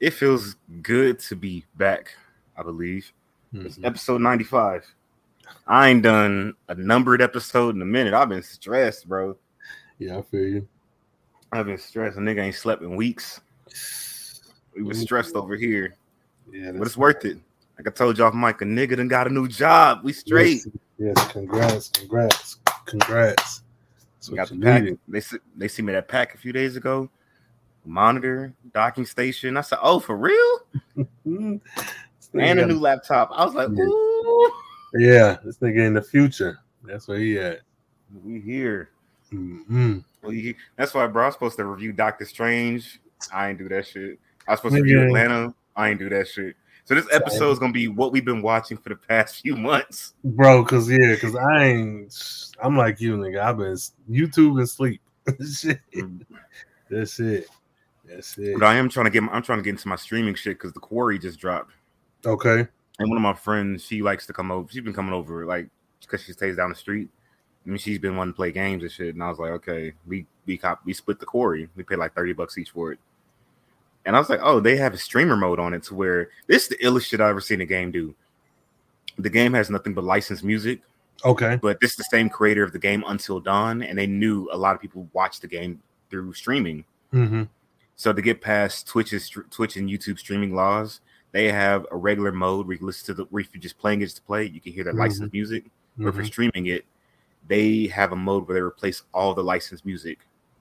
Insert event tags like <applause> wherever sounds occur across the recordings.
It feels good to be back, I believe. It's Mhm. episode 95. I ain't done a numbered episode in a minute. I've been stressed, bro. Yeah, I feel you. I've been stressed. A nigga ain't slept in weeks. We was stressed over here, Yeah, but it's worth it. Like I told y'all, Mike, a nigga done got a new job. We straight. Yes, yes, congrats, congrats, congrats. That's We got the pack. needed. They they see me that pack a few days ago. Monitor, docking station. I said, "Oh, for real?" <laughs> Mm. And a new laptop. I was like, Yeah. "Ooh, Yeah, this nigga in the future. That's where he at. we here." Mhm. Well, That's why, bro. I was supposed to review Doctor Strange. I ain't do that shit. I was supposed to review Atlanta. I ain't do that shit. So this episode is gonna be what we've been watching for the past few months. Bro, cause yeah, cause I ain't I'm like you, nigga. I've been YouTube and sleep. <laughs> Shit. That's it. That's it. But I am trying to get. I'm trying to get into my streaming shit because the Quarry just dropped. Okay. And one of my friends, she likes to come over. She's been coming over like because she stays down the street. I mean, she's been wanting to play games and shit. And I was like, okay, we we cop we split the Quarry. We paid like thirty bucks each for it. And I was like, oh, they have a streamer mode on it to where this is the illest shit I've ever seen a game do. The game has nothing but licensed music, Okay. but this is the same creator of the game Until Dawn, and they knew a lot of people watch the game through streaming. Mm-hmm. So to get past Twitch's Twitch and YouTube streaming laws, they have a regular mode where you listen to the where if you're just playing it just to play, you can hear the Mhm. licensed music. Or if you're streaming it, they have a mode where they replace all the licensed music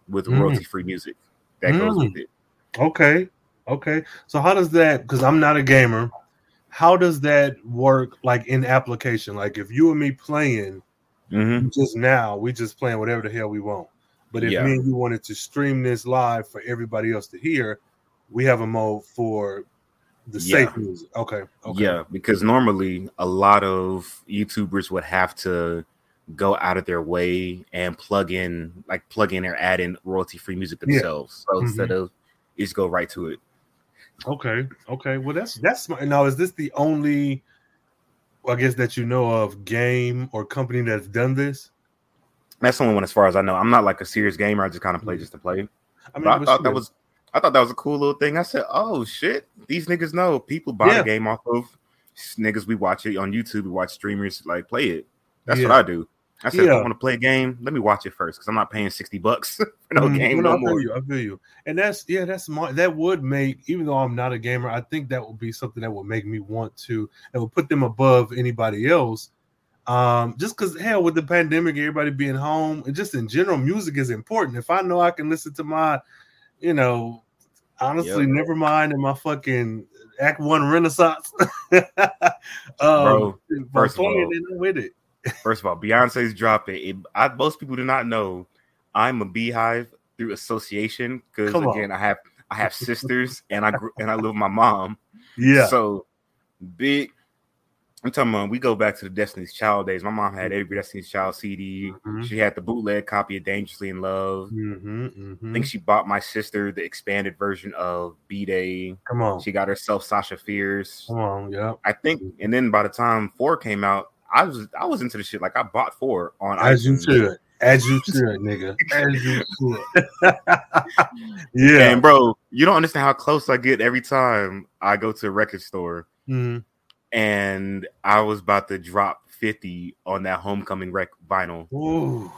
with Mm. royalty free music that goes Mm. with it. Okay. Okay. So how does that because I'm not a gamer, how does that work like in application? Like if you and me playing Mm-hmm. just now, we just playing whatever the hell we want. But if Yeah. me and you wanted to stream this live for everybody else to hear, we have a mode for the Yeah. safe music. Okay. Okay. Yeah, because normally a lot of YouTubers would have to go out of their way and plug in, like plug in or add in royalty free music Yeah. themselves. So Mhm. instead of you just go right to it. Okay. Okay. Well, that's that's smart. Now, is this the only, I guess, that you know of game or company that's done this? That's the only one as far as I know. I'm not like a serious gamer. I just kind of play just to play. I but I thought that was I thought that was a cool little thing. I said, "Oh shit, these niggas know people buy Yeah. the game off of niggas. We watch it on YouTube. We watch streamers like play it. That's Yeah. what I do. I said, if I want to play a game, let me watch it first because I'm not paying sixty bucks <laughs> for no Mm, game no I feel more. you. I feel you. And that's yeah, that's smart. That would make, even though I'm not a gamer, I think that would be something that would make me want to. It would put them above anybody else. Um, just because hell, with the pandemic, everybody being home, and just in general, music is important. If I know I can listen to my, you know, honestly, Yep. never mind in my fucking Act One Renaissance. <laughs> um, Bro, first of all, with it. First of all, Beyonce's dropped it. I, most people do not know I'm a Beyhive through association because again, I have I have sisters and I grew, and I live with my mom. <laughs> Yeah. So big. I'm talking about we go back to the Destiny's Child days. My mom had every Destiny's Child CD. Mhm. She had the bootleg copy of Dangerously in Love. Mhm, I think she bought my sister the expanded version of B Day. Come on. She got herself Sasha Fierce. Come on. Yeah. I think, and then by the time four came out, I was I was into the shit. Like I bought four on As you should. As you <laughs> should, nigga. As you should. <laughs> yeah. And bro, you don't understand how close I get every time I go to a record store. And I was about to drop 50 on that homecoming rec vinyl. Ooh.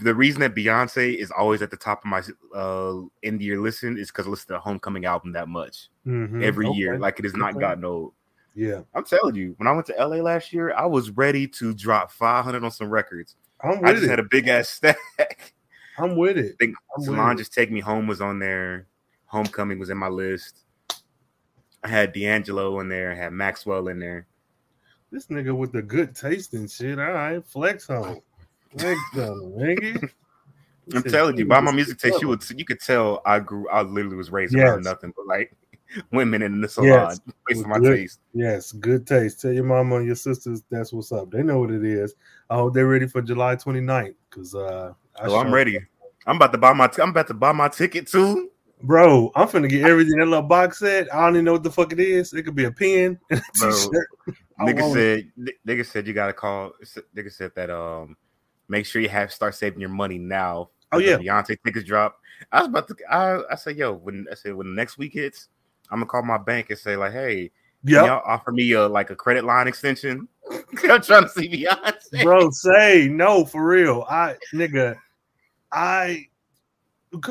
The reason that Beyonce is always at the top of my uh end year listen is because I listen to the homecoming album that much Mhm. every year. Like it has not Okay. gotten old. Yeah. I'm telling you, when I went to LA last year, I was ready to drop 500 on some records. I'm I just it. had a big ass <laughs> stack. I'm with it. I think I'm with Salon just take me home was on there. Homecoming was in my list. I had D'Angelo in there. I had Maxwell in there. This nigga with the good taste and shit. All right. Flex on. <laughs> Flex on, nigga. I'm telling you, by my music taste, you would you could tell I grew. I literally was raised around nothing but like <laughs> women in the salon Yes. based on my Good. taste. Yes, good taste. Tell your mama and your sisters that's what's up. They know what it is. I hope they're ready for July 29th because uh I So I'm ready. I'm about to buy my. I'm about to buy my ticket too. Bro, I'm finna get everything that little box set. I don't even know what the fuck it is. It could be a pen, <laughs> Bro, t-shirt. Nigga said. Nigga said you gotta call. Nigga said that um, make sure you have start saving your money now. Oh, yeah. Beyonce tickets drop. I was about to. I I said yo when I said when the next week hits, I'm gonna call my bank and say like, hey, Yeah, y'all offer me a like a credit line extension. <laughs> I'm trying to see Beyonce. bro. Say no for real. I nigga, I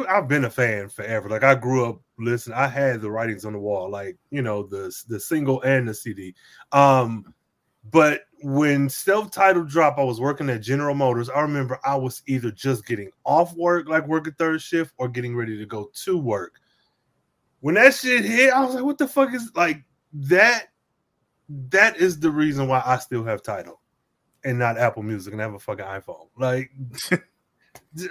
I've been a fan forever. Like I grew up listening. I had the writings on the wall, like you know the the single and the CD. Um, but when self-titled drop, I was working at General Motors. I remember I was either just getting off work, like working third shift, or getting ready to go to work. When that shit hit, I was like, "What the fuck is like that?" That is the reason why I still have Tidal and not Apple Music and have a fucking iPhone. Like, <laughs>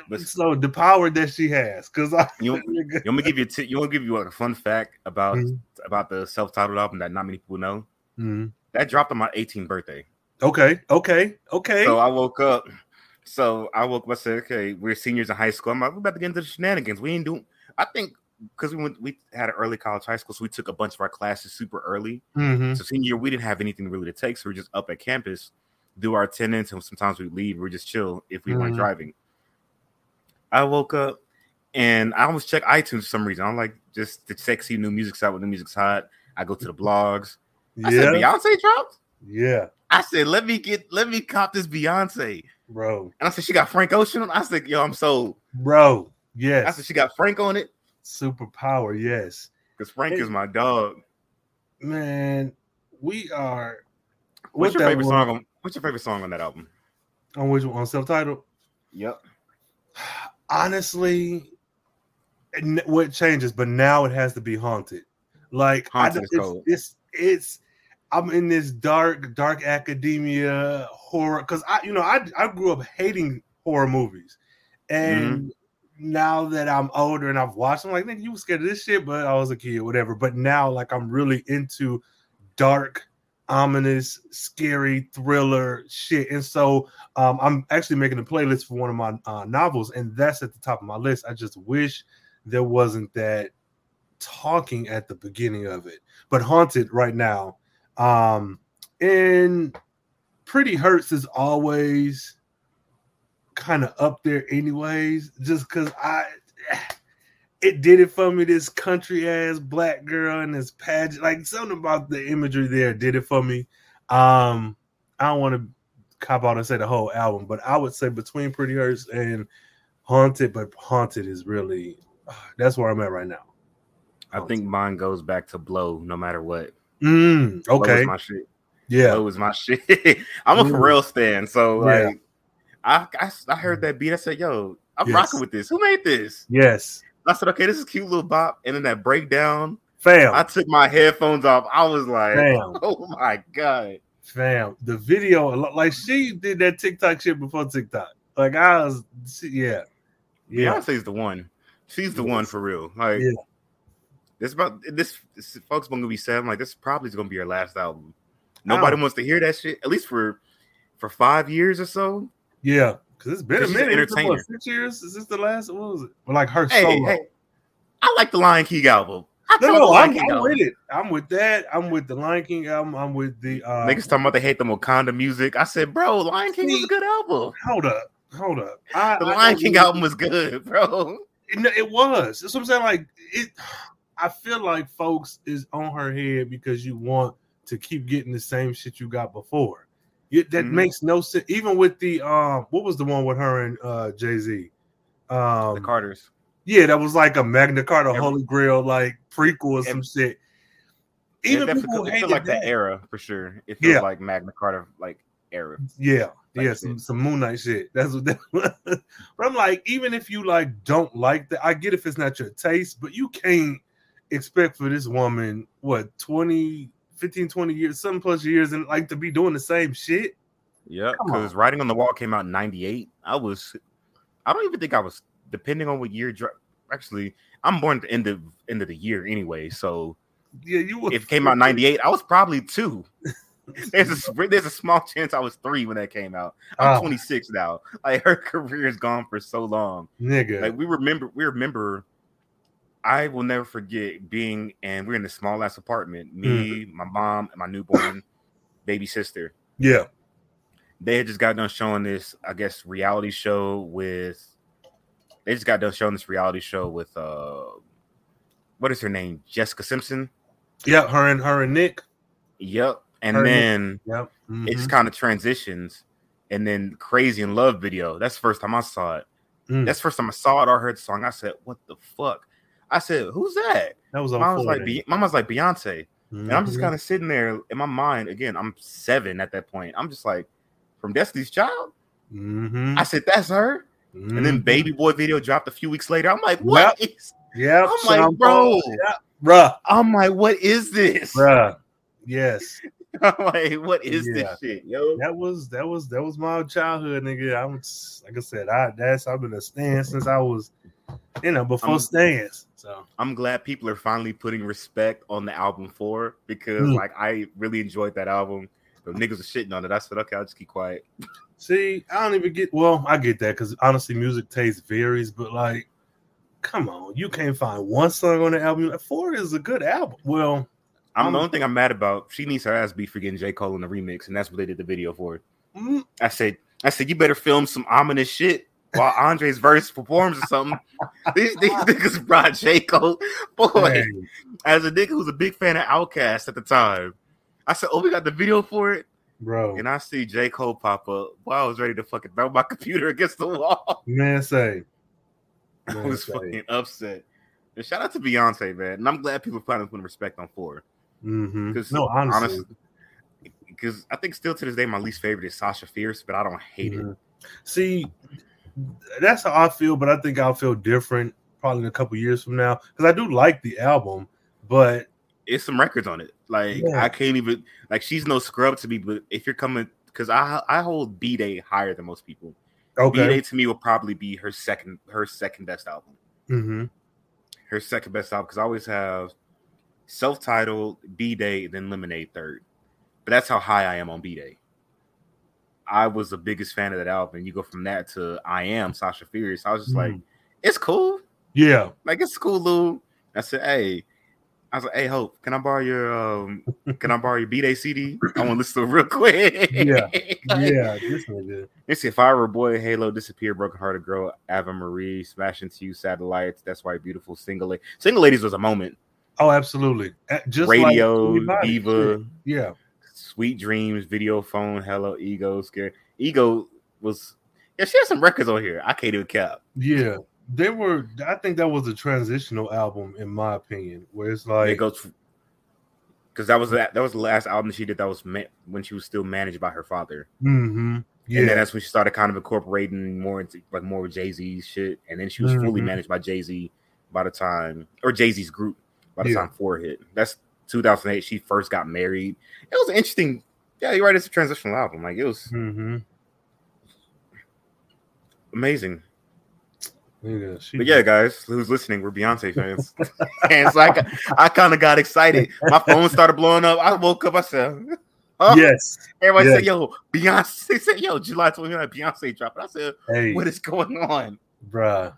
But- so the power that she has, because I You- <laughs> You want me to give you a t- you want to give you a fun fact about Mhm. about the self-titled album that not many people know? Mhm. That dropped on my 18th birthday. okay, okay, okay. So I woke up. So I woke up. I said, "Okay, we're seniors in high school. I'm like, we're about to get into the shenanigans. We ain't doing. I think because we went, we had an early college high school, so we took a bunch of our classes super early. Mhm. So senior year, we didn't have anything really to take, so we are just up at campus, do our attendance, and sometimes we leave. We're just chill if we weren't Mhm. driving. I woke up and I always check iTunes for some reason. I'm like just the sexy new music's out when the music's hot. I go to the blogs. I said, Yeah, Beyonce dropped. yeah, I said, let me get, let me cop this Beyonce. bro, And I said, she got Frank Ocean on. I said, yo, I'm sold. bro. Yeah. I said, she got Frank on it superpower. Yes, because Frank Hey. is my dog. man. We are. What's your favorite one- song? On, what's your favorite song on that album? on which one? On self-titled. Yep. <sighs> Honestly, what changes? But now it has to be haunted. Like I Haunted don't- it's, it's it's I'm in this dark dark academia horror because I you know I I grew up hating horror movies, mm-hmm. and now that I'm older and I've watched, I'm like, nigga, you was scared of this shit, but I was a kid, whatever. But now, like, I'm really into dark, ominous, scary thriller shit, and so um, I'm actually making a playlist for one of my uh, novels, and that's at the top of my list. I just wish there wasn't that talking at the beginning of it, but haunted right now. Um, and Pretty Hurts is always kind of up there anyways just because i it did it for me this country ass black girl and this pageant like something about the imagery there did it for me um i don't want to cop out and say the whole album but i would say between pretty hurts and haunted but haunted is really that's where i'm at right now I think mine goes back to Blow, no matter what. mm, okay my shit. yeah Blow is my shit. <laughs> I'm a Mm. Pharrell stan, so Yeah. like, I, I I heard that beat. I said, "Yo, I'm Yes. rocking with this. Who made this?" yes I said, "Okay, this is cute little bop." And then that breakdown, fam I took my headphones off. I was like, Damn. <laughs> "Oh my god!" Fam, the video, like she did that TikTok shit before TikTok. Like I was, yeah, yeah, Beyonce's the one. She's the one for real. Like, Yeah. this about this, this folks gonna be sad. I'm like, this probably is gonna be her last album. Nobody wants to hear that shit. At least for for five years or so. yeah. Because it's been a minute. It's been, what, six years? Is this the last? What was it? Well, like her Hey, solo. hey, I like the Lion King album. I no, no, I'm, King I'm with it. I'm with that. I'm with the Lion King album. I'm with the. uh Niggas talking about they hate the Wakanda music. I said, bro, Lion King was a good album. Hold up, hold up. I, The I Lion don't King album was good, bro. It, it was. That's what I'm saying. Like it. I feel like folks is on her head because you want to keep getting the same shit you got before. You, that Mhm. makes no sense. Even with the um, what was the one with her and uh Jay Z? Um, The Carters. yeah, that was like a Magna Carta Every- Holy Grail like prequel or some shit. Even definitely people hated like that. that era for sure. It feels Yeah. like Magna Carta like era. Yeah, Like yeah, shit. some, some Moon Knight shit. That's what. That, <laughs> but I'm like, even if you like don't like that, I get if it's not your taste, but you can't expect for this woman what 20, 15, 20 years, some plus years, and like to be doing the same shit. Yeah, because Writing on the Wall came out in '98. I was, I don't even think I was, depending on what year. Actually, I'm born at the end of end of the year anyway. So Yeah, you. were- if it came out in '98, I was probably two. <laughs> There's a there's a small <laughs> chance I was three when that came out. I'm Oh. 26 now. Like her career is gone for so long. nigga. Like we remember, we remember. I will never forget being, and we're in this small ass apartment. Me, my mom, and my newborn baby sister. yeah, They had just got done showing this, I guess, reality show with. They just got done showing this reality show with uh, what is her name? Jessica Simpson. Yep, her and her and Nick. Yep. And Her and then Yep. it just kind of transitions. And then Crazy in Love video. That's the first time I saw it. Mm. That's the first time I saw it or heard the song. I said, What the fuck? I said, Who's that? that was on Mom was like. Be- Mama's like Beyonce. And I'm just Mhm. kind of sitting there in my mind. Again, I'm seven at that point. I'm just like, From Destiny's Child? Mhm. I said, That's her. And then Mhm. Baby Boy video dropped a few weeks later. I'm like, What is Yep. I'm like, Sean bro. Yep. Bruh. I'm like, what is this? Bruh. Yes. <laughs> I'm like, what is Yeah. this shit, yo? That was that was that was my childhood, nigga. I'm like I said, I that's I've been a stand since I was, you know, before I'm- stands. So I'm glad people are finally putting respect on the album four because Mm. like I really enjoyed that album. The niggas are shitting on it. I said, okay, I'll just keep quiet. see, I don't even get well, I get that because honestly, music taste varies, but like, come on, you can't find one song on the album. Like, Four is a good album. Well, I'm the only thing I'm mad about. She needs her ass beat for getting J. Cole in the remix, and that's what they did the video for. mm, I said, I said, you better film some ominous shit while Andre's verse performs or something. these, these <laughs> niggas brought J. Cole. Boy, hey, as a nigga who's a big fan of Outkast at the time, I said, oh, we got the video for it. bro, And I see J. Cole pop up. Well, I was ready to fucking throw my <laughs> computer against the wall. man, say, I was say. fucking upset. And shout out to Beyonce, man. And I'm glad people finally putting respect on four. Mhm. Because no, honestly, because I think still to this day my least favorite is Sasha Fierce, but I don't hate it. Mhm. See, that's how I feel, but I think I'll feel different probably in a couple years from now because I do like the album, but It's some records on it. Like Yeah. I can't even like she's no scrub to me. But if you're coming, because I I hold B Day higher than most people. B Day to me will probably be her second her second best album. Mm-hmm. Her second best album because I always have self titled B Day then Lemonade third. But that's how high I am on B Day. I was the biggest fan of that album. You go from that to I am Sasha Fierce. I was just like, Mhm. it's cool. yeah, like it's cool, Lou. I said, hey, I was like, hey, Hope, can I borrow your um, can I borrow your B Day CD? I want to listen to it real quick. Yeah. Like, yeah, this see if I were a boy, Halo, disappear, broken hearted girl, Ave Maria, smash into you, satellites. That's why beautiful single. La- single ladies was a moment. oh, absolutely, just Radio, like. Diva, yeah, sweet dreams, video phone, hello, ego, scare. Ego was yeah, she has some records on here. I can't even cap. yeah, they were. I think that was a transitional album, in my opinion, where it's like it goes because that was that that was the last album she did that was ma- when she was still managed by her father. hmm And then that's when she started kind of incorporating more into like more Jay Z shit. And then she was fully Mhm. managed by Jay Z by the time or Jay Z's group by the Yeah. time four hit. That's 2008. She first got married. It was interesting. Yeah, you're right. It's a transitional album. Like it was hmm amazing. yeah, But yeah, guys, who's listening? We're Beyonce fans, <laughs> and so I, I kind of got excited. My phone started blowing up. I woke up. I said, huh? yes, Everybody Yeah. said, "Yo, Beyonce." They said, "Yo, July 29th, Beyonce dropped." I said, hey, "What is going on?" bruh,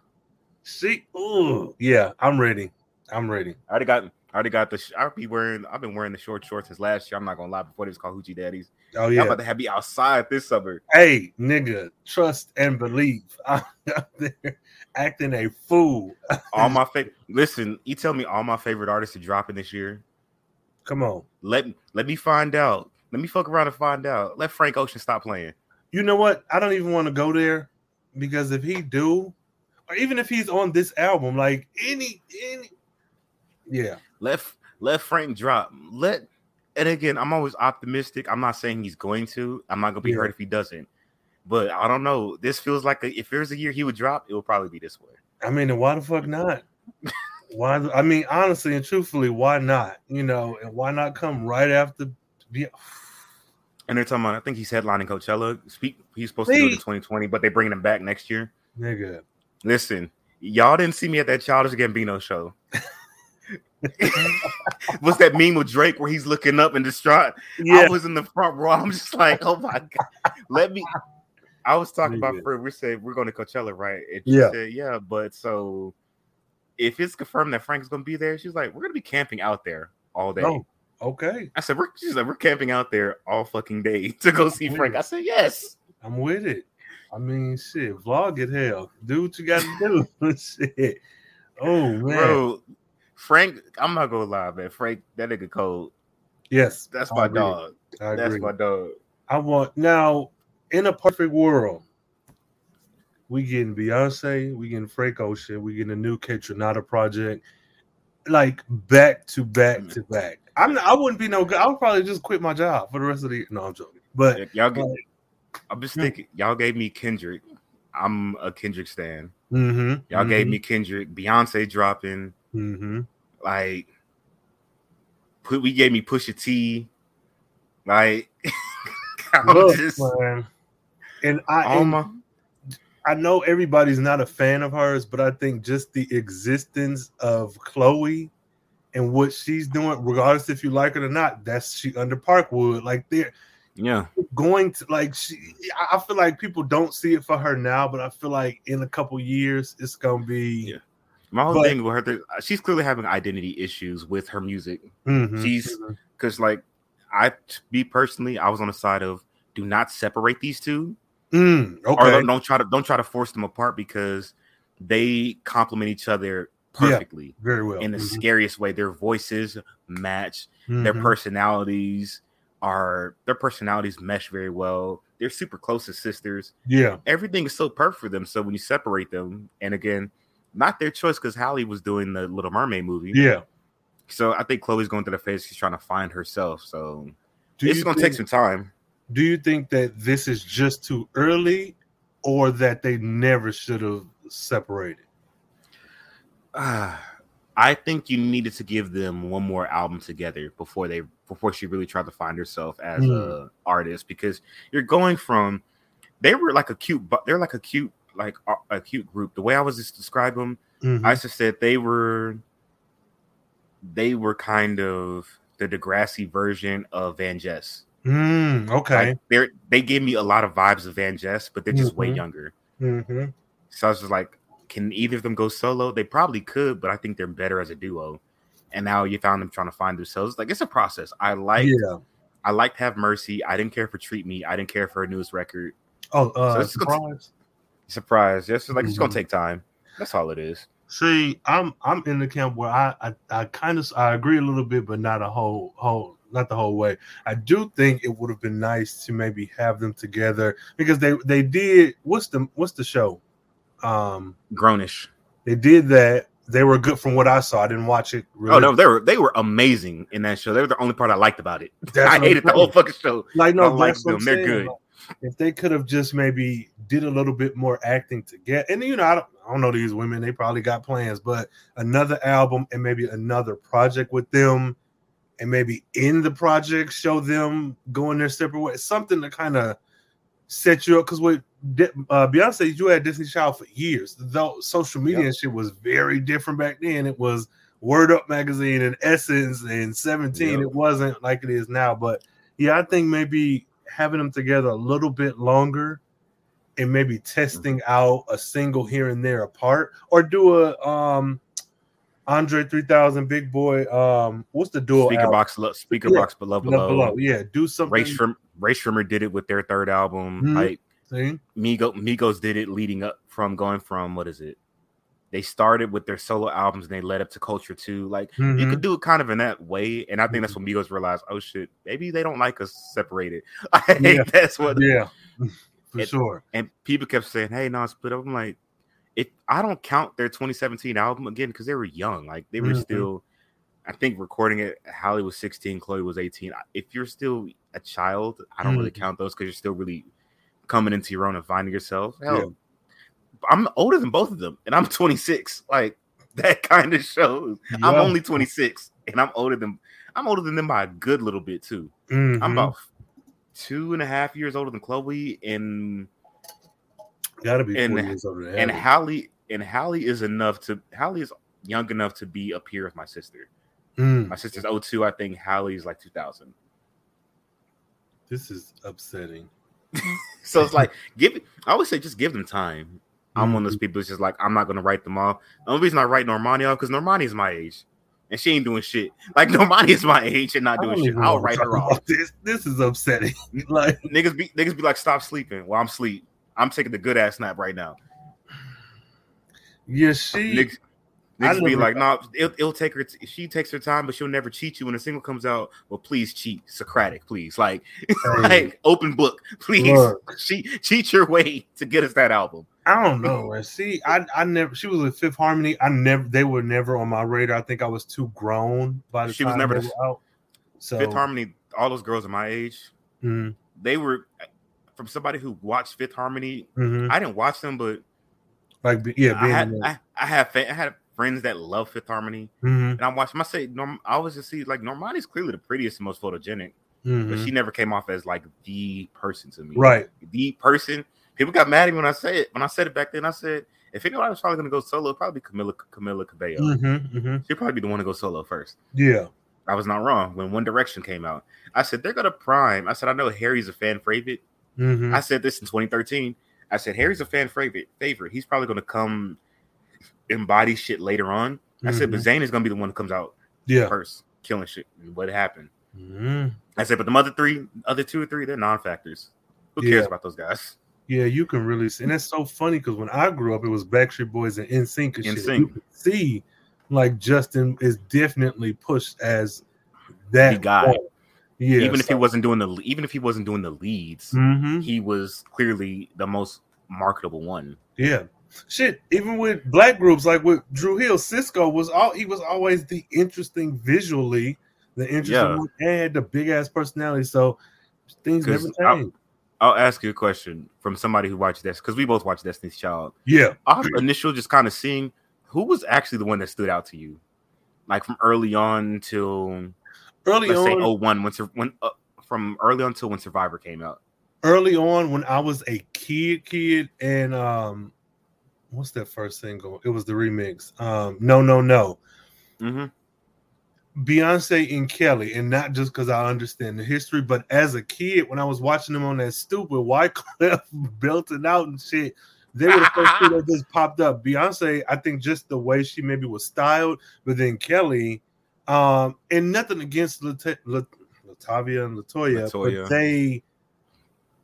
see, ooh, yeah, I'm ready, I'm ready. I already got, I already got the. sh- I'll be wearing. I've been wearing the short shorts since last year. I'm not gonna lie. Before they was called Hoochie Daddies, Oh yeah. I'm about to have me outside this summer. hey, nigga, trust and believe. <laughs> I'm out there acting a fool. All my <laughs> favorite. Listen, you tell me all my favorite artists are dropping this year. Come on. Let let me find out. Let me fuck around and find out. Let Frank Ocean stop playing. You know what? I don't even want to go there because if he do, or even if he's on this album, like any any, yeah, Let let Frank drop. Let and again, I'm always optimistic. I'm not saying he's going to. I'm not gonna be Yeah. hurt if he doesn't. But I don't know. This feels like a, if there's a year he would drop, it will probably be this way. I mean, why the fuck not? why? I mean, honestly and truthfully, why not? You know, and why not come right after? Yeah, And they're talking about. I think he's headlining Coachella. Speak. He's supposed to do it in 2020, but they're bringing him back next year. nigga. Listen, y'all didn't see me at that Childish Gambino show. <laughs> <laughs> What's that meme with Drake where he's looking up and distraught? I Yeah, was in the front row. I'm just like, oh my god, let me. I was talking about Yeah. Fred. We said we're going to Coachella, right? And she Yeah. said, yeah, but so if it's confirmed that Frank's going to be there, she's like, we're going to be camping out there all day. Oh, okay, I said, we're she's like, we're camping out there all fucking day <laughs> to go see Frank. I said, yes. I'm with it. I mean, shit, vlog it hell. Do what you got to do. <laughs> shit. Oh man, Bro, Frank, I'm not gonna lie, man. Frank, that nigga cold. Yes, That's my dog. That's my dog. I want now in a perfect world. We getting Beyonce, we getting Frank Ocean, we getting a new Kaytranada project, like back to back to back. I'm not, I wouldn't be no good. I would probably just quit my job for the rest of the year. No, I'm joking. But y'all, get, Right. I'm just thinking. Y'all gave me Kendrick. I'm a Kendrick stan. mm-hmm, Y'all gave me Kendrick. Beyonce dropping. Mm-hmm. Like, put we gave me Pusha T. Like, <laughs> Look, just man. And I and my I know everybody's not a fan of hers, but I think just the existence of Chloe and what she's doing, regardless if you like it or not, that's she under Parkwood. Like they're yeah. going to like she I- I feel like people don't see it for her now, but I feel like in a couple years it's gonna be Yeah. My whole But- thing with her, there- she's clearly having identity issues with her music. Mhm. She's because, like, I, me personally, I was on the side of do not separate these two, Mm, or okay. don't, don't try to don't try to force them apart because they complement each other Yeah. perfectly Very well. in the Mhm. scariest way. Their voices match, their Mhm. personalities are their personalities mesh very well. They're super close as sisters. yeah. Everything is so perfect for them. So when you separate them, and again, not their choice because Halle was doing the Little Mermaid movie. Yeah. So I think Chloe's going through the phase. She's trying to find herself. So Do going to take some time. do you think that this is just too early or that they never should have separated? Ah, <sighs> I think you needed to give them one more album together before they before she really tried to find herself as Hmm. a artist because you're going from they were like a cute they're like a cute like a, cute group. The way I was just describe them, Mhm. I just said they were they were kind of the Degrassi version of VanJess. Mm, okay. Like they they gave me a lot of vibes of VanJess, but they're just way Mhm. younger. hmm So I was just like, can either of them go solo? They probably could, but I think they're better as a duo. And now you found them trying to find themselves. Like it's a process. I like yeah. I liked Have Mercy. I didn't care for Treat Me. I didn't care for her newest record. Oh, uh, So surprise. Surprise. Just like it's gonna Mhm. take time. That's all it is. See, I'm I'm in the camp where I I, I kind of I agree a little bit, but not a whole whole not the whole way. I do think it would have been nice to maybe have them together because they they did what's the what's the show? Um, Grownish. they did that. They were good from what I saw. I didn't watch it. Really. Oh no, they were they were amazing in that show. They were the only part I liked about it. <laughs> That's I hated the whole fucking show. Like I no, like that's I'm them. They're saying. good. If they could have just maybe did a little bit more acting together, and you know, I don't, I don't know these women; they probably got plans, but another album and maybe another project with them, and maybe in the project show them going their separate ways, something to kind of set you up. Because with uh, Beyonce, you had Destiny's Child for years, though social media Yep. and shit was very different back then. It was Word Up magazine and Essence and Seventeen. Yep. It wasn't like it is now, but yeah, I think maybe having them together a little bit longer and maybe testing Mm-hmm. out a single here and there apart or do a um Andre 3000 Big Boi um what's the dual Speaker album? box, lo- speaker Yeah. box below below. below. Yeah, do something. Rae Sremmurd, Rae Sremmurd did it with their third album. Mhm. Like See? Migo, Migos did it leading up from going from what is it? They started with their solo albums and they led up to Culture too. Like you Mhm. could do it kind of in that way, and I think that's when Migos realized, oh shit, maybe they don't like us separated. <laughs> I think Yeah. that's what. Yeah, <laughs> for It- sure. And people kept saying, "Hey, no, split up." I'm like, it. I don't count their 2017 album again because they were young. Like they were Mhm. still. I think recording it, Halle was 16, Chloe was 18. If you're still a child, I don't really Mhm. count those because you're still really coming into your own and finding yourself. Hell, Yeah. I'm older than both of them, and I'm 26. Like that kind of shows. I'm only 26, and I'm older than I'm older than them by a good little bit too. I'm Mhm. about two and a half years older than Chloe, and gotta be and- four years older than and. Halle and Halle is enough to Halle is young enough to be a peer with my sister. Mm, My sister's 02, I think Halle's like 2000. this is upsetting. <laughs> So it's like give I always say just give them time. I'm one of Mm-hmm. those people that's just like I'm not gonna write them off. The only reason I write Normani off because Normani is my age. And she ain't doing shit. Like <laughs> Normani is my age and not doing shit. I'll write her off. This this is upsetting. <laughs> like Niggas be niggas be like, stop sleeping. Well, I'm sleep. I'm taking the good ass nap right now. yeah, she Niggas, Niggas be like, no, it'll, it'll take her. T- she takes her time, but she'll never cheat you when a single comes out. Well, please cheat, Socratic, please, like, <laughs> like open book, <laughs> please, Look. cheat, cheat your way to get us that album. I don't know. Man. See, I I never. She was with Fifth Harmony. I never. They were never on my radar. I think I was too grown by the She was time never they the- out. So Fifth Harmony, all those girls are my age. mhm, They were from somebody who watched Fifth Harmony. mhm. I didn't watch them, but like yeah, I had I, I have fa- I had friends that love Fifth Harmony, mhm, and I watched them. I say, Norm, I always just see like Normani's clearly the prettiest and most photogenic, but mhm. she never came off as like the person to me. right. the person. People got mad at me when I said it. When I said it back then, I said if anybody was probably going to go solo, it'd probably be Camila Camila Cabello. hmm hmm She'd probably be the one to go solo first. Yeah. I was not wrong when One Direction came out. I said they're gonna prime. I said I know Harry's a fan favorite. hmm I said this in 2013. I said Harry's a fan favorite. Favorite. He's probably gonna come embody shit later on. I said, but Zayn is gonna be the one that comes out yeah. first, killing shit. And what happened? Mhm. I said, but the other three, other two or three, they're non-factors. Who Yeah. cares about those guys? Yeah, you can really see, and that's so funny because when I grew up, it was Backstreet Boys and NSYNC and shit. NSYNC. You could see, like Justin is definitely pushed as that guy. Yeah, even if he wasn't doing the, even if he wasn't doing the leads, hmm he was clearly the most marketable one. Yeah. Shit, even with black groups like with Dru Hill, Sisqó was all he was always the interesting visually, the interesting Yeah. one, and the big ass personality. So things never change. I'll ask you a question from somebody who watched this because we both watched Destiny's Child. Yeah. Our initial just kind of seeing who was actually the one that stood out to you, like from early on till Early let's say on, 01 when when uh, from early on till when Survivor came out. early on when I was a kid, kid, and um, what's that first single? It was the remix. Um, no, no, no. Mm-hmm. Beyonce and Kelly, and not just because I understand the history, but as a kid, when I was watching them on that stupid Wyclef <laughs> belting out and shit, they were the first two that just popped up. Beyonce, I think just the way she maybe was styled, but then Kelly, um, and nothing against Lat- Lat- Latavia and Latoya, Latoya. but they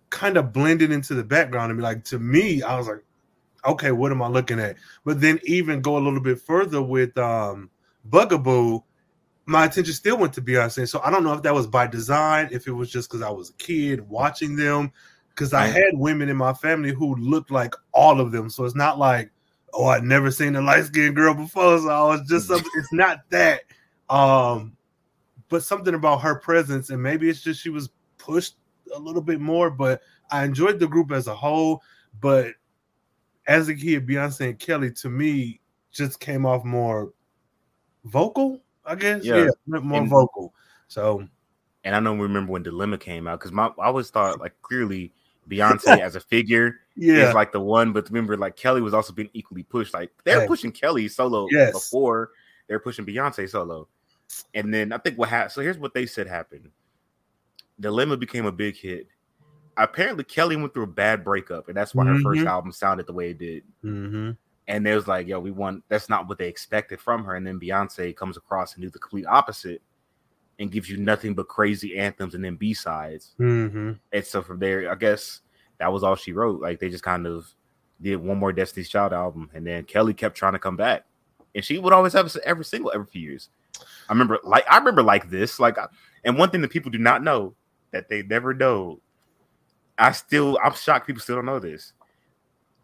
kind of blended into the background and be like, to me, I was like, okay, what am I looking at? But then even go a little bit further with um Bugaboo, my attention still went to Beyonce. So I don't know if that was by design, if it was just because I was a kid watching them. Because I had women in my family who looked like all of them. So it's not like, oh, I'd never seen a light skinned girl before. So I was just something, it's not that. Um, but something about her presence, and maybe it's just she was pushed a little bit more, but I enjoyed the group as a whole. But as a kid, Beyonce and Kelly to me just came off more vocal, I guess. Yeah. Yeah, more And- vocal. So And I don't remember when Dilemma came out because my I always thought like clearly <laughs> Beyonce as a figure yeah, is like the one, but remember like Kelly was also being equally pushed. Like they're Hey. pushing Kelly solo Yes. before they're pushing Beyonce solo. And then I think what happened. So here's what they said happened. Dilemma became a big hit. Apparently Kelly went through a bad breakup, and that's why her first Mhm. album sounded the way it did. hmm And they was like, "Yo, we want." That's not what they expected from her. And then Beyonce comes across and do the complete opposite, and gives you nothing but crazy anthems and then B sides. hmm And so from there, I guess that was all she wrote. Like they just kind of did one more Destiny's Child album, and then Kelly kept trying to come back, and she would always have every single every few years. I remember, like I remember, like this, like, and one thing that people do not know that they never know. I still, I'm shocked people still don't know this.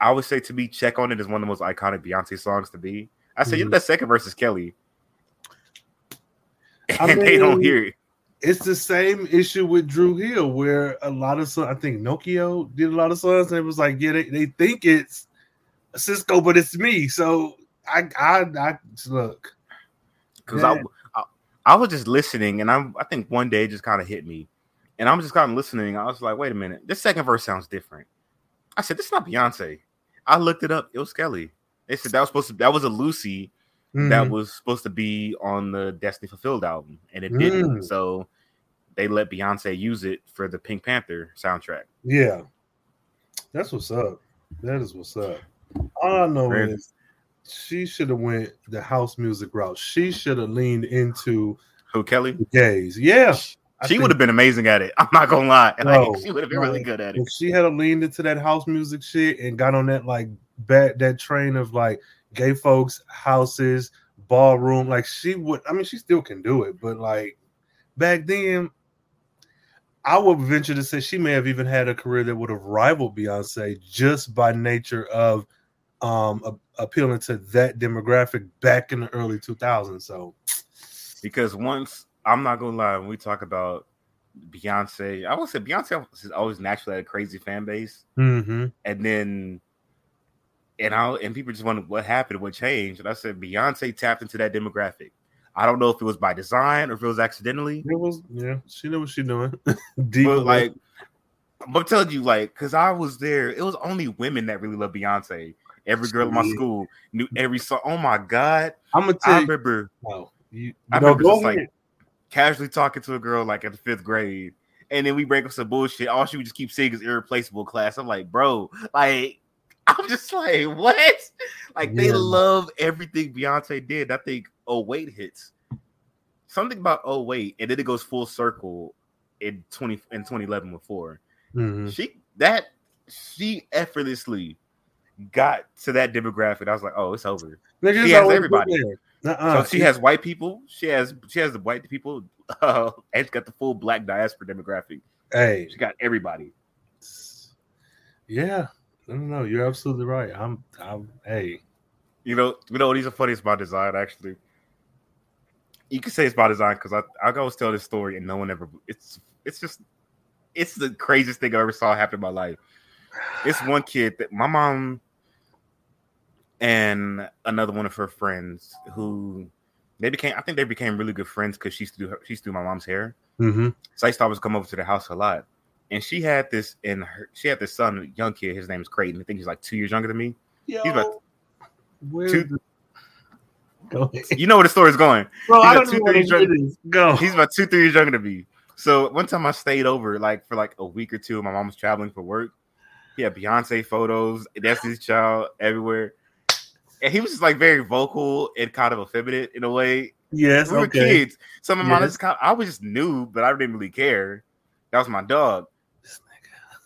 I would say to me, "Check on It" is one of the most iconic Beyonce songs to be. I say, Mhm. that second verse is Kelly, I and they don't hear it. It's the same issue with Dru Hill, where a lot of songs, I think Nokio did a lot of songs, and it was like, yeah, they, they think it's Sisqó, but it's me. So I, I, I look. because. I, I I was just listening, and I'm, I think one day it just kind of hit me, and I'm just kind of listening. I was like, wait a minute, this second verse sounds different. I said, this is not Beyonce. I looked it up. It was Kelly. They said that was supposed to that was a Lucy that Mhm. was supposed to be on the Destiny Fulfilled album, and it didn't. Mm. So they let Beyonce use it for the Pink Panther soundtrack. Yeah, that's what's up. That is what's up. All I know Right. is she should have went the house music route. She should have leaned into Who Kelly? the gays. Yeah, I she would have been amazing at it. I'm not gonna lie. <laughs> Like, No, she would have been really good at it. If she had leaned into that house music shit and got on that like bad that train of like, gay folks' houses, ballroom. Like she would, I mean, she still can do it, but like back then, I would venture to say she may have even had a career that would have rivaled Beyonce just by nature of um a, appealing to that demographic back in the early 2000s. So because once I'm not gonna lie, when we talk about Beyonce, I would say Beyonce has always naturally had a crazy fan base, mm-hmm. and then and I and people just wonder what happened, what changed, and I said Beyonce tapped into that demographic. I don't know if it was by design or if it was accidentally. It was, yeah. She knew what she doing. <laughs> but like, I'm telling you, like, because I was there, it was only women that really love Beyonce. Every girl in my school knew every song. Oh my god! I'm gonna tell I you. remember. No, you, I remember just ahead. like casually talking to a girl like in the fifth grade, and then we break up some bullshit. All she would just keep saying is irreplaceable class. I'm like, bro, like <laughs> I'm just like, what? Like they love everything Beyonce did. I think oh wait hits. Something about oh wait, and then it goes full circle in 20 in 2011 with 4 Mhm. She that she effortlessly got to that demographic. I was like, oh, it's over. She has everybody. there. Uh-uh. so she has white people. She has she has the white people, <laughs> uh, and she's got the full black diaspora demographic. Hey, She got everybody. yeah. No, no, no. You're absolutely right. I'm. I'm. Hey. You know, you know, these are funny about design. Actually, you can say it's by design because I I always tell this story and no one ever. It's it's just it's the craziest thing I ever saw happen in my life. It's one kid that my mom and another one of her friends who they became. I think they became really good friends because she used to do her, she used to do my mom's hair. Mm-hmm. So I used to always come over to the house a lot. And she had this in her she had this son, young kid, his name is Creighton. I think he's like two years younger than me. Yo, He's about where's two- the- You know where the story's going. Bro, he's I don't two, know what three it. Go. He's about two, three years younger than me. So one time I stayed over like for like a week or two. My mom was traveling for work. He had Beyonce photos, Destiny's Child everywhere. And he was just like very vocal and kind of effeminate in a way. yes. we were okay. kids. So my Yes. just kind I was just new, but I didn't really care. That was my dog.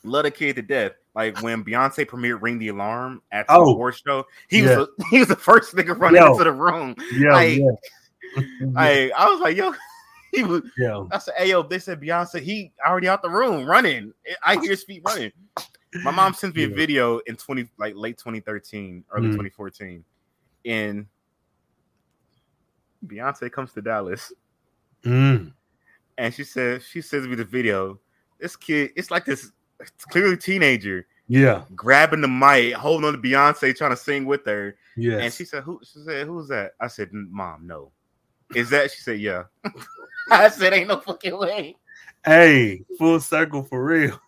Love the kid to death. Like when Beyonce premiered "Ring the Alarm" at the Oh. award show, he Yeah. was the, <laughs> he was the first nigga running Yo. into the room. Yeah. Like, yeah. <laughs> <laughs> I I was like, yo, he was. yeah. I said, hey yo, they said Beyonce, he already out the room running. I hear his feet running. My mom sent me a video in twenty like late 2013, early Mm. 2014, and Beyonce comes to Dallas. Mm. and she says she sends me the video. This kid, it's like this it's clearly teenager Yeah. grabbing the mic, holding on to Beyonce, trying to sing with her. Yeah. And she said, "Who?" She said, "Who's that?" I said, "Mom, no." Is that? She said, "Yeah." <laughs> I said, "Ain't no fucking way." hey, full circle for real.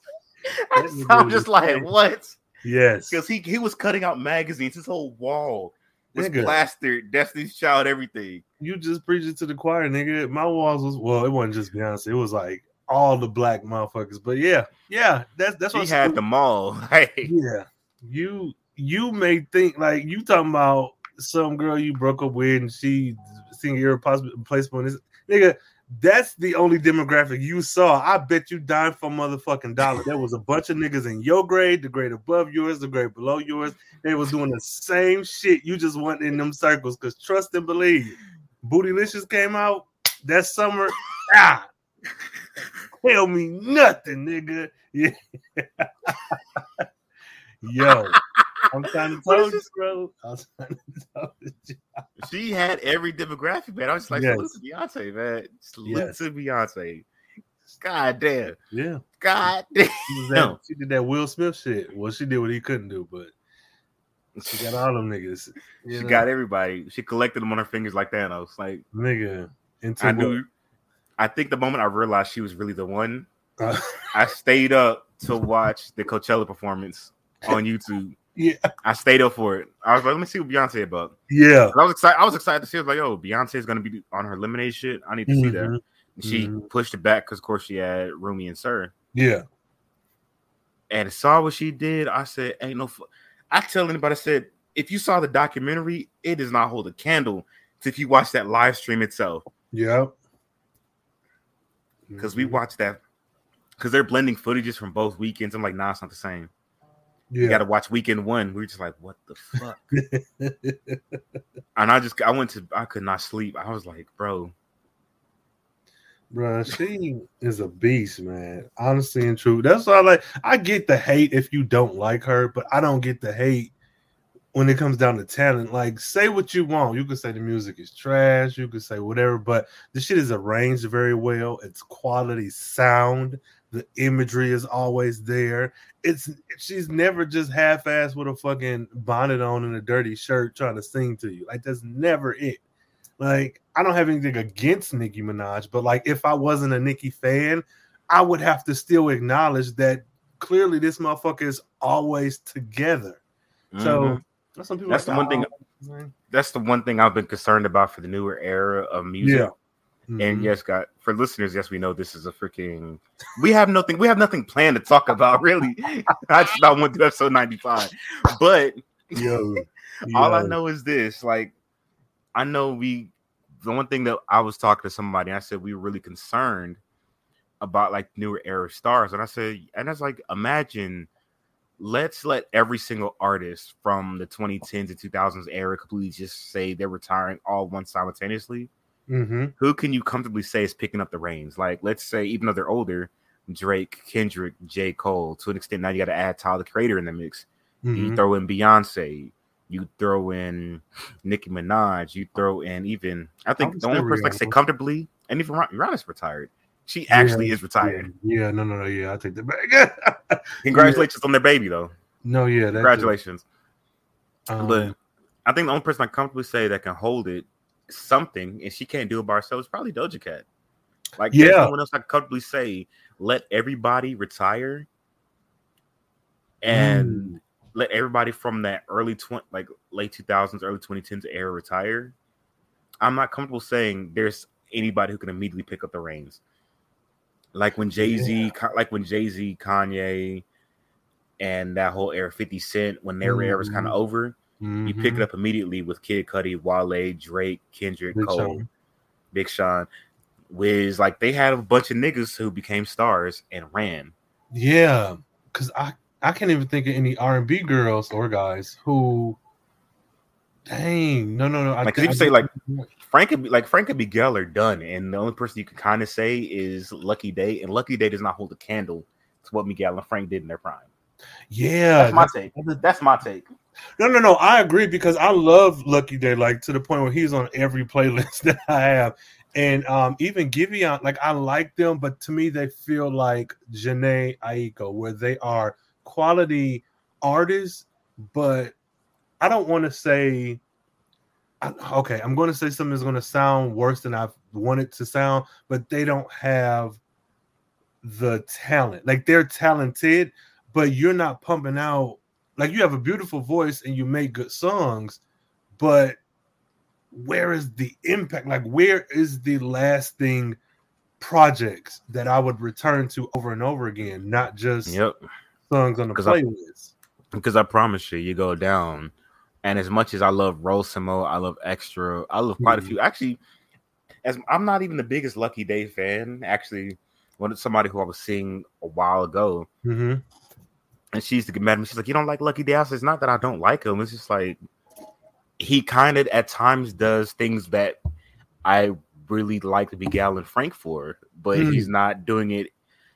<laughs> I That just- nigga I'm just like, what? Yes. Because he he was cutting out magazines. His whole wall was Nigga. plastered. Destiny's Child, everything. You just preached it to the choir, nigga. My walls was well, it wasn't just Beyonce. It was like all the black motherfuckers. But yeah, yeah, that's that's what He what had them all. <laughs> Like, Yeah, you you may think like you talking about some girl you broke up with and she singing irreplaceable. Nigga, that's the only demographic you saw. I bet you dime for motherfucking dollar. There was a bunch of niggas in your grade, the grade above yours, the grade below yours. They was doing the same shit. You just went in them circles because trust and believe. Bootylicious came out that summer. Ah, tell me nothing, nigga. Yeah. <laughs> Yo, I'm trying to <laughs> What tell is you, this? bro. I'm trying to tell you. she had every demographic, man. I was just like, Yes. salute to Beyonce, man. Salute Yes. to Beyonce. God damn. Yeah, God damn. she, was that, she did that Will Smith shit. Well, she did what he couldn't do, but she got all them niggas. <laughs> She know? got everybody. She collected them on her fingers like Thanos. Like nigga. Into I what? knew. I think the moment I realized she was really the one, Uh, I stayed up to watch the Coachella performance on <laughs> YouTube. Yeah, I stayed up for it. I was like, let me see what Beyonce about. yeah. I was excited. I was excited to see. I was like, yo, Beyonce is gonna be on her lemonade shit. I need to see that. Mhm. And she Mhm. pushed it back because, of course, she had Rumi and Sir. Yeah, and saw what she did, I said, "Ain't no." Fu-. I tell anybody, I said, if you saw the documentary, it does not hold a candle to if you watch that live stream itself, yeah. because we Mhm. watched that because they're blending footages from both weekends. I'm like, nah, it's not the same. You got to watch weekend one. We were just like, what the fuck? <laughs> and I just, I went to, I could not sleep. I was like, bro. Bro, she is a beast, man. Honestly and true. That's all like. I get the hate if you don't like her, but I don't get the hate when it comes down to talent. Like, say what you want. You can say the music is trash. You can say whatever, but the shit is arranged very well. It's quality sound. The imagery is always there. It's she's never just half-assed with a fucking bonnet on and a dirty shirt trying to sing to you. Like that's never it. Like I don't have anything against Nicki Minaj, but like if I wasn't a Nicki fan, I would have to still acknowledge that clearly this motherfucker is always together. Mm-hmm. So that's, that's like, the one thing. Oh, that's the one thing I've been concerned about for the newer era of music. Yeah. Mm-hmm. And yes, God, for listeners, yes, we know this is a freaking. We have nothing. We have nothing planned to talk about. Really, I just about went to episode ninety five, but yo, <laughs> all. I know is this: like, I know we. The one thing that I was talking to somebody, I said we were really concerned about like newer era stars, and I said, and that's like, imagine. Let's let every single artist from the 2010s and 2000s era completely just say they're retiring all one simultaneously Mm-hmm. Who can you comfortably say is picking up the reins? Like, let's say, even though they're older, Drake, Kendrick, J. Cole, to an extent, now you got to add Tyler the Creator in the mix. Mm-hmm. You throw in Beyonce, you throw in Nicki Minaj, you throw in even, I think the only person like say comfortably, and even Rihanna's retired. She actually yeah, is retired. Yeah, yeah, no, no, no, yeah, I take the back. <laughs> Congratulations yeah. on their baby, though. No, yeah, congratulations. Um, but I think the only person I comfortably say that can hold it something, and she can't do it by herself. It's probably Doja Cat. Like, yeah, someone else I could comfortably say, let everybody retire, and mm. let everybody from that early twenty, like late two thousands, early twenty tens era retire. I'm not comfortable saying there's anybody who can immediately pick up the reins. Like when Jay Z, yeah. like when Jay Z, Kanye, and that whole era, Fifty Cent, when their mm. era was kind of over Mm-hmm. You pick it mm-hmm. up immediately with Kid Cudi, Wale, Drake, Kendrick, Big Cole, Sean. Big Sean. Wiz, like they had a bunch of niggas who became stars and ran. Yeah, because I I can't even think of any R and B girls or guys who. Dang, no, no, no. Like, I, you say like Frank could be like Frank could be Geller done, and the only person you can kind of say is Lucky Daye, and Lucky Daye does not hold a candle to what Miguel and Frank did in their prime. Yeah, that's my take. That's my take. No, no, no. I agree because I love Lucky Daye, like to the point where he's on every <laughs> playlist that I have. And um, even Giveon, like I like them, but to me they feel like Jhené Aiko, where they are quality artists, but I don't want to say okay, I'm going to say something that's going to sound worse than I've wanted to sound, but they don't have the talent. Like they're talented, but you're not pumping out like you have a beautiful voice and you make good songs, but where is the impact? Like, where is the lasting projects that I would return to over and over again, not just yep. songs on the playlist? I, because I promise you, you go down. And as much as I love Rosemo, I love Extra, I love quite mm-hmm. a few. Actually, as I'm not even the biggest Lucky Daye fan. Actually, when somebody who I was seeing a while ago, mm-hmm and she used to get mad at me. She's like, "You don't like Lucky Daye?" I said, "It's not that I don't like him. It's just like he kind of at times does things that I really like to be Gallon Frank for, but mm. he's not doing it.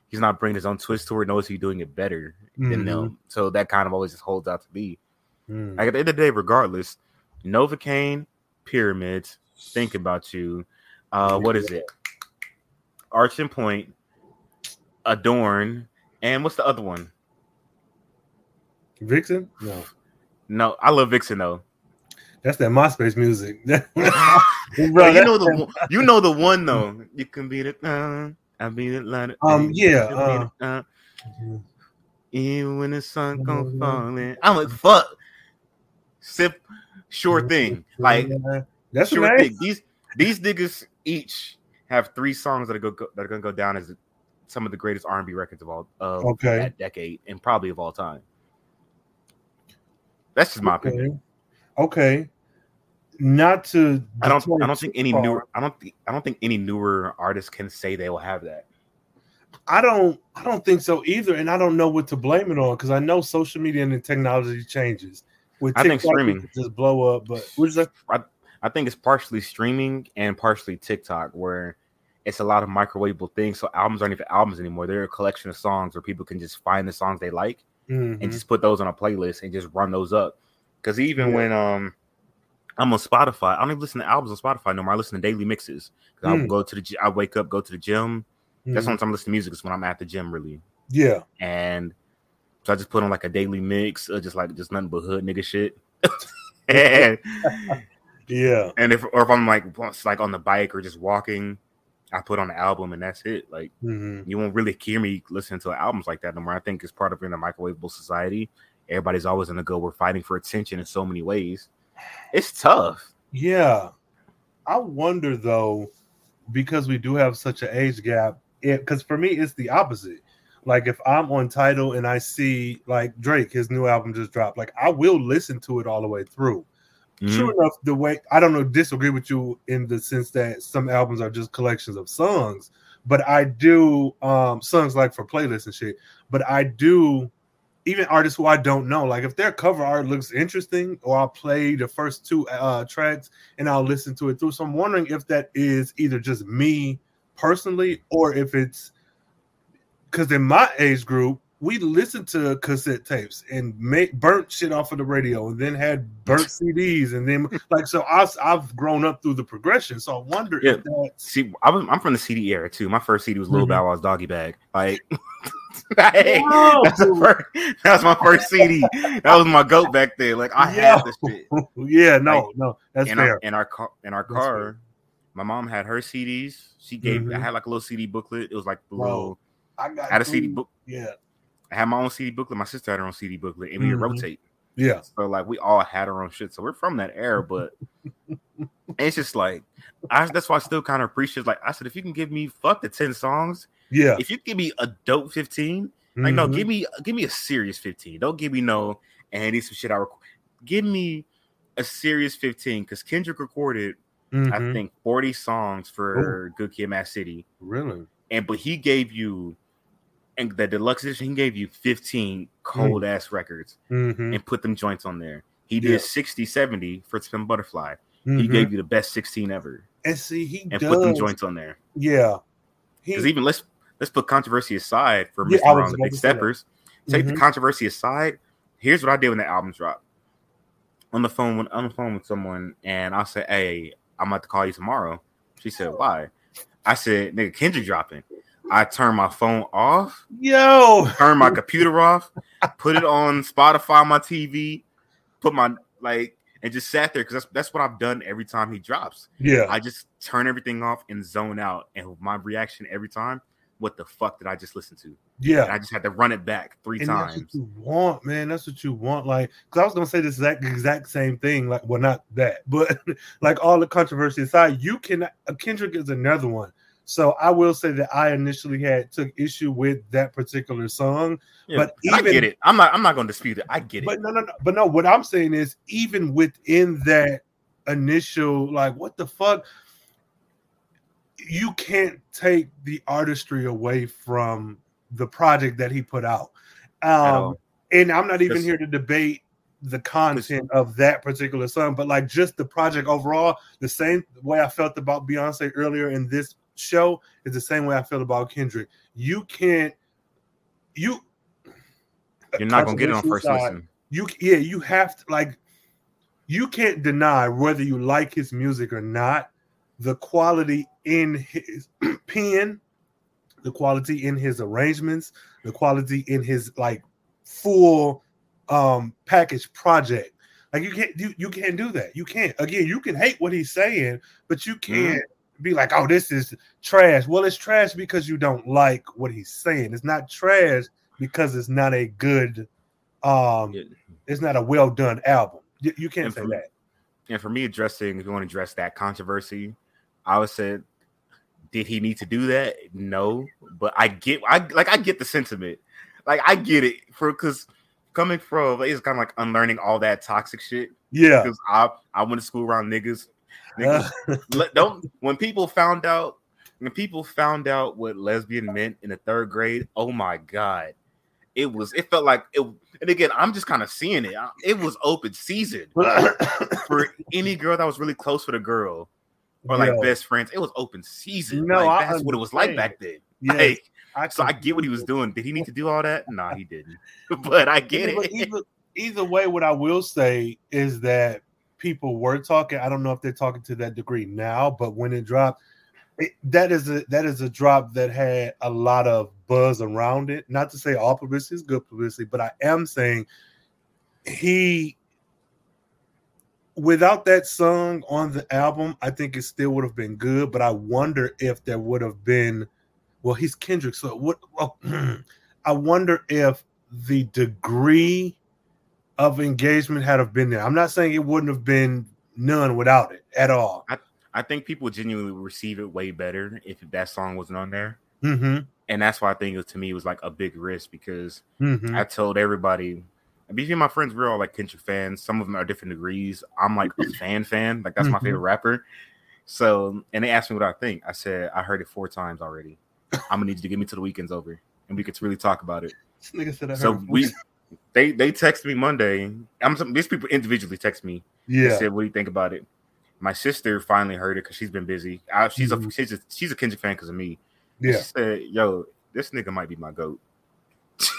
He's not bringing his own twist to it. Knows he's doing it better mm. than them. Mm-hmm. So that kind of always just holds out to be. Mm. Like at the end of the day, regardless, Novocaine, Pyramids, Think <sighs> About You. Uh, what is it? Arch and Point, Adorn, and what's the other one? Vixen? No. No, I love Vixen though. That's that MySpace music. <laughs> Bro, you know the one, you know the one though. You can beat it. Uh, I beat it like um yeah. Uh, it, uh, even when the sun comes falling, I'm like fuck. Sip, sure thing. Like that's sure nice. thing. These these niggas each have three songs that are go, that are gonna go down as some of the greatest R&B records of all of okay. that decade and probably of all time. That's just my okay. opinion. Okay. Not to I don't I don't think any newer I don't think I don't think any newer artists can say they will have that. I don't I don't think so either, and I don't know what to blame it on because I know social media and the technology changes. With I think streaming just blow up, but what is that? I, I think it's partially streaming and partially TikTok, where it's a lot of microwavable things. So albums aren't even albums anymore; they're a collection of songs where people can just find the songs they like mm-hmm. and just put those on a playlist and just run those up. Because even yeah. when um I'm on Spotify, I don't even listen to albums on Spotify no more. I listen to daily mixes. Mm. I go to the I wake up, go to the gym. Mm. That's when I'm listening to music. Is when I'm at the gym, really. Yeah. And so I just put on like a daily mix, of just like just nothing but hood nigga shit. <laughs> <laughs> and yeah. And if or if I'm like like on the bike or just walking, I put on the album and that's it. Like mm-hmm. you won't really hear me listening to albums like that no more. I think it's part of being in a microwavable society. Everybody's always in the go. We're fighting for attention in so many ways. It's tough. Yeah. I wonder though, because we do have such an age gap, because for me it's the opposite. Like if I'm on Tidal and I see like Drake, his new album just dropped, like I will listen to it all the way through. Mm-hmm. True enough, the way I don't know, disagree with you in the sense that some albums are just collections of songs, but I do um songs like for playlists and shit. But I do even artists who I don't know, like if their cover art looks interesting, or I'll play the first two uh tracks and I'll listen to it through. So I'm wondering if that is either just me personally or if it's because in my age group, we listened to cassette tapes and make burnt shit off of the radio and then had burnt <laughs> CDs and then like so I, I've grown up through the progression. So I wonder yeah. See, I was I'm from the CD era too. My first CD was Little mm-hmm. Bow Wow's Doggy Bag. Like <laughs> hey, that's, first, my first CD. That was my goat back then. Like I had this shit. <laughs> Yeah, no, like, no, that's in fair. Our, in our car, in our car, my mom had her CDs. She gave. Mm-hmm. I had like a little CD booklet. It was like the Bro, little. I got I had a CD book. Yeah, I had my own CD booklet. My sister had her own CD booklet, and we mm-hmm. rotate. Yeah. So like we all had our own shit. So we're from that era, but <laughs> it's just like I that's why I still kind of appreciate like I said, if you can give me fuck the 10 songs, yeah. If you give me a dope 15, mm-hmm. like no, give mm-hmm. me give me a serious 15. Don't give me no and need some shit I record. Give me a serious 15 because Kendrick recorded, mm-hmm. I think, 40 songs for Ooh. Good Kid Mad City. Really? And but he gave you and the deluxe edition, he gave you 15 cold mm-hmm. ass records mm-hmm. and put them joints on there. He did yeah. 60, 70 for Pimp Butterfly. Mm-hmm. He gave you the best 16 ever. And see, he and does. put them joints on there. Yeah. Because even let's let's put controversy aside for Mr. Yeah, the Big Steppers. Take the mm-hmm. controversy aside. Here's what I did when the album dropped. On the phone, when on the phone with someone, and I said, "Hey, I'm about to call you tomorrow." She said, "Why?" I said, "Nigga, Kendrick dropping." I turn my phone off. Yo, turn my computer off, put it on Spotify my TV, put my like, and just sat there because that's that's what I've done every time he drops. Yeah, I just turn everything off and zone out, and my reaction every time, what the fuck did I just listen to? Yeah, and I just had to run it back three and times. That's what you want, man. That's what you want. Like, because I was gonna say this exact exact same thing. Like, well, not that, but <laughs> like all the controversy aside, you can. Uh, Kendrick is another one so I will say that I initially had took issue with that particular song. Yeah, but even, I get it. I'm not I'm not gonna dispute it. I get it. But no, no, no. But no, what I'm saying is even within that initial, like, what the fuck? You can't take the artistry away from the project that he put out. Um, and I'm not even here to debate the content of that particular song, but like just the project overall, the same way I felt about Beyonce earlier in this show is the same way I feel about Kendrick. You can't you you're not gonna get it on first side, listen. You yeah, you have to like you can't deny whether you like his music or not, the quality in his <clears throat> pen, the quality in his arrangements, the quality in his like full um package project. Like you can't you, you can't do that. You can't. Again, you can hate what he's saying, but you mm-hmm. can't mm-hmm be like, oh, this is trash. Well, it's trash because you don't like what he's saying. It's not trash because it's not a good, um, yeah. it's not a well done album. You, you can't and say for, that. And for me, addressing if you want to address that controversy, I would say, did he need to do that? No, but I get, I like, I get the sentiment. Like, I get it for because coming from it's kind of like unlearning all that toxic shit. Yeah, because I I went to school around niggas Niggas, uh. <laughs> don't when people found out when people found out what lesbian meant in the third grade, oh my god, it was it felt like it. And again, I'm just kind of seeing it. It was open season <coughs> for any girl that was really close with a girl or like Yeah. best friends. It was open season. No, like, that's what it was like back then. Yes, Like, so I get what he was doing. Did he need to do all that? Nah, he didn't. <laughs> but I get Either- it. Either, either way, what I will say is that people were talking. I don't know if they're talking to that degree now, but when it dropped, it, that is a that is a drop that had a lot of buzz around it. Not to say all publicity is good publicity, but I am saying he without that song on the album, I think it still would have been good. But I wonder if there would have been. Well, he's Kendrick, so what? Oh, <clears throat> well, I wonder if the degree of engagement had have been there. I'm not saying it wouldn't have been none without it at all. I I think people genuinely receive it way better if that song wasn't on there. Mm-hmm. And that's why I think it to me was like a big risk because Mm-hmm. I told everybody, I mean, my friends, we're all like Kendrick fans. Some of them are different degrees. I'm like a <clears throat> fan fan. Like that's my Mhm. favorite rapper. So, and they asked me what I think. I said I heard it four times already. I'm gonna need you to get me to the weekends over, and we could really talk about it. <laughs> This nigga said I So heard- we, they they text me Monday. I'm these people individually text me. Yeah. said, "What do you think about it?" My sister finally heard it because she's been busy. I, she's a Mhm. she's a she's a Kendrick fan because of me. Yeah. She said, "Yo, this nigga might be my goat." <laughs>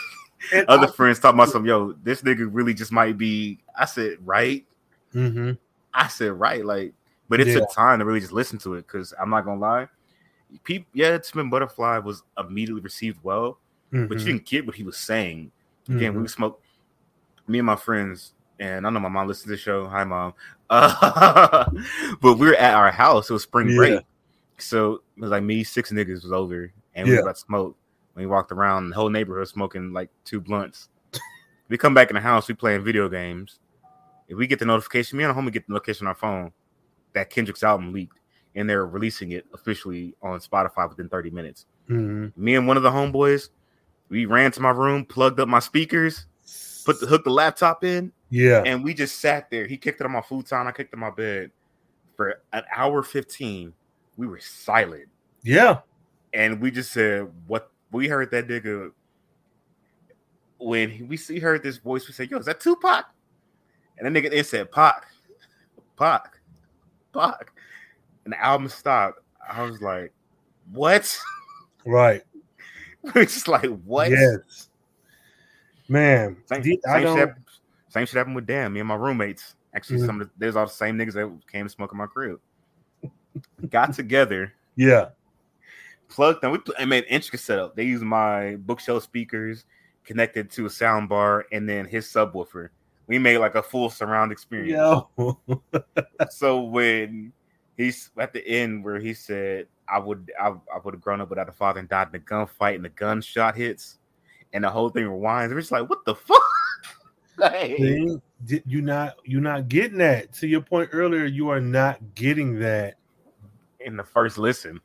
<laughs> Other I- friends talking about some, "Yo, this nigga really just might be." I said, "Right." Mm-hmm. I said, "Right." Like, but it Yeah. took time to really just listen to it because I'm not gonna lie. People, yeah, Pimp Butterfly was immediately received well, but Mhm. you didn't get what he was saying. Again, we Mhm. would smoke. Me and my friends, and I know my mom listens to the show. Hi, mom. Uh, <laughs> but we were at our house. It was spring Yeah. break, so it was like me, six niggas was over, and we Yeah. were about to smoke. When we walked around, the whole neighborhood smoking like two blunts. we come back in the house. We playing video games. If we get the notification, me and the homie get the notification on our phone that Kendrick's album leaked, and they're releasing it officially on Spotify within thirty minutes Mhm. me and one of the homeboys, we ran to my room, plugged up my speakers, put the hooked the laptop in, Yeah. and we just sat there. He kicked it on my futon, I kicked it on my bed for an hour 15. We were silent. Yeah. And we just said, What we heard that nigga when we see heard this voice, we said, Yo, is that Tupac? And the nigga then said, Pac, Pac, Pac. And the album stopped. I was like, What? Right. <laughs> Just like, What? Yes. Man, Same, same, shit, don't. happened- same shit happened with DAMN. Me and my roommates. Actually, Mhm. some of the, there's all the same niggas that came to smoke in my crib. Got <laughs> together, Yeah. plugged them. We I made an intricate setup. They used my bookshelf speakers connected to a sound bar and then his subwoofer. We made like a full surround experience. Yo. <laughs> So when he's at the end where he said, "I would, I, I would have grown up without a father and died in a gunfight," and the gunshot hits, and the whole thing rewinds. We're just like, "What the fuck?" <laughs> Like- Did you not you're not getting that. To your point earlier, you are not getting that. in the first listen.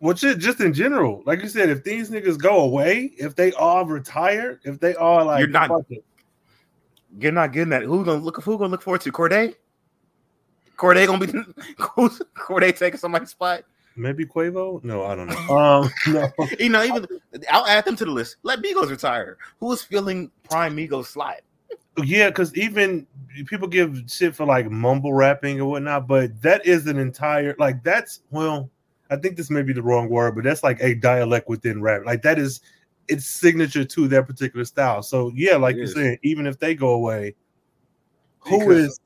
Well, just, just in general, like you said, if these niggas go away, if they all retire, if they all like, You're not- You're not getting that. Who gonna look? Who gonna look forward to Corday? Corday gonna be <laughs> who's Corday taking somebody's spot? maybe Quavo? No, I don't know. Um, no, <laughs> You know, even I'll add them to the list. Let Migos retire. Who is filling prime Migos slot? yeah, because even people give shit for like mumble rapping or whatnot, but that is an entire like that's well, I think this may be the wrong word, but that's like a dialect within rap. Like that is its signature to their particular style. So yeah, like It you is. said, even if they go away, who Because- is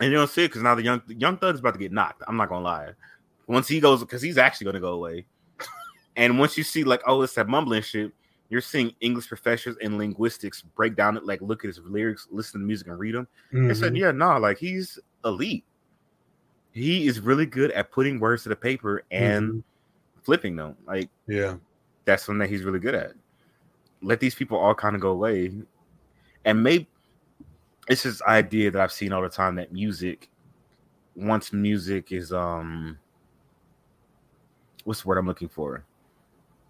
And you don't see it because now the young the Young Thug's about to get knocked. I'm not gonna lie. Once he goes, because he's actually gonna go away. And once you see like, oh, it's that mumbling shit, you're seeing English professors and linguistics break down it, like look at his lyrics, listen to music, and read them. They said, Mhm. yeah, no, like he's elite. He is really good at putting words to the paper and Mm-hmm. flipping them. Like yeah, that's something that he's really good at. Let these people all kind of go away, and maybe it's this idea that I've seen all the time that music, once music is um, what's the word I'm looking for?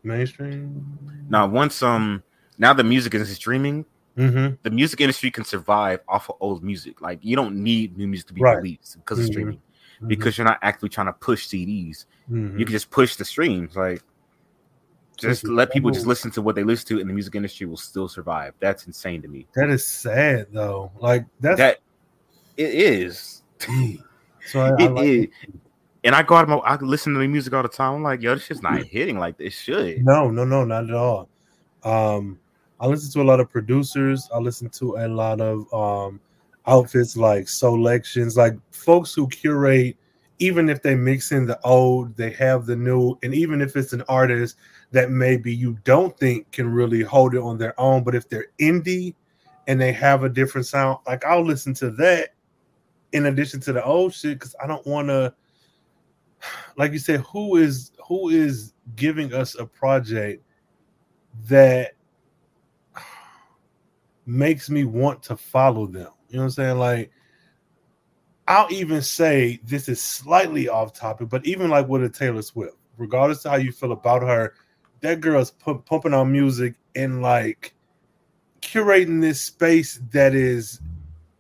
mainstream. Now, once um, now the music is streaming, Mm-hmm. the music industry can survive off of old music. Like you don't need new music to be Right. released because of Mhm. streaming. Mhm. because you're not actively trying to push CDs. You can just push the streams, like just let people just listen to what they listen to, and the music industry will still survive. That's insane to me. that is sad though. Like that's that it is. so I, I <laughs> It like is. And I go out, my, I listen to the music all the time. I'm like, yo, this shit's not hitting like this should. No, no, no, not at all. Um, I listen to a lot of producers. I listen to a lot of um, outfits like selections, like folks who curate. Even if they mix in the old, they have the new, and even if it's an artist that maybe you don't think can really hold it on their own, but if they're indie and they have a different sound, like I'll listen to that in addition to the old shit because I don't want to <sighs> like you said, who is who is giving us a project that <sighs> makes me want to follow them? You know what I'm saying? Like, I'll even say this is slightly off topic, but even like with a Taylor Swift, regardless of how you feel about her, that girl's pu- pumping out music and like curating this space that is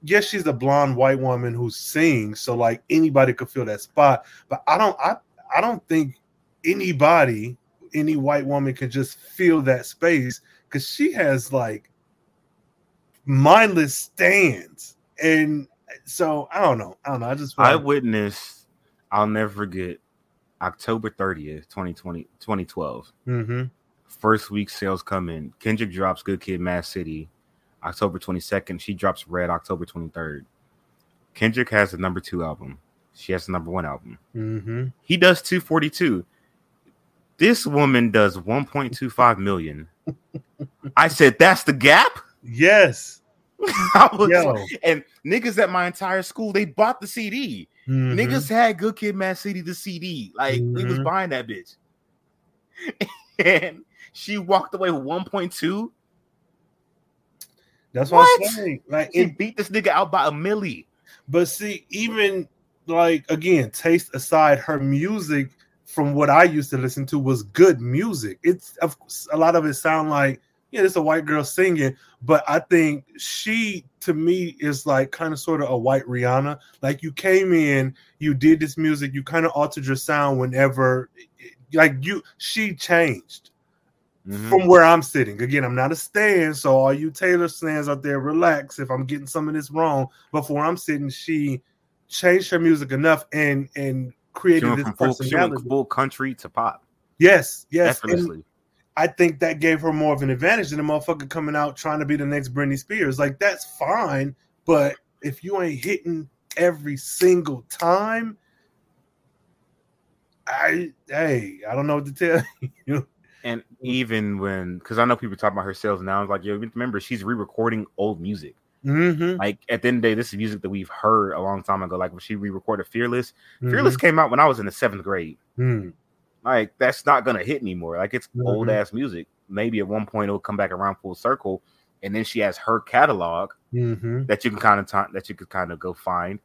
yes, she's a blonde white woman who sings, so like anybody could fill that spot. But I don't, I, I don't think anybody, any white woman, can just fill that space because she has like mindless stands, and so I don't know, I don't know. I just I like- witnessed, I'll never forget, October 30th, 2020, 2012. Mhm. First week sales come in. Kendrick drops Good Kid, Mad City, October 22nd. She drops Red, October 23rd. Kendrick has the number two album. She has the number one album. Mhm. He does 242. This woman does 1.25 million. <laughs> I said, that's the gap. Yes. <laughs> I was Yo. and niggas at my entire school, they bought the CD. Mhm. Niggas had Good Kid, Mad City, the CD. Like we was buying that bitch. <laughs> and she walked away with 1.2. That's what, I'm saying. Like She it, beat this nigga out by a milli. But see, even like again, taste aside, her music from what I used to listen to was good music. It's of course, a lot of it sound like yeah, it's a white girl singing, but I think she to me is like kind of sort of a white Rihanna. Like you came in, you did this music, you kind of altered your sound whenever like you she changed Mhm. from where I'm sitting. Again, I'm not a stand, so all you Taylor stands out there, relax if I'm getting some of this wrong. Where I'm sitting, she changed her music enough and and created this full, personality. full country to pop. Yes, yes. And effortlessly. I think that gave her more of an advantage than a motherfucker coming out trying to be the next Britney Spears. Like that's fine, but if you ain't hitting every single time, I hey, I don't know what to tell <laughs> you. And even when, because I know people talk about her sales now, it's like, yo, remember, she's re recording old music. Mm-hmm. Like, at the end of the day, this is music that we've heard a long time ago. Like, when she re recorded Fearless, Mm-hmm. Fearless came out when I was in the seventh grade. Mm-hmm. Like, that's not to hit anymore. Like, it's Mhm. old ass music. Maybe at one point it'll come back around full circle. And then she has her catalog Mm-hmm. that you can kind of that you could kind of go find.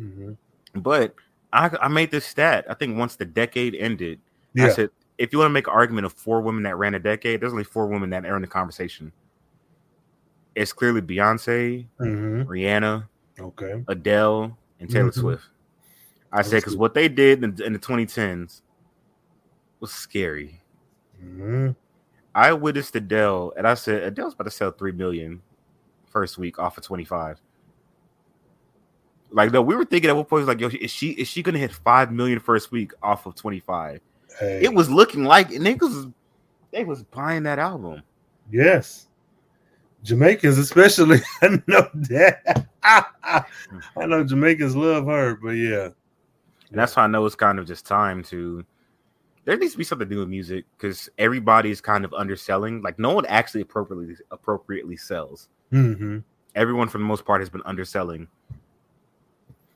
Mm-hmm. But I, I made this stat. I think once the decade ended, I said, if you want to make an argument of four women that ran a decade, there's only four women that are in the conversation. It's clearly Beyonce, Mm-hmm. Rihanna, Okay. Adele, and Taylor Mhm. Swift. I said because what they did in, in the 2010s was scary. Mm-hmm. I witnessed Adele, and I said Adele's about to sell three million first week off of 25. Like, no, we were thinking at one point, was like, yo, is she is she gonna hit five million first week off of 25? Hey. It was looking like niggas they was buying that album. yes. Jamaicans, especially, <laughs> I know that. <laughs> I know Jamaicans love her, but yeah. And that's why I know it's kind of just time to. There needs to be something new do with music because everybody's kind of underselling. Like no one actually appropriately appropriately sells. Mm-hmm. Everyone, for the most part, has been underselling.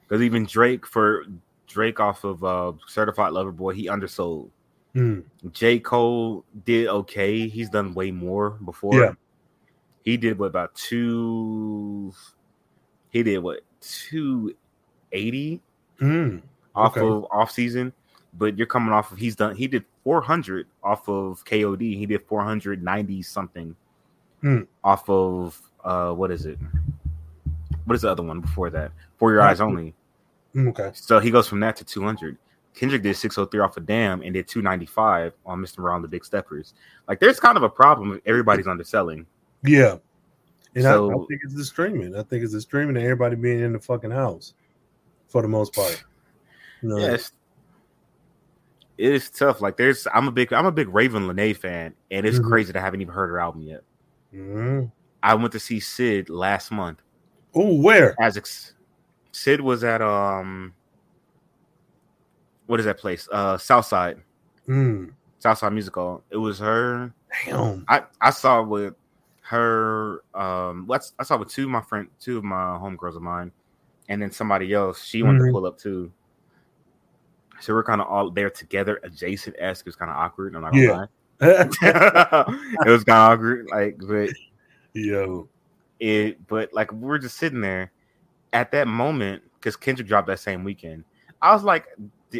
Because even Drake, for Drake off of uh, Certified Lover Boy, he undersold. Mm. J Cole did okay. He's done way more before. Yeah. He did what about two? He did what two eighty Mm. off Okay. of off season, but you're coming off of he's done he did 400 off of KOD. He did 490 something Hmm. off of uh what is it? What is the other one before that? For your eyes only. Okay. So he goes from that to 200. Kendrick did 603 off a damn and did 295 on Mr. Around the Big Steppers. Like there's kind of a problem if everybody's underselling. Yeah. And So- I, I think it's the streaming. I think it's the streaming and everybody being in the fucking house for the most part. You know, Yes. It is tough. Like there's I'm a big I'm a big Ravyn Lenae fan, and it's Mhm. crazy that I haven't even heard her album yet. Mhm. I went to see Syd last month. Oh, where? As ex- Syd was at um what is that place? Uh Southside. Mm. Southside Musical. It was her. Damn. I I saw with her. Um, let's I saw with two of my friend, two of my homegirls of mine, and then somebody else. She wanted Mhm. to pull up too. So we're kind of all there together, adjacent. Esque it was kind of awkward. I'm not gonna Yeah. lie. <laughs> it was kind of awkward, like, but Yo. it, but like we're just sitting there at that moment because Kendrick dropped that same weekend. I was like,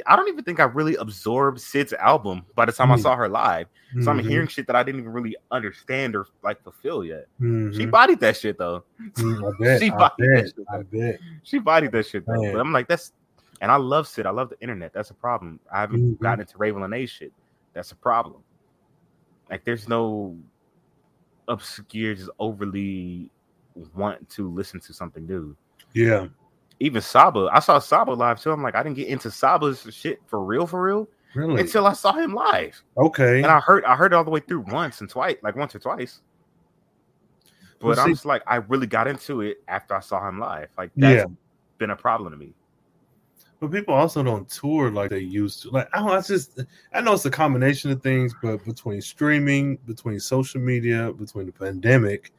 I don't even think I really absorbed Syd's album by the time I Mm. saw her live. So I'm Mhm. hearing shit that I didn't even really understand or like fulfill yet. Mhm. She bodied that shit though. Mm, I <laughs> bet. she I bodied that bet. shit, I bet. She bodied that shit though. Man. But I'm like, that's and I love Syd. I love the internet. That's a problem. I haven't Mhm. gotten into Ravyn Lenae shit. That's a problem. Like there's no obscure, just overly want to listen to something new. Yeah. Even Saba, I saw Saba live too. I'm like, I didn't get into Saba's shit for real, for real, Really? until I saw him live. okay. And I heard I heard it all the way through once and twice, like once or twice. But Well, I'm see- just like, I really got into it after I saw him live. Like that's Yeah. been a problem to me. But people also don't tour like they used to. Like I don't. I just I know it's a combination of things, but between streaming, between social media, between the pandemic,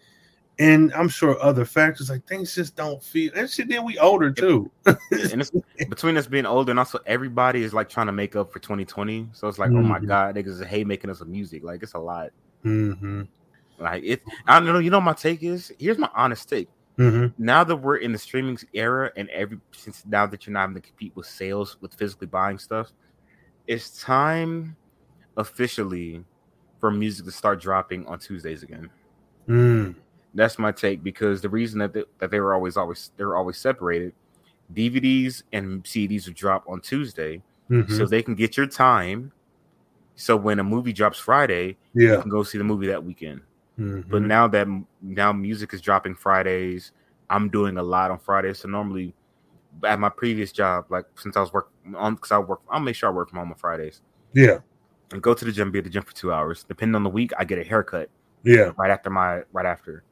and I'm sure other factors, like things just don't feel. And shit. Then we older too. and it's <laughs> between us being older and also everybody is like trying to make up for 2020. So it's like, oh my Mhm. god, niggas hate making us a music. Like it's a lot. mm-hmm. Like it. I don't know. You know, my take is here's my honest take. Mm-hmm. Now that we're in the streaming era and every since now that you're not having to compete with sales with physically buying stuff, it's time officially for music to start dropping on Tuesdays again. Mm. That's my take because the reason that they, that they were always always they were always separated, DVDs and CDs would drop on Tuesday, Mm-hmm. so they can get your time. So when a movie drops Friday, you yeah. can go see the movie that weekend. Mhm. But now that now music is dropping Fridays, I'm doing a lot on Fridays. So normally, at my previous job, like since I was working on, because I work, I'll make sure I work from home on Fridays yeah. and go to the gym, be at the gym for two hours. Depending on the week, I get a haircut Yeah. right after my right after.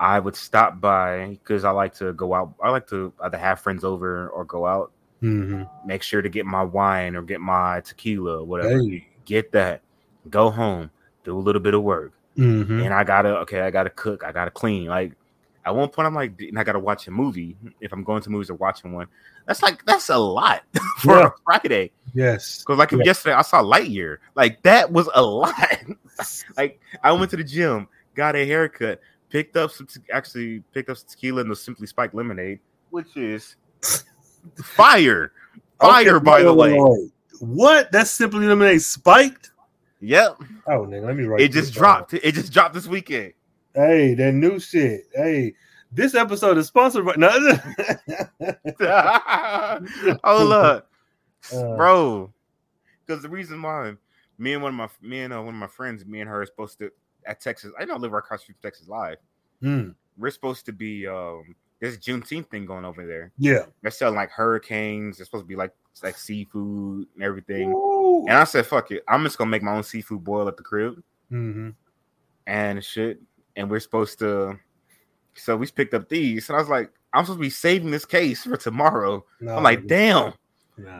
I would stop by because I like to go out. I like to either have friends over or go out. Mm-hmm. Make sure to get my wine or get my tequila, whatever. Hey. Get that. Go home, do a little bit of work Mm-hmm. and I gotta okay, I gotta cook, I gotta clean. Like at one point, I'm like, and I gotta watch a movie. If I'm going to movies or watching one, that's like that's a lot <laughs> for Yeah. a Friday. Yes. Because like Yeah. yesterday, I saw Lightyear. Like that was a lot. <laughs> like I went to the gym, got a haircut, picked up some te- actually picked up some tequila and the Simply Spiked lemonade, which is fire, <laughs> fire. Okay, by the way. What? That's simply lemonade spiked? Yep. Oh, nigga, let me write. It just down. dropped. It just dropped this weekend. Hey, that new shit. Hey, this episode is sponsored by. No, Hold up, Uh, bro. Because the reason why me and one of my me and uh, one of my friends, me and her are supposed to at Texas. I don't live right across from Texas Live. Hmm, We're supposed to be um there's a Juneteenth thing going over there. yeah. They're selling like hurricanes. They're supposed to be like like seafood and everything. Ooh. And I said, fuck it. I'm just gonna make my own seafood boil at the crib hmm and shit. And we're supposed to. So we picked up these, and I was like, I'm supposed to be saving this case for tomorrow. I'm like, damn.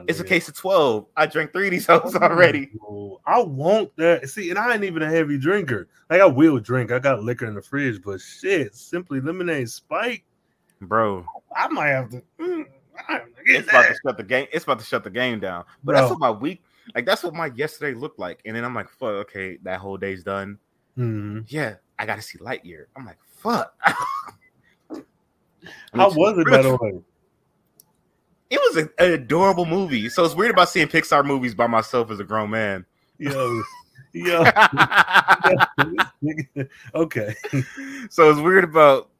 It's a case of 12. I drank three of these hoes already. <laughs> Oh, I want that. See, and I ain't even a heavy drinker. Like I will drink. I got liquor in the fridge, but shit, simply lemonade spike. Bro, I might have to. Mm, I have to get it's about to shut the game. It's about to shut the game down. But Bro. that's what my week, like that's what my yesterday looked like. And then I'm like, fuck, okay, that whole day's done. Mhm. Yeah, I gotta see Lightyear. I'm like, fuck. <laughs> How was it, by the way? It was a- an adorable movie. So it's weird about seeing Pixar movies by myself as a grown man. Yo, <laughs> yo. <laughs> okay. so it's weird about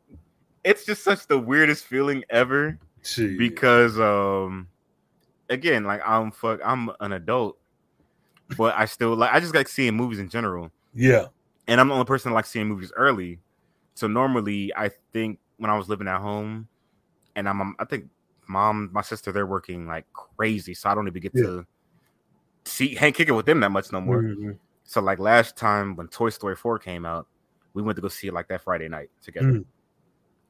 it's just such the weirdest feeling ever Shit. because um again, like I'm fuck, I'm an adult, but I still like I just like seeing movies in general. Yeah. And I'm the only person that likes seeing movies early. So normally, I think when I was living at home, and I'm, I think mom, my sister, they're working like crazy, so I don't even get Yeah. to see hang kicking with them that much no more. Mhm. So like last time when Toy Story 4 came out, we went to go see it like that Friday night together. Mm.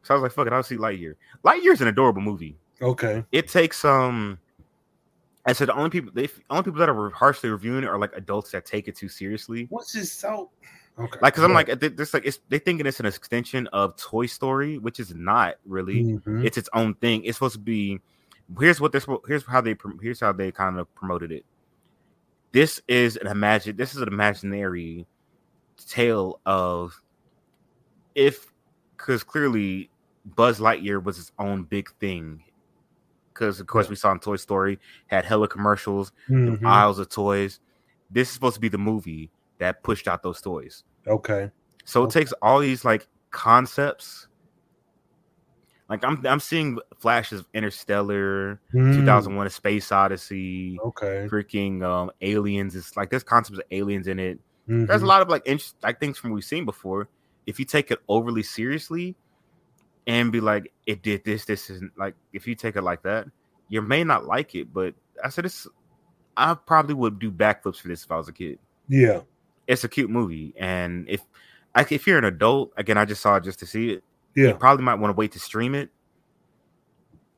So I was like, fuck it, I'll see Lightyear. Lightyear's an adorable movie. Okay. It takes um I so the only people they only people that are harshly reviewing it are like adults that take it too seriously. What's this so? Okay. Like, cause I'm like, th- this like it's they thinking it's an extension of Toy Story, which is not really. Mhm. It's its own thing. It's supposed to be. Here's what this. Here's how they. Here's how they kind of promoted it. This is an imagine. This is an imaginary tale of if, because clearly Buzz Lightyear was its own big thing. Because of course we saw in Toy Story had hella commercials, Mhm. aisles of toys. This is supposed to be the movie that pushed out those toys. Okay. So it Okay. takes all these like concepts. Like I'm I'm seeing flashes of Interstellar, Mm. 2001: A Space Odyssey, Okay. freaking um, aliens. It's like there's concepts of aliens in it. There's a Mhm. lot of like interest, like things from we've seen before. If you take it overly seriously and be like, it did this, this isn't like if you take it like that, you may not like it. But I said this, I probably would do backflips for this if I was a kid Yeah. it's a cute movie, and if like if you're an adult, again, I just saw it just to see it. Yeah. You probably might want to wait to stream it,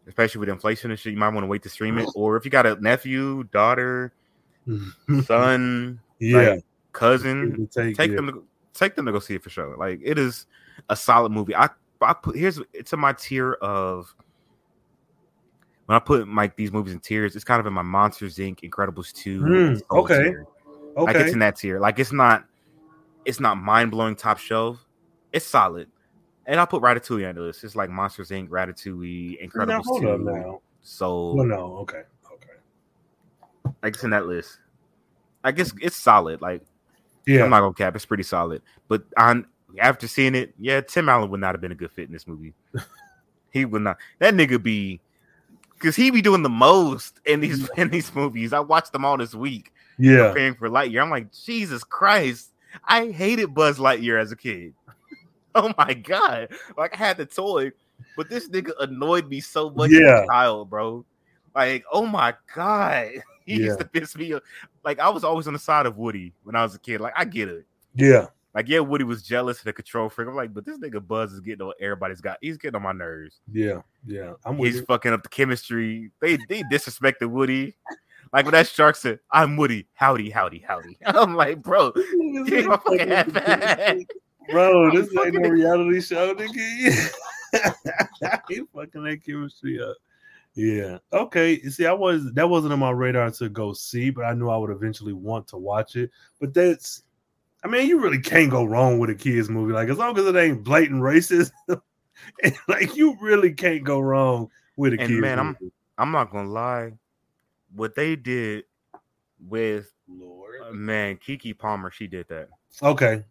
especially with inflation and shit. You might want to wait to stream it, or if you got a nephew, daughter, <laughs> son, yeah. like, cousin, take, take them to take them to go see it for sure. Like it is a solid movie. I I put here's it's in my tier of when I put like these movies in tiers. It's kind of in my Monsters Inc. Incredibles two. Mm, okay. tier. Like Okay. it's in that tier. Like it's not it's not mind blowing top shelf. It's solid. And I'll put Ratatouille on the list. It's like Monsters Inc., Ratatouille, now, Incredibles hold 2. up now. So Well, no. Okay. Okay. like it's in that list. I guess it's solid. Like Yeah. I'm not gonna cap, it's pretty solid. But on after seeing it, yeah, Tim Allen would not have been a good fit in this movie. <laughs> he would not. That nigga be because he be doing the most in these in these movies. I watched them all this week. yeah. preparing for Lightyear. I'm like, Jesus Christ, I hated Buzz Lightyear as a kid. <laughs> Oh my god, like I had the toy, but this nigga annoyed me so much as Yeah. a child, bro. Like, oh my god, <laughs> he Yeah. used to piss me off. Like, I was always on the side of Woody when I was a kid. Like, I get it. Yeah. Like, yeah, Woody was jealous of the control freak. I'm like, but this nigga Buzz is getting on everybody's got. He's getting on my nerves. Yeah. Yeah. I'm with He's you. fucking up the chemistry. They they disrespected Woody. Like when that shark said, "I'm Woody, howdy, howdy, howdy." <laughs> I'm like, bro, <laughs> my fucking. Bro, <laughs> this ain't no reality show, nigga. he fucking that chemistry up. Yeah. Okay. You See, I was that wasn't on my radar to go see, but I knew I would eventually want to watch it. But that's, I mean, you really can't go wrong with a kids movie. Like as long as it ain't blatant racist, <laughs> like you really can't go wrong with a And kids man, I'm- I'm not gonna lie. What they did with Lord. uh, man Keke Palmer, she did that. Okay.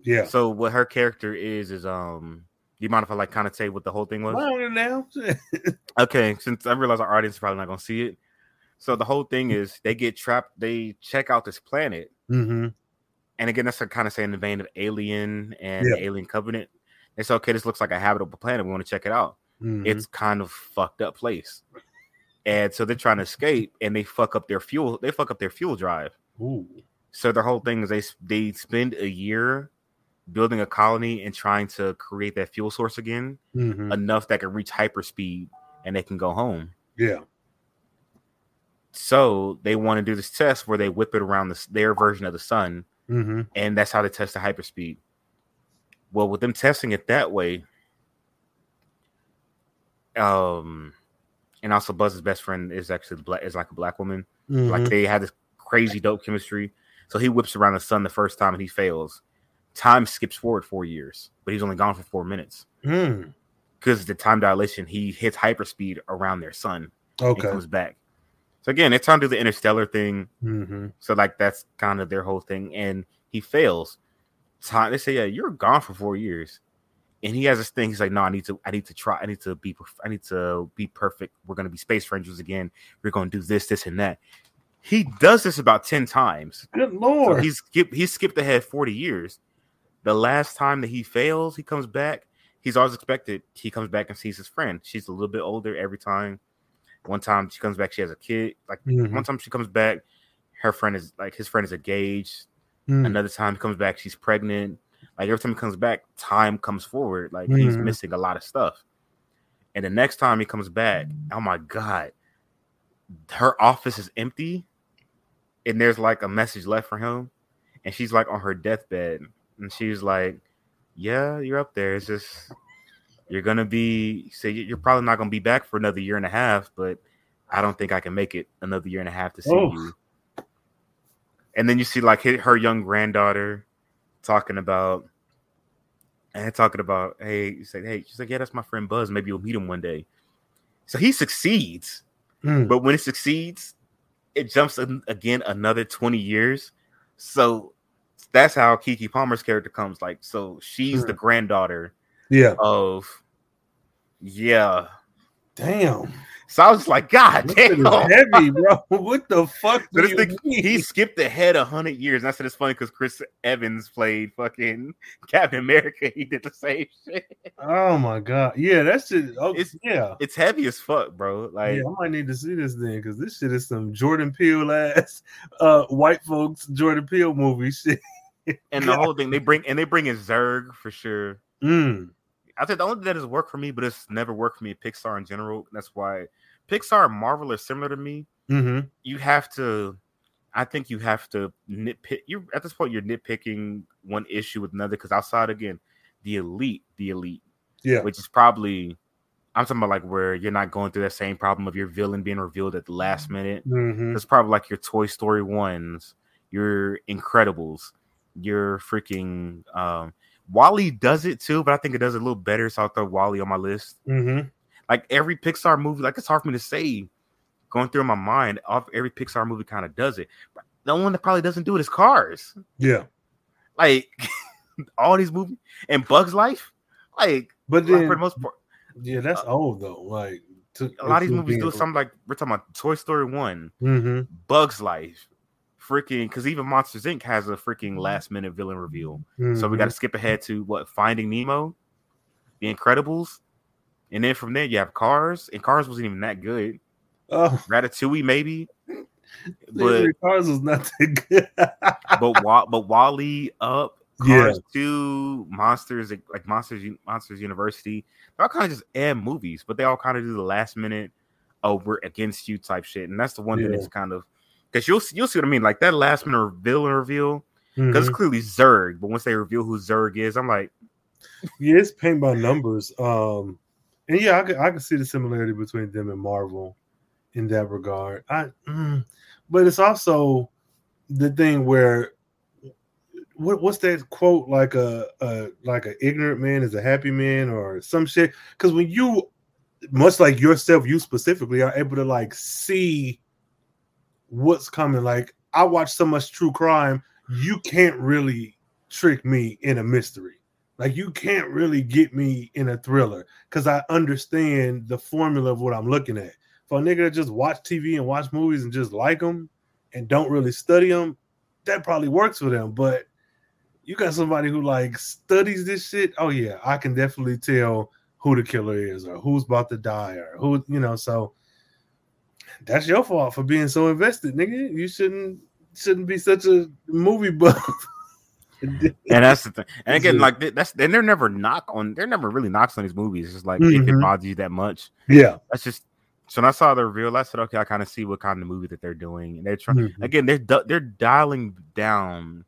Yeah. So what her character is is um. Do you mind if I like kind of say what the whole thing was? Long now. <laughs> Okay, since I realize our audience is probably not gonna see it. So the whole thing is they get trapped. They check out this planet, mm-hmm. And again, that's kind of saying in the vein of Alien and Yeah. Alien Covenant. They say, okay, this looks like a habitable planet. We want to check it out. Mm-hmm. It's kind of fucked up place, and so they're trying to escape, and they fuck up their fuel. They fuck up their fuel drive. Ooh. So their whole thing is they they spend a year building a colony and trying to create that fuel source again, Mm-hmm. enough that can reach hyperspeed and they can go home. Yeah. So they want to do this test where they whip it around this, their version of the sun, Mm-hmm. and that's how they test the hyperspeed. Well, with them testing it that way, um, and also Buzz's best friend is actually black is like a black woman. Like Mhm. they had this crazy dope chemistry. So he whips around the sun the first time and he fails. Time skips forward four years, but he's only gone for four minutes Mm. because the time dilation. He hits hyperspeed around their sun and Okay. comes back. So again, they're trying to do the interstellar thing. Mm-hmm. So like that's kind of their whole thing, and he fails. Time they say, yeah, you're gone for four years. and he has this thing. He's like, no, I need to, I need to try, I need to be, I need to be perfect. We're gonna be space rangers again. We're gonna do this, this, and that. He does this about ten times. Good lord, so he's skipped, he's skipped ahead forty years. The last time that he fails, he comes back. He's always expected. He comes back and sees his friend. She's a little bit older every time. One time she comes back, she has a kid. Like mm-hmm. one time she comes back, her friend is like his friend is engaged. Mm. Another time he comes back, she's pregnant. Like every time he comes back, time comes forward. Like mm-hmm. he's missing a lot of stuff. And the next time he comes back, oh my god, her office is empty, and there's like a message left for him, and she's like on her deathbed, and she's like, "Yeah, you're up there. It's just you're gonna be. Say you're probably not gonna be back for another year and a half, but I don't think I can make it another year and a half to see oh. you." And then you see like her young granddaughter talking about and talking about, hey, you said, hey, she's like, yeah, that's my friend Buzz. Maybe you'll meet him one day. So he succeeds, mm. but when it succeeds, it jumps again another 20 years. So that's how Keke Palmer's character comes. Like, so she's mm. the granddaughter, yeah, of yeah. Damn. So I was like, God this damn, heavy, bro. <laughs> What the fuck? Do you thing, he skipped ahead a hundred years. And I said it's funny because Chris Evans played fucking <laughs> Captain America. He did the same <laughs> shit. Oh my god, yeah, that's just oh, it's yeah, it's heavy as fuck, bro. Like, yeah, I might need to see this thing because this shit is some Jordan Peele ass, uh, white folks Jordan Peele movie shit. and the whole thing they bring and they bring in Zurg for sure. Mm. I think the only thing that has worked for me, but it's never worked for me. Pixar in general. That's why Pixar and Marvel are similar to me. Mm-hmm. You have to, I think you have to nitpick. You at this point, you're nitpicking one issue with another because outside again, the elite, the elite, yeah, which is probably. I'm talking about like where you're not going through that same problem of your villain being revealed at the last minute. Mm-hmm. It's probably like your Toy Story ones, your Incredibles, your freaking um, WALL-E does it too, but I think it does it a little better. So I'll throw WALL-E on my list. Mm-hmm like every Pixar movie, like it's hard for me to say going through my mind, off every Pixar movie kind of does it. But the one that probably doesn't do it is Cars. Yeah. Like <laughs> all these movies and Bugs Life. Like but then, for the most part. Yeah, that's uh, old though. Like to, a lot of these movies do something like we're talking about Toy Story one, mm-hmm. Bugs Life, freaking because even Monsters Inc. has a freaking last minute villain reveal. Mm-hmm. So we got to skip ahead to what Finding Nemo, The Incredibles, and then from there, you have Cars, and Cars wasn't even that good. Oh, Ratatouille maybe, <laughs> but Cars was not that good. <laughs> but but WALL-E up, Cars yeah. Two, Monsters like Monsters Monsters University. They're all kind of just add movies, but they all kind of do the last minute. Oh, we're against you type shit, and that's the one yeah. thing that's kind of because you'll you'll see what I mean, like that last minute villain reveal. Because mm-hmm. it's clearly Zurg. but once they reveal who Zurg is, I'm like, yeah, it's paint by numbers. Um, and yeah, I can, I can see the similarity between them and Marvel in that regard. I, mm, but it's also the thing where what, what's that quote like a, a like an ignorant man is a happy man or some shit? Because when you, much like yourself, you specifically are able to like see what's coming. Like I watch so much true crime, you can't really trick me in a mystery. Like you can't really get me in a thriller because I understand the formula of what I'm looking at. For a nigga that just watch TV and watch movies and just like them and don't really study them, that probably works for them. But you got somebody who like studies this shit. Oh yeah, I can definitely tell who the killer is or who's about to die or who you know. So that's your fault for being so invested, nigga. You shouldn't shouldn't be such a movie buff. <laughs> and that's the thing. And again, like that's and they're never knock on. They're never really knocks on these movies. It's just like mm-hmm. it mm-hmm. bothers you that much, yeah. That's just. So when I saw the reveal, I said, okay, I kind of see what kind of movie that they're doing, and they're trying mm-hmm. again. They're they're dialing down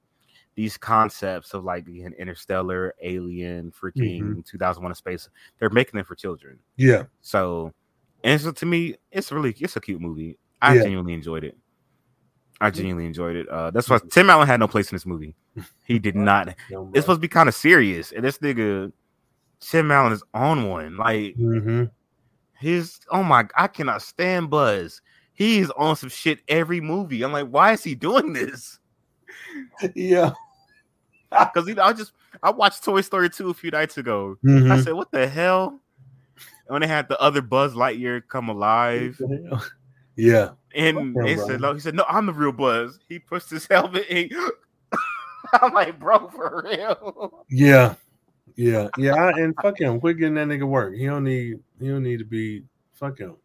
these concepts of like being interstellar, alien, freaking mm-hmm. 2001: A Space. They're making them for children. Yeah. So, and so to me, it's really it's a cute movie. I yeah. genuinely enjoyed it. I genuinely enjoyed it. Uh, that's why Tim Allen had no place in this movie. He did not. it's supposed to be kind of serious, and this nigga Tim Allen is on one. Like mm-hmm. his oh my, I cannot stand Buzz. He's on some shit every movie. I'm like, why is he doing this? Yeah. <laughs> because you know, I just I watched Toy Story 2 a few nights ago. I Mhm. said, "What the hell?" When they had the other Buzz Lightyear come alive, <laughs> yeah. and Fuck him, they bro. said, "No," he said, "No, I'm the real Buzz." He pushed his <laughs> helmet. And <laughs> I'm like, "Bro, for real." Yeah. Yeah. Yeah. I- And fuck him. Quit getting that nigga work. He don't need he don't need to be fuck him.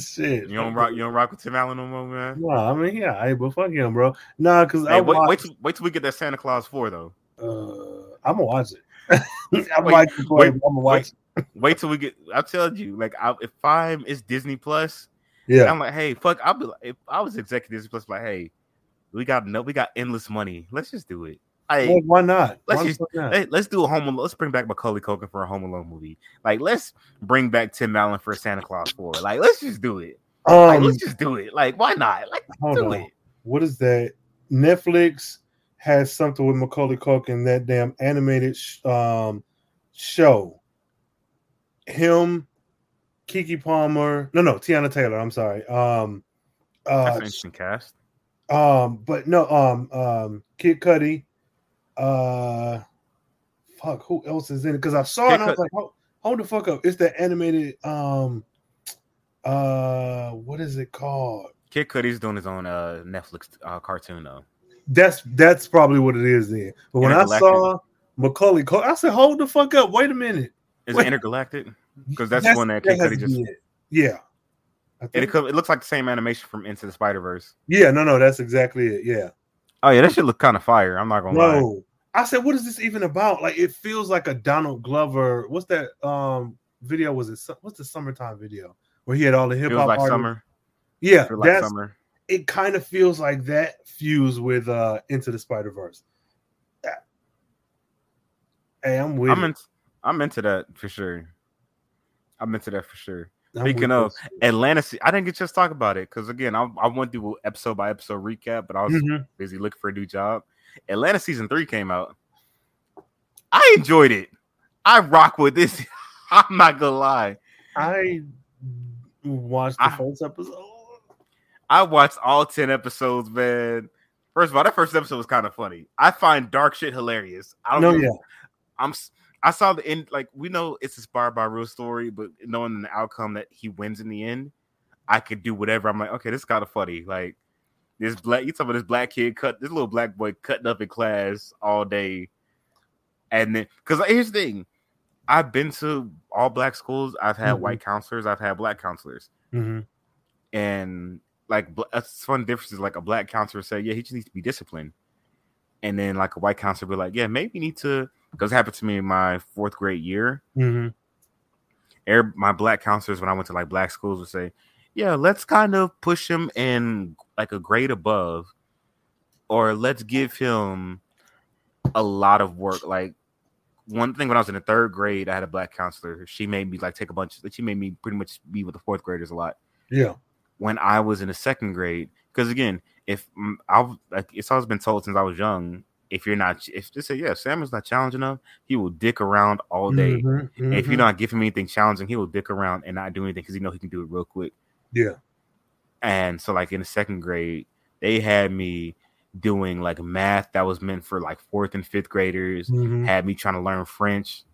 Shit. You don't rock. You don't rock with Tim Allen no more, man. No, I mean, yeah, I, but fuck him, bro. Nah, because I wait, watched, wait, till, wait till we get that Santa Claus four though. uh, I'm gonna watch it. I'm Wait, watching wait, I'm gonna watch it. Wait till we get. I tell you, like, I, if I'm it's Disney Plus, Yeah. I'm like, hey, fuck. I'll be like, if I was executive Disney Plus, like, hey, we got no, we got endless money. Let's just do it. Hey, Well, why not? Let's Why just- not? Hey, let's do a home. Alone. Let's bring back Macaulay Culkin for a Home Alone movie. Like, let's bring back Tim Allen for a Santa Claus Four. Like, let's just do it. Like, Um, let's just do it. Like, why not? Like, do on. it. What is that? Netflix has something with Macaulay Culkin, that damn animated sh- um show. Him, Keke Palmer, no, no, Teyana Taylor. I'm sorry. Um, That's uh, an interesting cast. um, but no, um, um, Kid Cudi, uh, fuck, who else is in it? Because I saw it, and I Kid was like, hold, hold the fuck up! It's the animated, um, uh, what is it called? Kid Cudi's doing his own uh Netflix uh, cartoon though. That's that's probably what it is then. But when I saw Macaulay, Culkin, I said, "Hold the fuck up! Wait a minute." Is Wait. it Entergalactic? Because that's, the one that Kid has Cudi to just. it. Yeah. I And think- it, it looks like the same animation from Into the Spider Verse. yeah, no, no, that's exactly it. Yeah. Oh yeah, that should look kind of fire. I'm not gonna lie. No. I said, what is this even about? Like, it feels like a Donald Glover. What's that um video? Was it what's the summertime video where he had all the hip hop? like artists? summer. Yeah, like that's summer. it. Kind of feels like that fused with uh Into the Spider Verse. Hey, I'm with I'm in, I'm into that for sure. I'm into that for sure. I'm speaking of. Atlanta, I didn't get just talk about it because again, I, I went through episode by episode recap, but I was Mhm. busy looking for a new job. Atlanta season three came out. I enjoyed it. I rock with this. <laughs> I'm not gonna lie. I watched the I- first episode. I watched all 10 episodes, man. First of all, that first episode was kind of funny. I find dark shit hilarious. I don't No, know. yeah. I'm I saw the end, like we know it's inspired by a real story, but knowing the outcome that he wins in the end, I could do whatever. I'm like, okay, this is kind of funny. Like this black, you talking about this black kid cut this little black boy cutting up in class all day, and then because here's the thing, I've been to all black schools. I've had Mhm. white counselors. I've had black counselors Mhm. and like that's one difference is like a black counselor say, yeah, he just needs to be disciplined, and then like a white counselor be like, yeah, maybe you need to because it happened to me in my fourth grade year. Mhm. Air my black counselors when I went to like black schools would say, yeah, let's kind of push him in like a grade above, or let's give him a lot of work. Like one thing when I was in the third grade, I had a black counselor. She made me like take a bunch. She made me pretty much be with the fourth graders a lot Yeah. when I was in the second grade. Because again, if I've like it's always been told since I was young, if you're not, if just say yeah, Sam is not challenging enough, he will dick around all day. Mhm. And if you're not giving him anything challenging, he will dick around and not do anything because he know he can do it real quick. Yeah. And so, like in the second grade, they had me doing like math that was meant for like fourth and fifth graders. Mhm. Had me trying to learn French.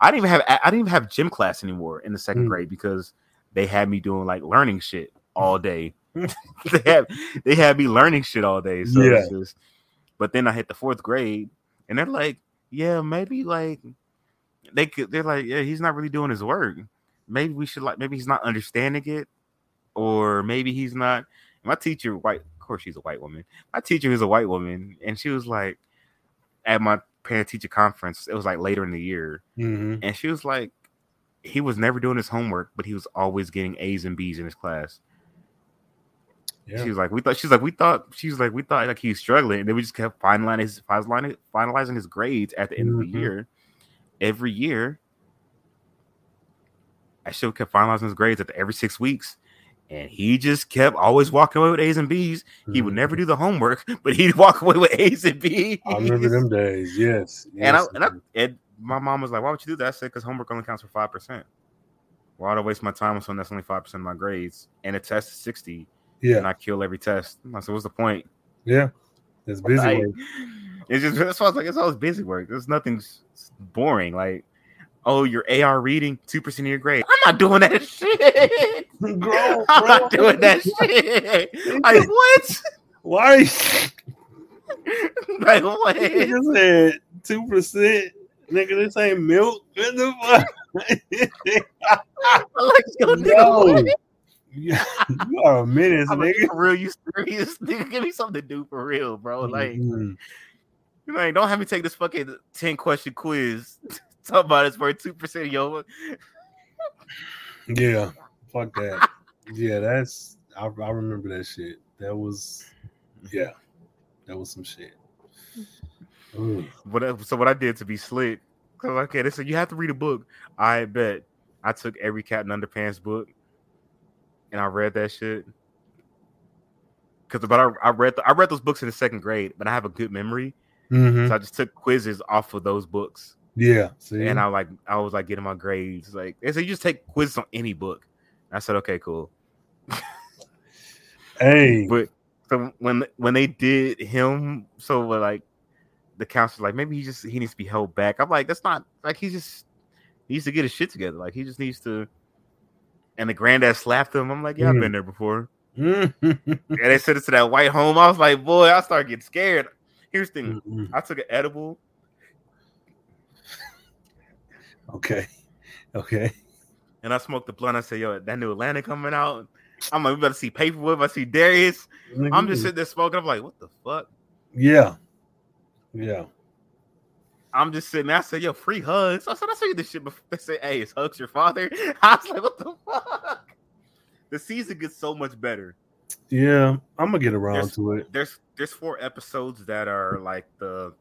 I didn't even have I didn't even have gym class anymore in the second Mm. grade because they had me doing like learning shit all day. <laughs> <laughs> they had they had me learning shit all day. So it's just, but then I hit the fourth grade and they're like, yeah, maybe like they could they're like, yeah, he's not really doing his work. Maybe we should like maybe he's not understanding it, or maybe he's not. My teacher, white, of course, she's a white woman. My teacher is a white woman, and she was like, at my parent teacher conference, it was like later in the year, Mhm. and she was like, he was never doing his homework, but he was always getting A's and B's in his class. Yeah. She was like, we thought she's like, we thought she's like, we thought like he was struggling, and then we just kept finalizing his finalizing, finalizing his grades at the end of Mhm. the year. Every year, I still kept finalizing his grades at the, every six weeks, and he just kept always walking away with A's and B's. He would never do the homework, <laughs> but he'd walk away with A's and B's. I remember them days. Yes. And I, and I and my mom was like, "Why would you do that?" I said, "Because homework only counts for five percent. Why would I waste my time on something that's only five percent of my grades? And a test is sixty, yeah. and I kill every test. I said, "What's the point?" yeah. It's busy. Work. <laughs> It's just that's why I was like, it's always busy work. There's nothing boring. Like, oh, your AR reading two percent of your grade. I'm not doing that <laughs> shit. <laughs> Bro, I'm bro. not doing that shit. Like what? Why? you- like what? Nigga said two percent. Nigga, this ain't milk. What the fuck? like, yo, nigga, Yo, what? You <laughs> you are a menace, I'm like, nigga. for real, you serious? <laughs> Nigga, give me something to do for real, bro. Like, Mhm. you like, don't have me take this fucking 10 question quiz. <laughs> Talk about it's for two percent, of yo. yeah, fuck that. Yeah, that's I, I remember that shit. That was yeah, that was some shit. Ooh. What so what I did to be slick? Okay, they said you have to read a book. I bet I took every Captain Underpants book and I read that shit. Cause but I, I read the, I read those books in the second grade, but I have a good memory, Mhm. so I just took quizzes off of those books, Yeah, see, and I like I was like getting my grades. Like they said, you just take quizzes on any book. I said, okay, cool. <laughs> hey, But so when when they did him, so like the counselor like maybe he just he needs to be held back. I'm like, that's not like he just needs to get his shit together. Like he just needs to. And the granddad slapped him. I'm like, yeah, I've been there before. <laughs> And they said it to that white home. I was like, boy, I started getting scared. Here's the thing: Mhm. I took an edible, okay, okay. and I smoked the blunt. I said, yo, that new Atlanta coming out. I'm like, we better see Paperwhip. I see Darius. I'm just sitting there smoking. I'm like, what the fuck? yeah, yeah. I'm just sitting there. I said, yo, free hugs. I said, I saw you this shit before. They said, hey, it's hugs your father. <laughs> I was like, what the fuck? The season gets so much better. Yeah, I'm gonna get around There's- to it. There's there's four episodes that are like the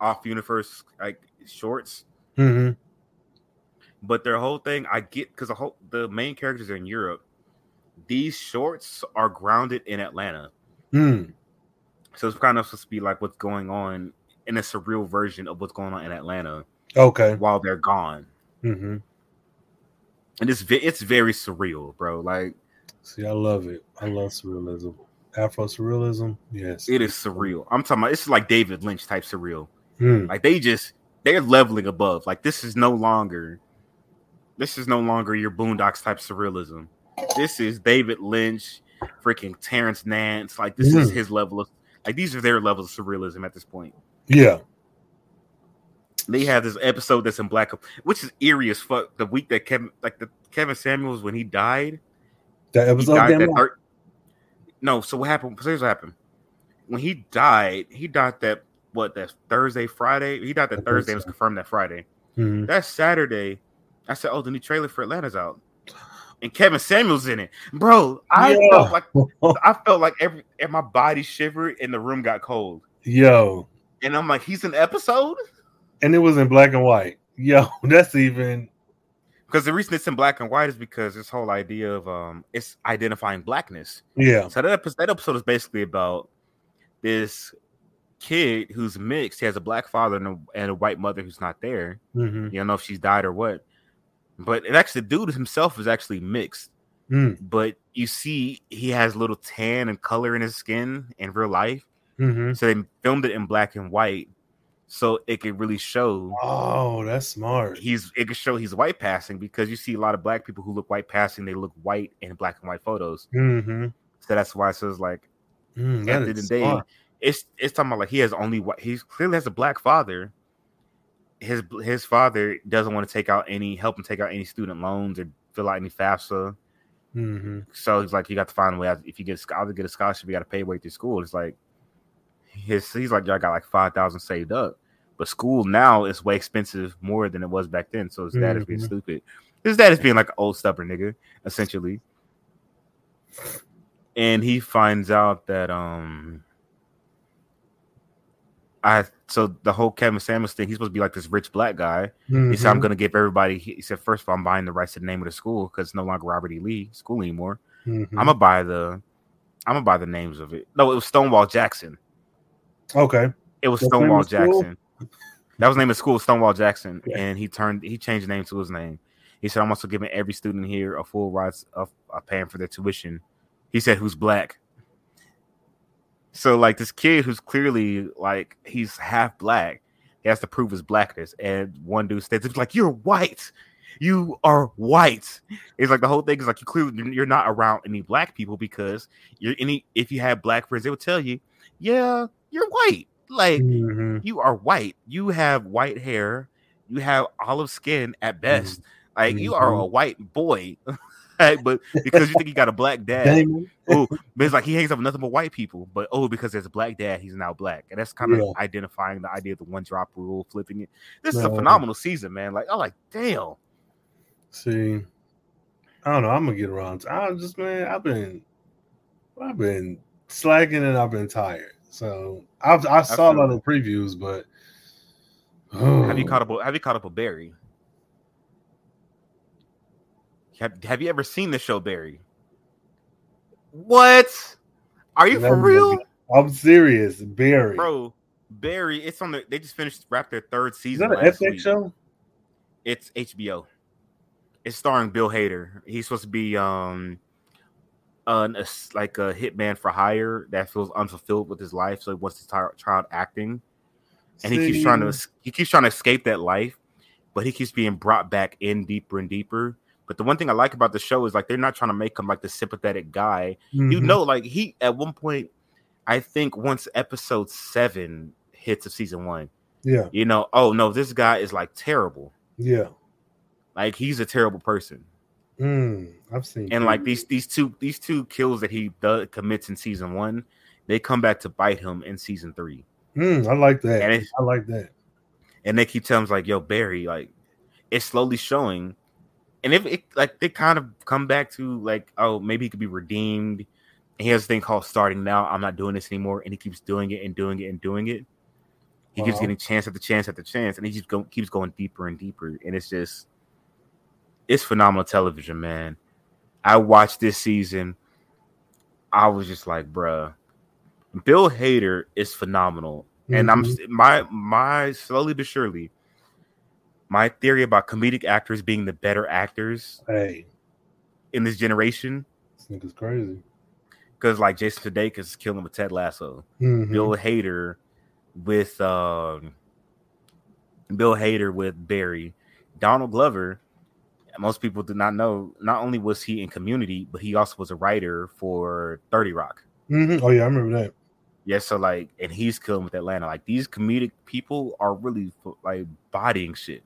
off universe like shorts, hmm but their whole thing I get because the whole the main characters are in Europe. These shorts are grounded in Atlanta. Mm. So it's kind of supposed to be like what's going on in a surreal version of what's going on in Atlanta Okay. while they're gone. hmm And it's it's very surreal, bro. Like See, I love it. I love surrealism. Afro surrealism. Yes. it is surreal. I'm talking about it's like David Lynch type surreal. Mm. Like they just they're leveling above. Like this is no longer this is no longer your Boondocks type surrealism. This is David Lynch, freaking Terrence Nance. Like this is Mm. his level of like these are their levels of surrealism at this point. Yeah. They have this episode that's in black, which is eerie as fuck. The week that Kevin, like the Kevin Samuels, when he died, That episode. died that thir- No, so what happened? Here's what happened. When he died, he died that what that Thursday, Friday. He died that Thursday. It was confirmed that Friday. Mhm. That Saturday, I said, "Oh, the new trailer for Atlanta's out," and Kevin Samuels in it, bro. I Yeah. felt like <laughs> I felt like every and my body shivered and the room got cold. Yo, And I'm like, he's an episode and it was in black and white. Yo, <laughs> that's even. because the reason it's in black and white is because this whole idea of um, it's identifying blackness. Yeah. So that episode, that episode is basically about this kid who's mixed. He has a black father and a, and a white mother who's not there. hmm You don't know if she's died or what. But it actually, the dude himself is actually mixed. Mm. But you see, he has little tan and color in his skin in real life. Hmm So they filmed it in black and white, so it could really show Oh, that's smart. he's. It could show he's white passing because you see a lot of black people who look white passing. They look white in black and white photos. hmm So that's why it says like Mm, at the end of the day, smart. it's it's talking about like he has only what he clearly has a black father. His his father doesn't want to take out any help him take out any student loans or fill out any FAFSA. hmm So he's like, you got to find a way. out- If you get either get a scholarship, you got to pay way through school. It's like his he's like, y'all got like five thousand saved up, but school now is way expensive more than it was back then. So his dad is being Mhm. stupid. His dad is being like an old stubborn nigga, essentially. And he finds out that um I so the whole Kevin Samuels thing, he's supposed to be like this rich black guy. He said, I'm Mhm. gonna give everybody he said, first of all, I'm buying the rights to the name of the school because it's no longer Robert E. Lee school anymore. Mhm. I'm gonna buy the I'm gonna buy the names of it. No, it was Stonewall Jackson. Okay. It was That's Stonewall the school? Jackson. That was the name of the school, Stonewall Jackson, Yeah. and he turned he changed the name to his name. He said, "I'm also giving every student here a full rights of, of paying for their tuition." He said, "Who's black?" So like this kid who's clearly like he's half black, he has to prove his blackness, and one dude states it's like you're white, you are white. It's like the whole thing is like you clearly you're not around any black people because you're any if you have black friends, they would tell you, yeah, you're white. Like Mhm. you are white. You have white hair. You have olive skin at best. Like you are a white boy. <laughs> Like, but because you think you got a black dad, oh, but it's like he hangs up with nothing but white people. But oh, because there's a black dad, he's now black, and that's kind of Yeah. identifying the idea of the one drop rule, flipping it. This is a phenomenal season, man. Like, I'm like, damn. See, I don't know. I'm gonna get around. To, I just man, I've been, I've been slacking and I've been tired. So I've, I saw a lot of previews, but Have you caught up? Have you caught up with Barry? Have, have you ever seen the show Barry? What? Are you for real. I'm serious, Barry. bro? Barry, it's on the. They just finished wrapped their third Is season. that an last FX week. show? It's HBO. It's starring Bill Hader. He's supposed to be um an a, like a hitman for hire that feels unfulfilled with his life, so he wants to try, try out acting, and he keeps trying to he keeps trying to escape that life, but he keeps being brought back in deeper and deeper. But the one thing I like about the show is like they're not trying to make him like the sympathetic guy. You mhm. know, like he at one point, I think once episode seven hits of season one, Yeah, you know, oh no, this guy is like terrible. yeah. Like he's a terrible person. Mm, I've seen. and like these these two these two kills that he does, commits in season one, they come back to bite him in season three, Mm, I like that. and I like that. and they keep telling him like, "Yo, Barry, like it's slowly showing," and if it like they kind of come back to like, oh, maybe he could be redeemed. And he has a thing called starting now. I'm not doing this anymore, and he keeps doing it and doing it and doing it. He keeps getting chance after chance after chance, and he just go, keeps going deeper and deeper, and it's just it's phenomenal television, man. I watched this season. I was just like, bruh, Bill Hader is phenomenal. And I'm Mhm. my my slowly but surely, my theory about comedic actors being the better actors Hey, in this generation, this nigga's crazy. because like Jason Sudeikis is killing with Ted Lasso, Mhm. Bill Hader with um, Bill Hader with Barry, Donald Glover. Most people do not know. Not only was he in Community, but he also was a writer for Thirty Rock. Mhm. Oh yeah, I remember that. Yeah, so like, and he's killing with Atlanta. Like these comedic people are really like bodying shit.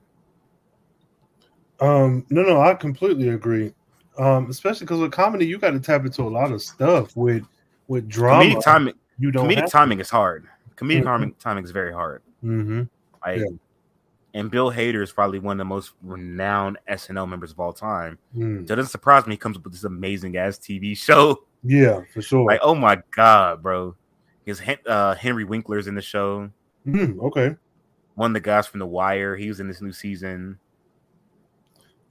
Um, no, no, I completely agree. Um, especially because with comedy, you got to tap into a lot of stuff. With with drama, Comedic timing, you don't. comedic timing is hard. Comedic Mhm. timing, timing is very hard. Mm-hmm. Like, Yeah. And Bill Hader is probably one of the most renowned SNL members of all time. Mm. Doesn't surprise me he comes up with this amazing ass TV <laughs> show. Yeah, for sure. Like, oh my god, bro! His uh, Henry Winkler's in the show. Mm, okay. One of the guys from The Wire. He was in this new season.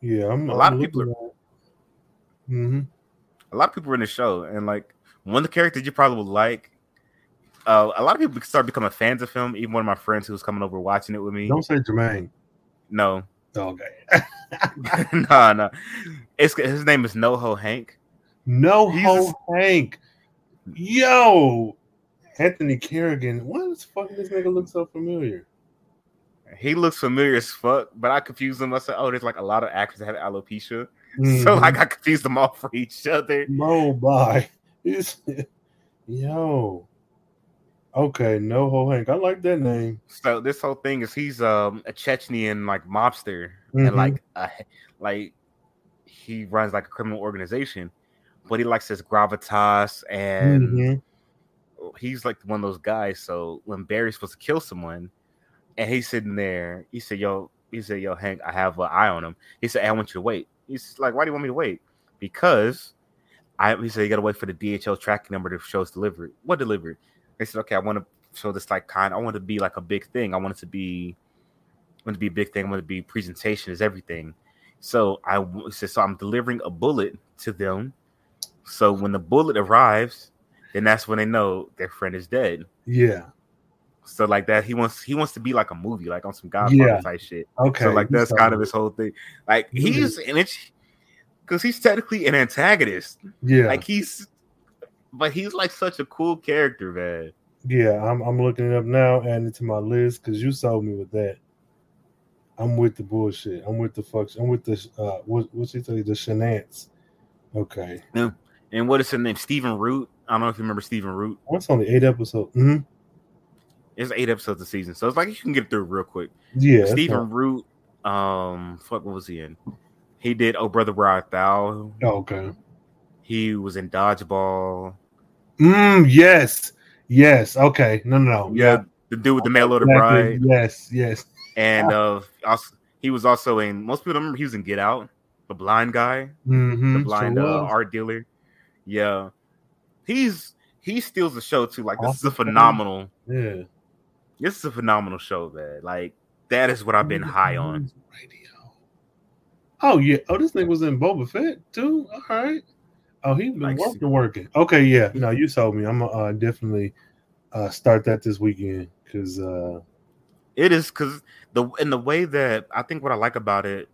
Yeah, I'm A lot I'm of people Are, Mhm. A lot of people are in the show, and like one of the characters you probably would like. Uh, a lot of people start becoming fans of him. Even one of my friends who was coming over watching it with me. Don't say Jermaine. No, Okay. <laughs> no, no. It's his name is NoHo Hank. NoHo Hank. Yo, Anthony Carrigan. Why does fucking this nigga look so familiar? He looks familiar as fuck, but I confused him. I said, "Oh, there's like a lot of actors that have alopecia," <laughs> so Mhm. like I confused them all for each other. By. It's- <laughs> Yo. Okay, NoHo Hank. I like that name. So this whole thing is he's um a Chechnyan like mobster, Mhm. and like uh, like he runs like a criminal organization, but he likes his gravitas and. Mhm. he's like one of those guys. So when Barry's supposed to kill someone, and he's sitting there, he said, "Yo," he said, "Yo, Hank, I have an eye on him." He said, "I want you to wait." He's like, "Why do you want me to wait?" Because I, he said, "You got to wait for the DHL tracking number to show us delivered." What delivered? They said, "Okay, I want to show this like kind. I want to be like a big thing. I want it to be, I want it to be a big thing. I want it to be presentation is everything." So I said, "So I'm delivering a bullet to them." So when the bullet arrives, then that's when they know their friend is dead. Yeah. So like that, he wants he wants to be like a movie, like on some Godfather Yeah. type shit. Okay. so like that's kind of his whole thing. Like he's and it's because he's technically an antagonist. Yeah. Like he's but he's like such a cool character, man. Yeah, I'm I'm looking it up now, adding it to my list because you sold me with that. I'm with the bullshit. I'm with the fuck. I'm with the uh, what what's he tell you? The shenanigans. Okay. Yeah. And what is his name? Stephen Root. I don't know if you remember Stephen Root. What's on the eight episodes? Mm-hmm. It's eight episodes a season, so it's like you can get through real quick. Yeah. Stephen not... Root. Um, fuck, what was he in? He did Oh Brother Where Art Thou. Oh, okay. He was in Dodgeball. Mm, yes. Yes. Okay. No, no, no. Yeah. The dude with the mail order bride. Yes. Yes. And uh, also, he was also in. Most people remember he was in Get Out, the blind guy, mm-hmm, the blind sure uh, art dealer. Yeah, he's he steals the show too. Like this awesome. is a phenomenal. Yeah, this is a phenomenal show, man. Like that is what I've been high on. Radio. Oh yeah. Oh, this thing was in Boba Fett too. All right. Oh, he's been like, working, working. Okay, yeah. No, you told me. I'm gonna uh, definitely uh, start that this weekend because uh, it is because the in the way that I think what I like about it,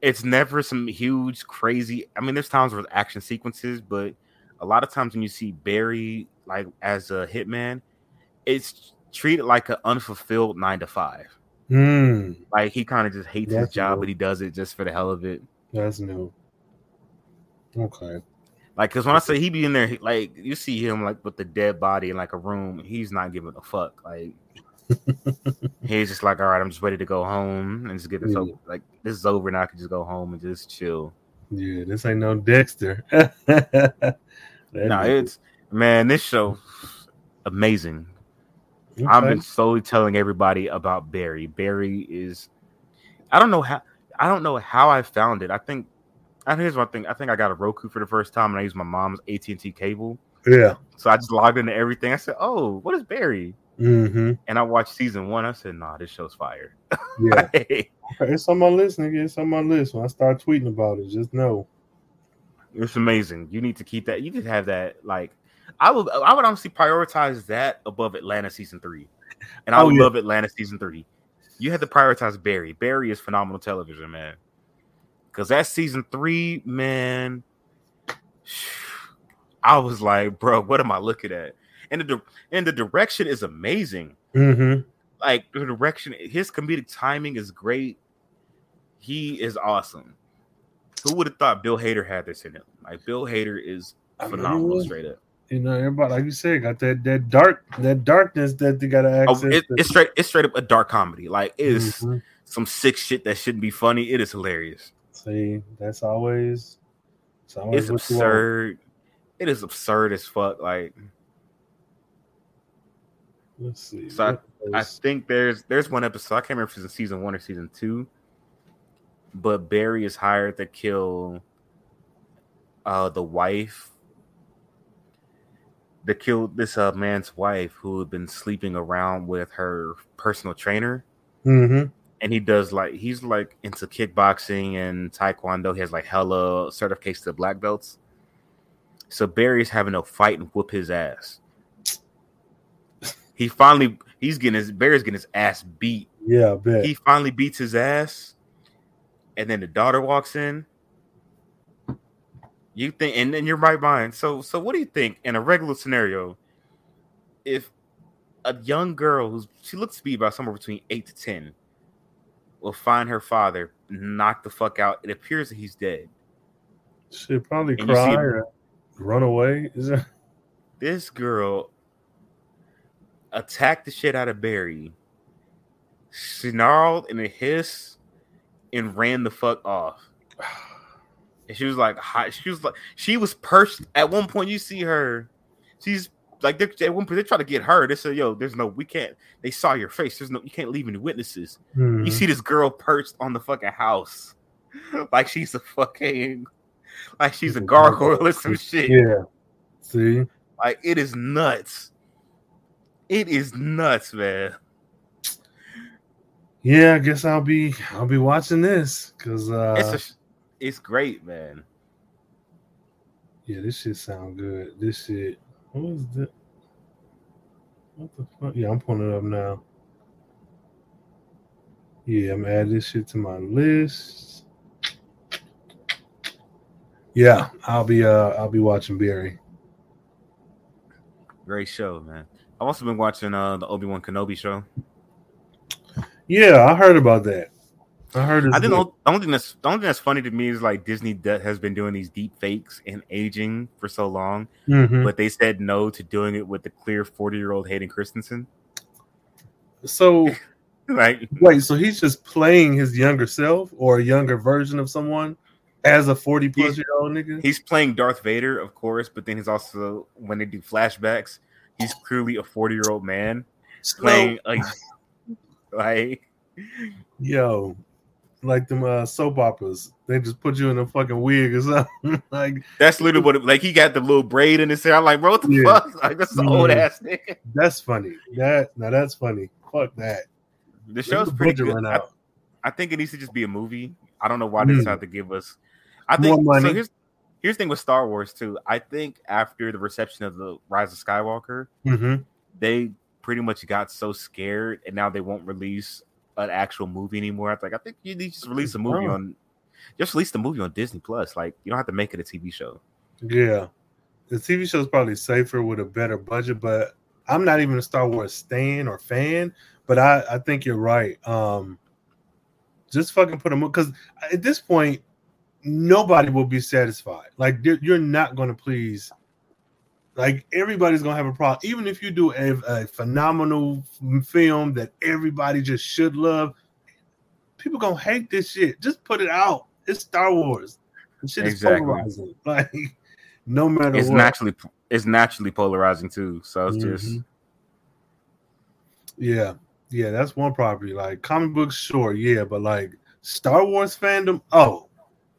it's never some huge crazy. I mean, there's times with action sequences, but a lot of times when you see Barry like as a hitman, it's treated like an unfulfilled nine to five. Mm. Like he kind of just hates That's his job, new. but he does it just for the hell of it. That's new. Okay. Like, cause when I say he be in there, he, like you see him like with the dead body in like a room, he's not giving a fuck. Like <laughs> he's just like, all right, I'm just ready to go home and just get this yeah. over. Like this is over now. I can just go home and just chill. Yeah, this ain't no Dexter. <laughs> no, nah, it's man, this show amazing. Okay. I've been slowly telling everybody about Barry. Barry is I don't know how I don't know how I found it. I think and here's one thing. I think I got a Roku for the first time and I used my mom's AT&T cable. Yeah. So I just logged into everything. I said, "Oh, what is Barry?" Mm-hmm. And I watched season one. I said, "Nah, this show's fire." Yeah, <laughs> it's on my list, nigga. It's on my list. When I start tweeting about it, just know it's amazing. You need to keep that. You just have that. Like, I would, I would honestly prioritize that above Atlanta season three, and I oh, would yeah. love Atlanta season three. You had to prioritize Barry. Barry is phenomenal television, man. Because that season three, man, I was like, bro, what am I looking at? and the and the direction is amazing. Mm-hmm. Like the direction, his comedic timing is great. He is awesome. Who would have thought Bill Hader had this in him? Like Bill Hader is phenomenal, I straight up. You know, everybody, like you said, got that that dark that darkness that they got to access. Oh, it, it's straight. It's straight up a dark comedy. Like it is mm-hmm. some sick shit that shouldn't be funny. It is hilarious. See, that's always. It's, always it's absurd. It is absurd as fuck. Like Let's see. So I, I, think there's there's one episode I can't remember if it's in season one or season two, but Barry is hired to kill uh the wife to kill this uh man's wife who had been sleeping around with her personal trainer. Mm-hmm. And he does like he's like into kickboxing and taekwondo. He has like hella certificates to black belts. So Barry's having to fight and whoop his ass he finally he's getting his Barry's getting his ass beat. Yeah. He finally beats his ass, and then the daughter walks in. You think, and then you're right mind. So, so what do you think in a regular scenario? If a young girl who's she looks to be about somewhere between eight to ten will find her father knock the fuck out, it appears that he's dead. She'd probably and cry or run away. Is that this girl attacked the shit out of Barry, snarled in a hiss, and ran the fuck off. <sighs> And she was like, hot. she was like, she was perched. At one point, you see her. She's like, one point, they try to get her. They said, "Yo, there's no, we can't." They saw your face. There's no, you can't leave any witnesses. Mm-hmm. You see this girl perched on the fucking house, <laughs> like she's a fucking, like she's a gargoyle or some <laughs> shit. Yeah. See, like it is nuts. It is nuts, man. Yeah, I guess I'll be I'll be watching this because uh it's a, it's great, man. Yeah, this shit sound good. This shit. What was that? What the fuck? Yeah, I'm pulling it up now. Yeah, I'm adding this shit to my list. Yeah, I'll be uh I'll be watching Barry. Great show, man. I've also been watching uh the Obi Wan Kenobi show. Yeah, I heard about that. I heard. I think the only thing that's the only thing that's funny to me is like Disney has been doing these deep fakes and aging for so long, Mhm. but they said no to doing it with the clear forty year old Hayden Christensen. So <laughs> Like, wait, so he's just playing his younger self or a younger version of someone as a forty plus year old nigga? he's playing Darth Vader, of course, but then he's also when they do flashbacks, he's clearly a forty year old man So- playing like <laughs> like yo, like them uh, soap operas. They just put you in a fucking wig or something. <laughs> like that's literally what it, like he got the little braid in his hair. I'm like, bro, what the Yeah. fuck? Like that's the old ass nigga. that's funny. That now that's funny. Fuck that. The show's the pretty good. I. I think it needs to just be a movie. I don't know why they Mm. decided to give us. I More think money. so. Here's here's the thing with Star Wars too. I think after the reception of the Rise of Skywalker, hmm they pretty much got so scared, and now they won't release an actual movie anymore. I think I think you need to just release a movie Oh. on. Just release the movie on Disney Plus. Like you don't have to make it a TV show. Yeah. The TV show is probably safer with a better budget, but I'm not even a Star Wars stan or fan, but I, I think you're right. Um just fucking put them because at this point, nobody will be satisfied. Like you're you're not going to please. Like everybody's gonna have a problem, even if you do a, a phenomenal film that everybody just should love. People gonna hate this shit. Just put it out. It's Star Wars. The shit Exactly. is polarizing. <laughs> Like no matter It's what. naturally it's naturally polarizing too. So it's just Mhm. Yeah, yeah, that's one property. Like comic books, sure, yeah, but like Star Wars fandom, oh,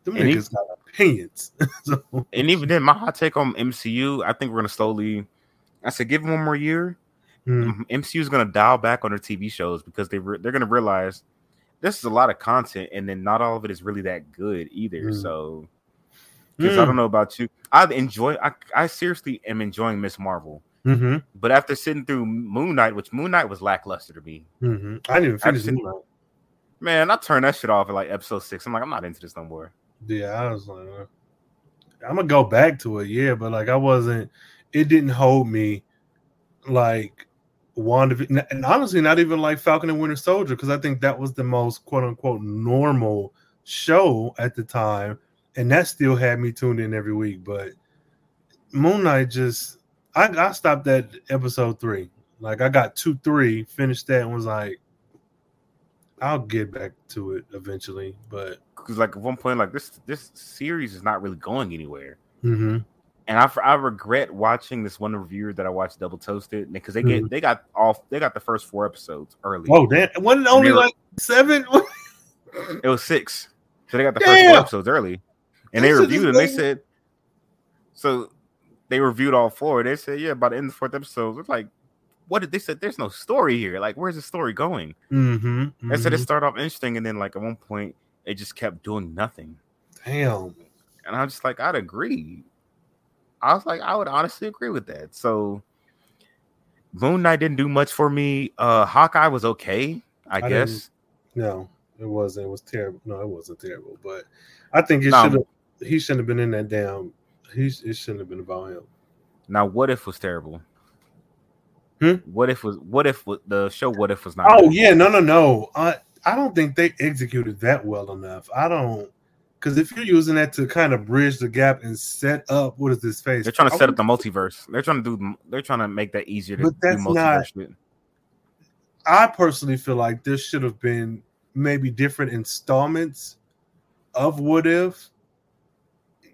them And niggas got opinions. <laughs> so, and even then, my hot take on MCU, I think we're gonna slowly. I said, give them one more year. mm, MCU is gonna dial back on their TV shows because they re- they're gonna realize this is a lot of content, and then not all of it is really that good either. Mm. So, because I mm, don't know about you, I enjoy. I I seriously am enjoying Miss Marvel, mhm, but after sitting through Moon Knight, which Moon Knight was lackluster to me, mhm. I didn't even finish Moon Knight. man, I turned that shit off at like episode six. I'm like, I'm not into this no more. Yeah, I was like, uh, I'm gonna go back to it, yeah, but like I wasn't. It didn't hold me like Wanda, and honestly, not even like Falcon and Winter Soldier, because I think that was the most quote unquote normal show at the time, and that still had me tuned in every week. But Moon Knight just, I, I stopped at episode three. Like I got two, three, finished that, and was like, I'll get back to it eventually. But Because like at one point, like this this series is not really going anywhere. mhm. and I, I regret watching this one reviewer that I watched Double Toasted because they get they got off they got the first four episodes early. oh damn, wasn't only were- like seven? It was six, so they got the first four episodes early, and they reviewed and they said so they reviewed all four. They said yeah, by the end of the fourth episode, it's like what did they said? There's no story here. Like where's the story going? mm-hmm, said it started off interesting, and then like at one point it just kept doing nothing, Damn. and I'm just like I'd agree. I was like I would honestly agree with that. So. Moon Knight didn't do much for me. Uh Hawkeye was okay, I, I guess. No, it wasn't. It was terrible. No, it wasn't terrible. But I think it No. should have. He shouldn't have been in that damn. He it shouldn't have been about him. Now, what if was terrible? Hmm? What if was what if the show What if was not? Oh good? yeah, no, no, no. I I don't think they executed that well enough. I don't. Because if you're using that to kind of bridge the gap and set up what is this face? they're trying to I set up the multiverse. They're trying to do. They're trying to make that easier to But do that's multiverse not- shit. I personally feel like this should have been maybe different installments of what if.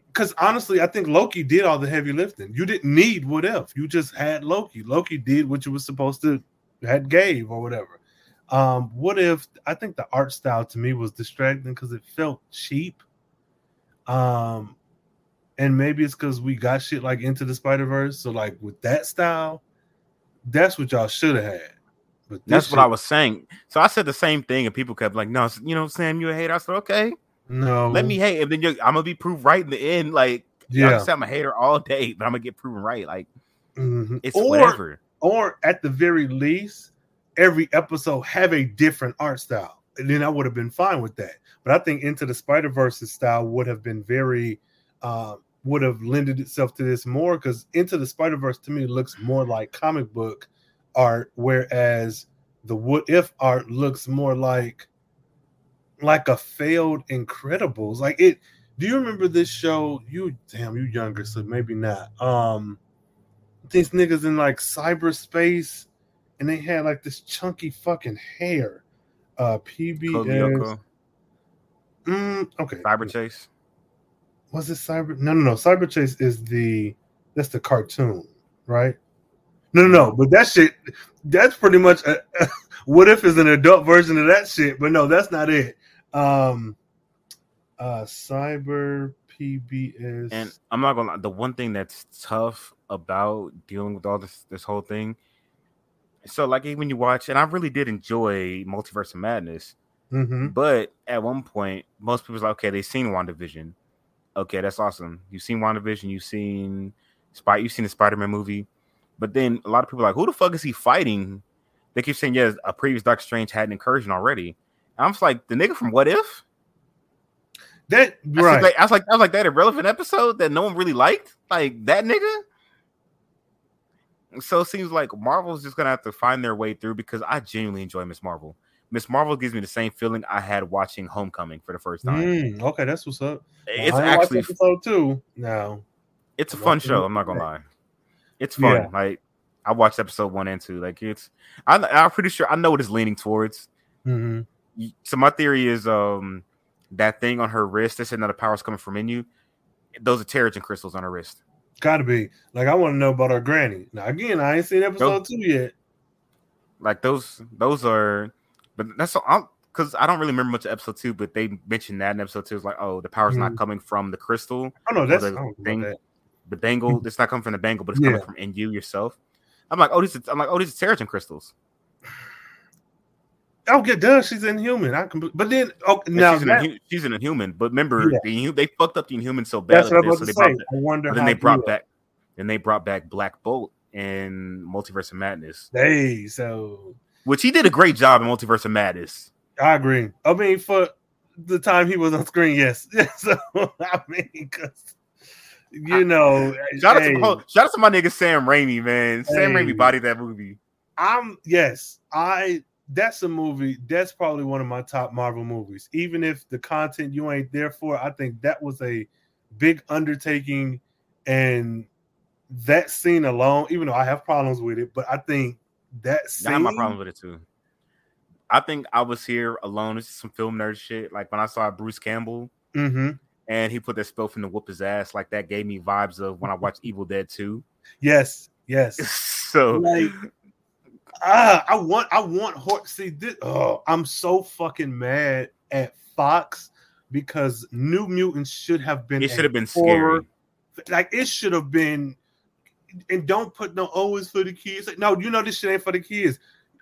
Because honestly, I think Loki did all the heavy lifting. You didn't need what if. You just had Loki. Loki did what you were supposed to had gave or whatever. Um, what if I think the art style to me was distracting because it felt cheap. Um, and maybe it's because we got shit like into the Spider Verse. So like with that style, that's what y'all should have had. But That's what I was saying. So I said the same thing, and people kept like, "No, you know, Sam, you a hater." I said, "Okay, No, let me hate, and then you're, I'm gonna be proved right in the end." Like, yeah, Yeah. I am a hater all day, but I'm gonna get proven right. Like, Mhm. it's or whatever. or at the very least, every episode have a different art style, and then I would have been fine with that. But I think Into the Spider Verse style would have been very. Um, would have lended itself to this more because Into the Spider Verse to me looks more like comic book art, whereas the What If art looks more like like a failed Incredibles. Like it. Do you remember this show? You damn, you younger, so maybe not. Um, these niggas in like cyberspace, and they had like this chunky fucking hair. Uh, PBS. Mm, okay. Cyber Chase. Was it Cyber? No, no, no. Cyber Chase is the that's the cartoon, right? No, no, no. But that shit, that's pretty much. A, <laughs> what if is an adult version of that shit? But no, that's not it. Um, uh, Cyber PBS. And I'm not gonna lie, the one thing that's tough about dealing with all this this whole thing. So, like, when you watch, and I really did enjoy Multiverse of Madness, mm-hmm. but at one point, most people's like, okay, they've seen WandaVision. Okay, that's awesome. You've seen WandaVision, you've seen Spy, you've seen the Spider-Man movie, but then a lot of people are like, who the fuck is he fighting? They keep saying, yes, a previous Doctor Strange had an incursion already. I'm just like, the nigga from What If? That I right. Like, I was like, I was like that irrelevant episode that no one really liked. Like that nigga. So it seems like Marvel's just gonna have to find their way through because I genuinely enjoy Miss Marvel. Miss Marvel gives me the same feeling I had watching Homecoming for the first time. Mm, okay, that's what's up. It's I watched actually episode two. No, it's a I'm fun show. I'm not gonna lie. It's fun. Yeah. Like I watched episode one and two. Like it's I'm, I'm pretty sure I know what it's leaning towards. hmm Y- So my theory is um that thing on her wrist that said that the power's coming from in you. Those are Terrigen crystals on her wrist. gotta be. Like, I want to know about our granny. Now, again, I ain't seen episode two yet. Like those, those are, but that's all. because I don't really remember much of episode two, but they mentioned that in episode two. It's like, oh, the power's not Mhm. coming from the crystal, Oh no, that's the I don't know about thing- that. the bangle. It's not coming from the bangle, but it's Yeah. coming from in you yourself. I'm like, oh, this Are, I'm like, oh, these are Terrigen crystals. Oh, get done. She's inhuman. I can, but then oh, And now she's, an that- inhu- she's an inhuman, but remember, Yeah. the inhu- they fucked up the inhuman so bad. that's what this, about so to say. I wonder then they brought back, then they brought back Black Bolt in Multiverse of Madness, Hey, so which he did a great job in Multiverse of Madness. I agree. I mean, for the time he was on screen, yes. <laughs> so I mean, because you know, Shout out hey, to my, shout out to my nigga Sam Raimi, man. Sam Raimi body that movie. I'm yes, I that's a movie. That's probably one of my top Marvel movies. Even if the content you ain't there for, I think that was a big undertaking, and that scene alone, even though I have problems with it, but I think that scene. I have my problem with it too. I think I was here alone. This is some film nerd shit. Like when I saw Bruce Campbell hmm and he put that spell from the whoop his ass, like that gave me vibes of when I <laughs> watched Evil Dead 2. Yes, yes. <laughs> so like ah, I want I want Hor- see this oh I'm so fucking mad at Fox because New Mutants should have been it should have been horror- scary. like it should have been and don't put no oh for the kids. Like, no, you know this shit ain't for the kids.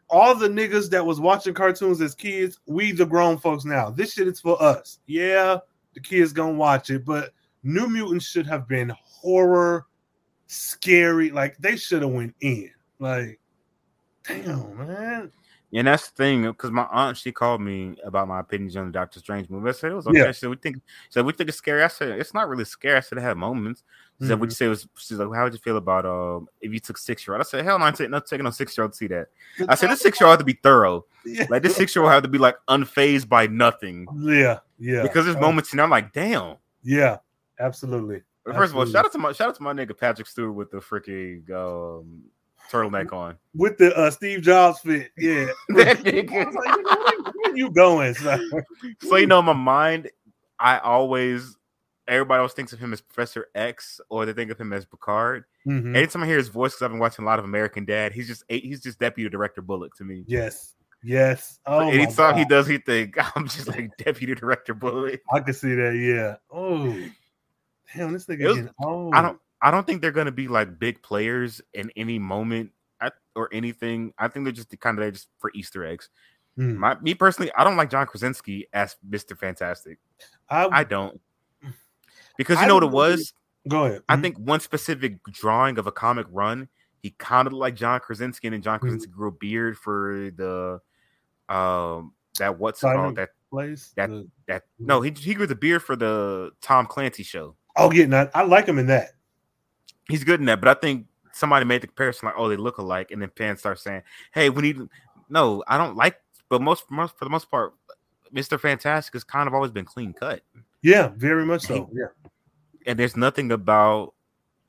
All the niggas that was watching cartoons as kids, we the grown folks now. This shit is for us. Yeah, the kids gonna watch it, but New Mutants should have been horror, scary. Like they should have went in. Like, damn man. And that's the thing, because my aunt she called me about my opinions on the Doctor Strange movie. I said it was okay. Yeah. She said we think said we think it's scary. I said it's not really scary. I said it had moments. She said, "Would you say it was?" She's like, "How would you feel about um if you took six year old?" I said, "Hell no, I'm not taking no six year old to see that." I said, "This six year old had to be thorough. yeah, Like this six year old had to be like unfazed by nothing." yeah, yeah, Because there's moments and I'm like, "Damn." yeah, absolutely. But First of all, shout out to my shout out to my nigga Patrick Stewart with the freaking um, turtleneck on. With the uh, Steve Jobs fit, yeah. That <laughs> I nigga. was like, where, where you going, son? So you know, my mind, I always everybody always thinks of him as Professor X, or they think of him as Picard. Mhm. Anytime I hear his voice, because I've been watching a lot of American Dad, he's just he's just Deputy Director Bullock to me. Yes, yes. Oh, my Anytime he God. does anything, <laughs> I'm just like Deputy Director Bullock. I can see that. Yeah. Oh, damn, this nigga. Was-. I don't I don't think they're gonna be like big players in any moment or anything. I think they're just kind of there just for Easter eggs. Hmm. My, me personally, I don't like John Krasinski as Mister Fantastic. I, I don't <sighs> because you I know what it was. go ahead. I Mhm. think one specific drawing of a comic run, he kind of like John Krasinski, and then John Mm-hmm. Krasinski grew a beard for the um that what's Silent called that place. that the- that no he he grew the beard for the Tom Clancy show. Oh yeah, not, I like him in that. He's good in that, but I think somebody made the comparison like, oh, they look alike, and then fans start saying, "Hey, we need." No, I don't like, but most, most for the most part, Mister Fantastic has kind of always been clean cut. Yeah, very much so. Yeah, and there's nothing about.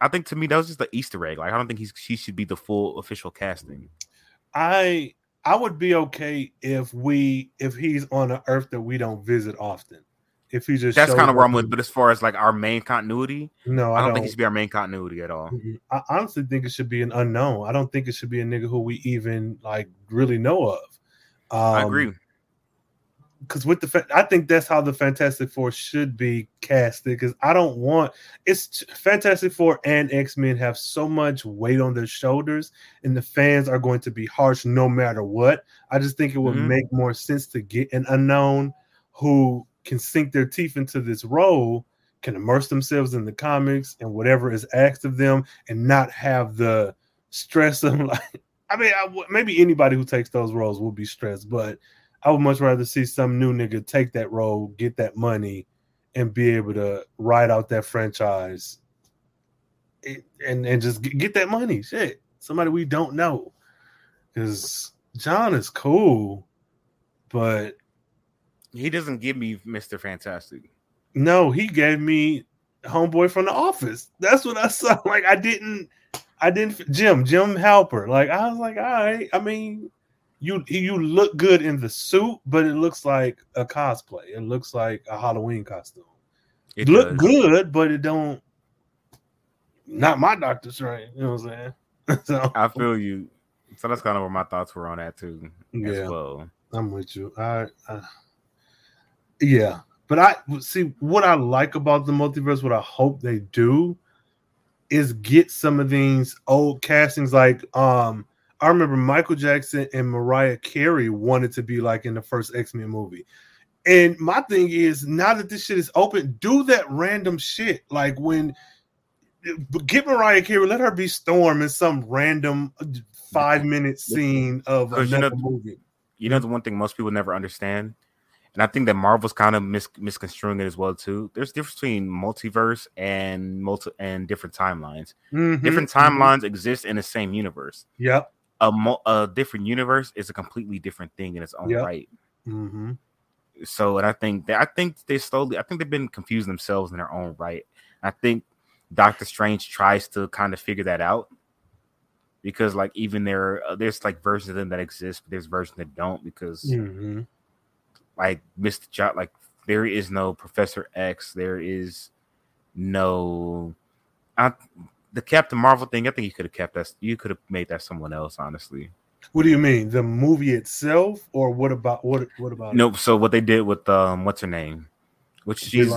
I think to me that was just the Easter egg. Like I don't think he's she should be the full official casting. I I would be okay if we if he's on an Earth that we don't visit often. If he just that's kind of where I'm with. But as far as like our main continuity, no, I, I don't, think he should be our main continuity at all. I honestly think it should be an unknown. I don't think it should be a nigga who we even like really know of. Um, I agree because with the I think that's how the Fantastic Four should be casted. Because I don't want it's Fantastic Four and X Men have so much weight on their shoulders, and the fans are going to be harsh no matter what. I just think it would mm-hmm. make more sense to get an unknown who can sink their teeth into this role, can immerse themselves in the comics and whatever is asked of them, and not have the stress of <laughs> like. I mean, I, maybe anybody who takes those roles will be stressed, but I would much rather see some new nigga take that role, get that money, and be able to ride out that franchise and and just get that money. Shit, somebody we don't know, because John is cool, but he doesn't give me Mister Fantastic. No, he gave me homeboy from the office. That's what I saw. <laughs> Like I didn't, I didn't. Jim, Jim Halpert. Like I was like, all right. I mean, you you look good in the suit, but it looks like a cosplay. It looks like a Halloween costume. It look does. good, but it don't. Not my Doctor Strange. You know what I'm saying? <laughs> so, I feel you. So that's kind of where my thoughts were on that too. Yeah, well. I'm with you. I, I, yeah, but I see what I like about the multiverse. What I hope they do is get some of these old castings, like um I remember Michael Jackson and Mariah Carey wanted to be like in the first X Men movie. And my thing is, now that this shit is open, do that random shit. Like when get Mariah Carey, let her be Storm in some random five minute scene of another you know, movie. You know the one thing most people never understand, and I think that Marvel's kind of mis- misconstruing it as well too. There's difference between multiverse and multi and different timelines. Mm-hmm, different mm-hmm. timelines mm-hmm. exist in the same universe. Yep a, mo- a different universe is a completely different thing in its own yep. right. Mm-hmm. So, and I think that I think they slowly, I think they've been confusing themselves in their own right. I think Doctor Strange tries to kind of figure that out because, like, even there, uh, there's like versions of them that exist, but there's versions that don't because, mm-hmm. Like, Mister Job, like, there is no Professor X, there is no. I, the Captain Marvel thing, I think you could have kept that. You could have made that someone else, honestly. What do you mean? The movie itself, or what about what? What about? Nope. So what they did with um, what's her name? Which she's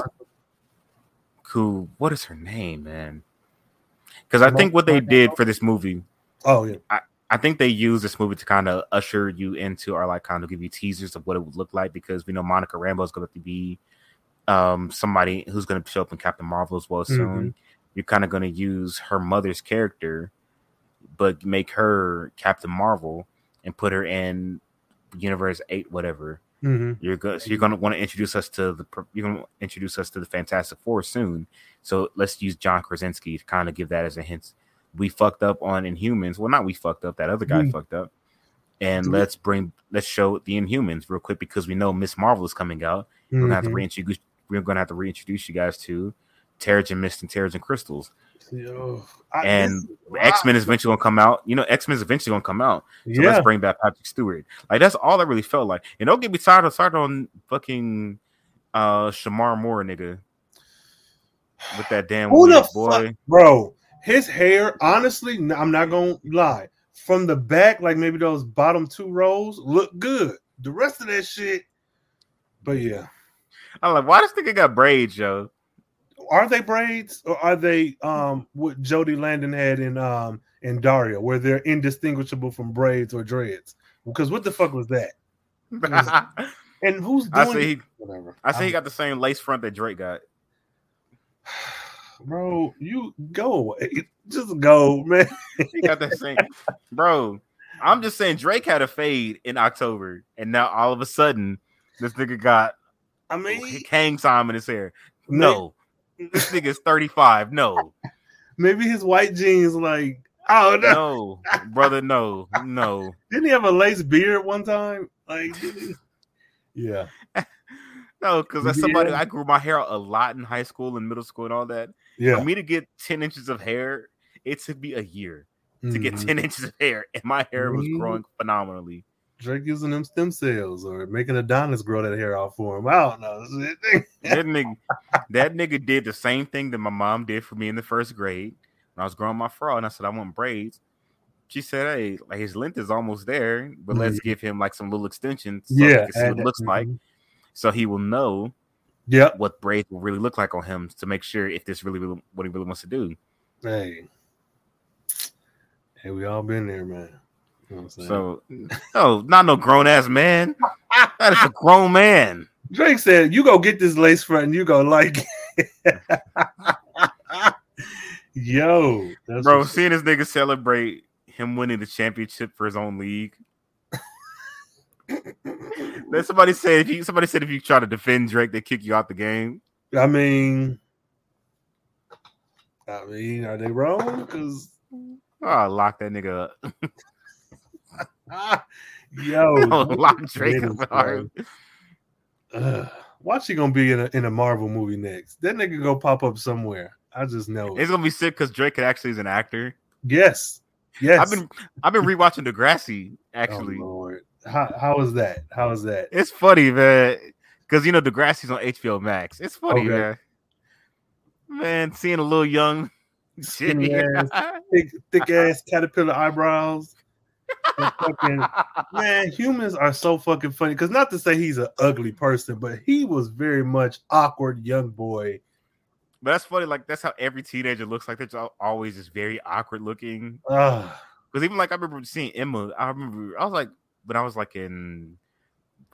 who? What is her name, man? Because I think what they did for this movie. Oh yeah. I, I think they use this movie to kind of usher you into, or like kind of give you teasers of what it would look like, because we know Monica Rambeau is going to be um somebody who's going to show up in Captain Marvel as well soon. Mm-hmm you're kind of going to use her mother's character, but make her Captain Marvel and put her in Universe Eight, whatever. Mm-hmm. You're good. So you're going to want to introduce us to the. You're going to introduce us to the Fantastic Four soon. So let's use John Krasinski to kind of give that as a hint. We fucked up on Inhumans. Well, not we fucked up. That other guy mm-hmm. fucked up. And mm-hmm. let's bring let's show the Inhumans real quick because we know Miss Marvel is coming out. We're gonna have to mm-hmm. reintroduce. We're gonna have to reintroduce you guys to Terrigen Mist and Terrigen Crystals. Yo, I, and X Men is eventually gonna come out. You know, X Men is eventually gonna come out. So yeah. let's bring back Patrick Stewart. Like that's all I really felt like. And don't get me started started on fucking uh Shemar Moore, nigga. With that damn Who boy, fuck, bro. His hair, honestly, I'm not gonna lie. From the back, like maybe those bottom two rows, look good. The rest of that shit, but yeah. I'm like, why this nigga got braids, yo? are they braids or are they um what Jodie Landon had in um in Daria, where they're indistinguishable from braids or dreads? Because what the fuck was that? <laughs> and who's doing I say he, whatever? I say he got the same lace front that Drake got. <sighs> <sighs> <sighs> Bro, you go away. <laughs> Just go, man. he got that same, bro. I'm just saying Drake had a fade in October, and now all of a sudden this nigga got I mean Kang Simon in his hair. No, This nigga's 35. No. <laughs> Maybe his white jeans like oh no. No, brother, no, no. Didn't he have a lace beard one time? Like yeah. <laughs> No, because as somebody Yeah. I grew my hair a lot in high school and middle school and all that. Yeah. For me to get 10 inches of hair, it took me a year to get Mhm. 10 inches of hair, and my hair was Mhm. growing phenomenally. Drake using them stem cells or making Adonis grow that hair out for him. I don't know. <laughs> That nigga, that nigga did the same thing that my mom did for me in the first grade when I was growing my fro, and I said I want braids. She said, "Hey, like his length is almost there, but let's Mhm. give him like some little extensions, so yeah. he can see what it looks like, Mhm. so he will know Yep. what braids will really look like on him to make sure if this really, really what he really wants to do." Hey. Hey, we all been there, man. You know what I'm? So, no, not no grown ass man. That is a grown man. Drake said, "You go get this lace front, and you go like." it." <laughs> Yo, that's Bro, seeing this nigga celebrate him winning the championship for his own league. Then somebody said if you somebody said if you try to defend Drake, they kick you out the game. I mean, I mean, are they wrong? Because Oh, ah, lock that nigga up. <laughs> yo, <laughs> lock Drake up. Watch he gonna be in a in a Marvel movie next. That nigga go pop up somewhere. I just know. it. It's gonna be sick because Drake actually is an actor. Yes, yes. I've been I've been rewatching Degrassi. Oh, actually, Oh. How how is that? How is that? it's funny, man. Because you know Degrassi's on HBO Max. It's funny, Okay. man. Man, seeing a little young, Skinny ass. <laughs> Thick, thick ass caterpillar eyebrows. Fucking <laughs> man, humans are so fucking funny. Because not to say he's an ugly person, but he was very much awkward young boy. But that's funny. Like that's how every teenager looks like. They're always just very awkward looking. Because even like I remember seeing Emma. I remember I was like, when I was like in,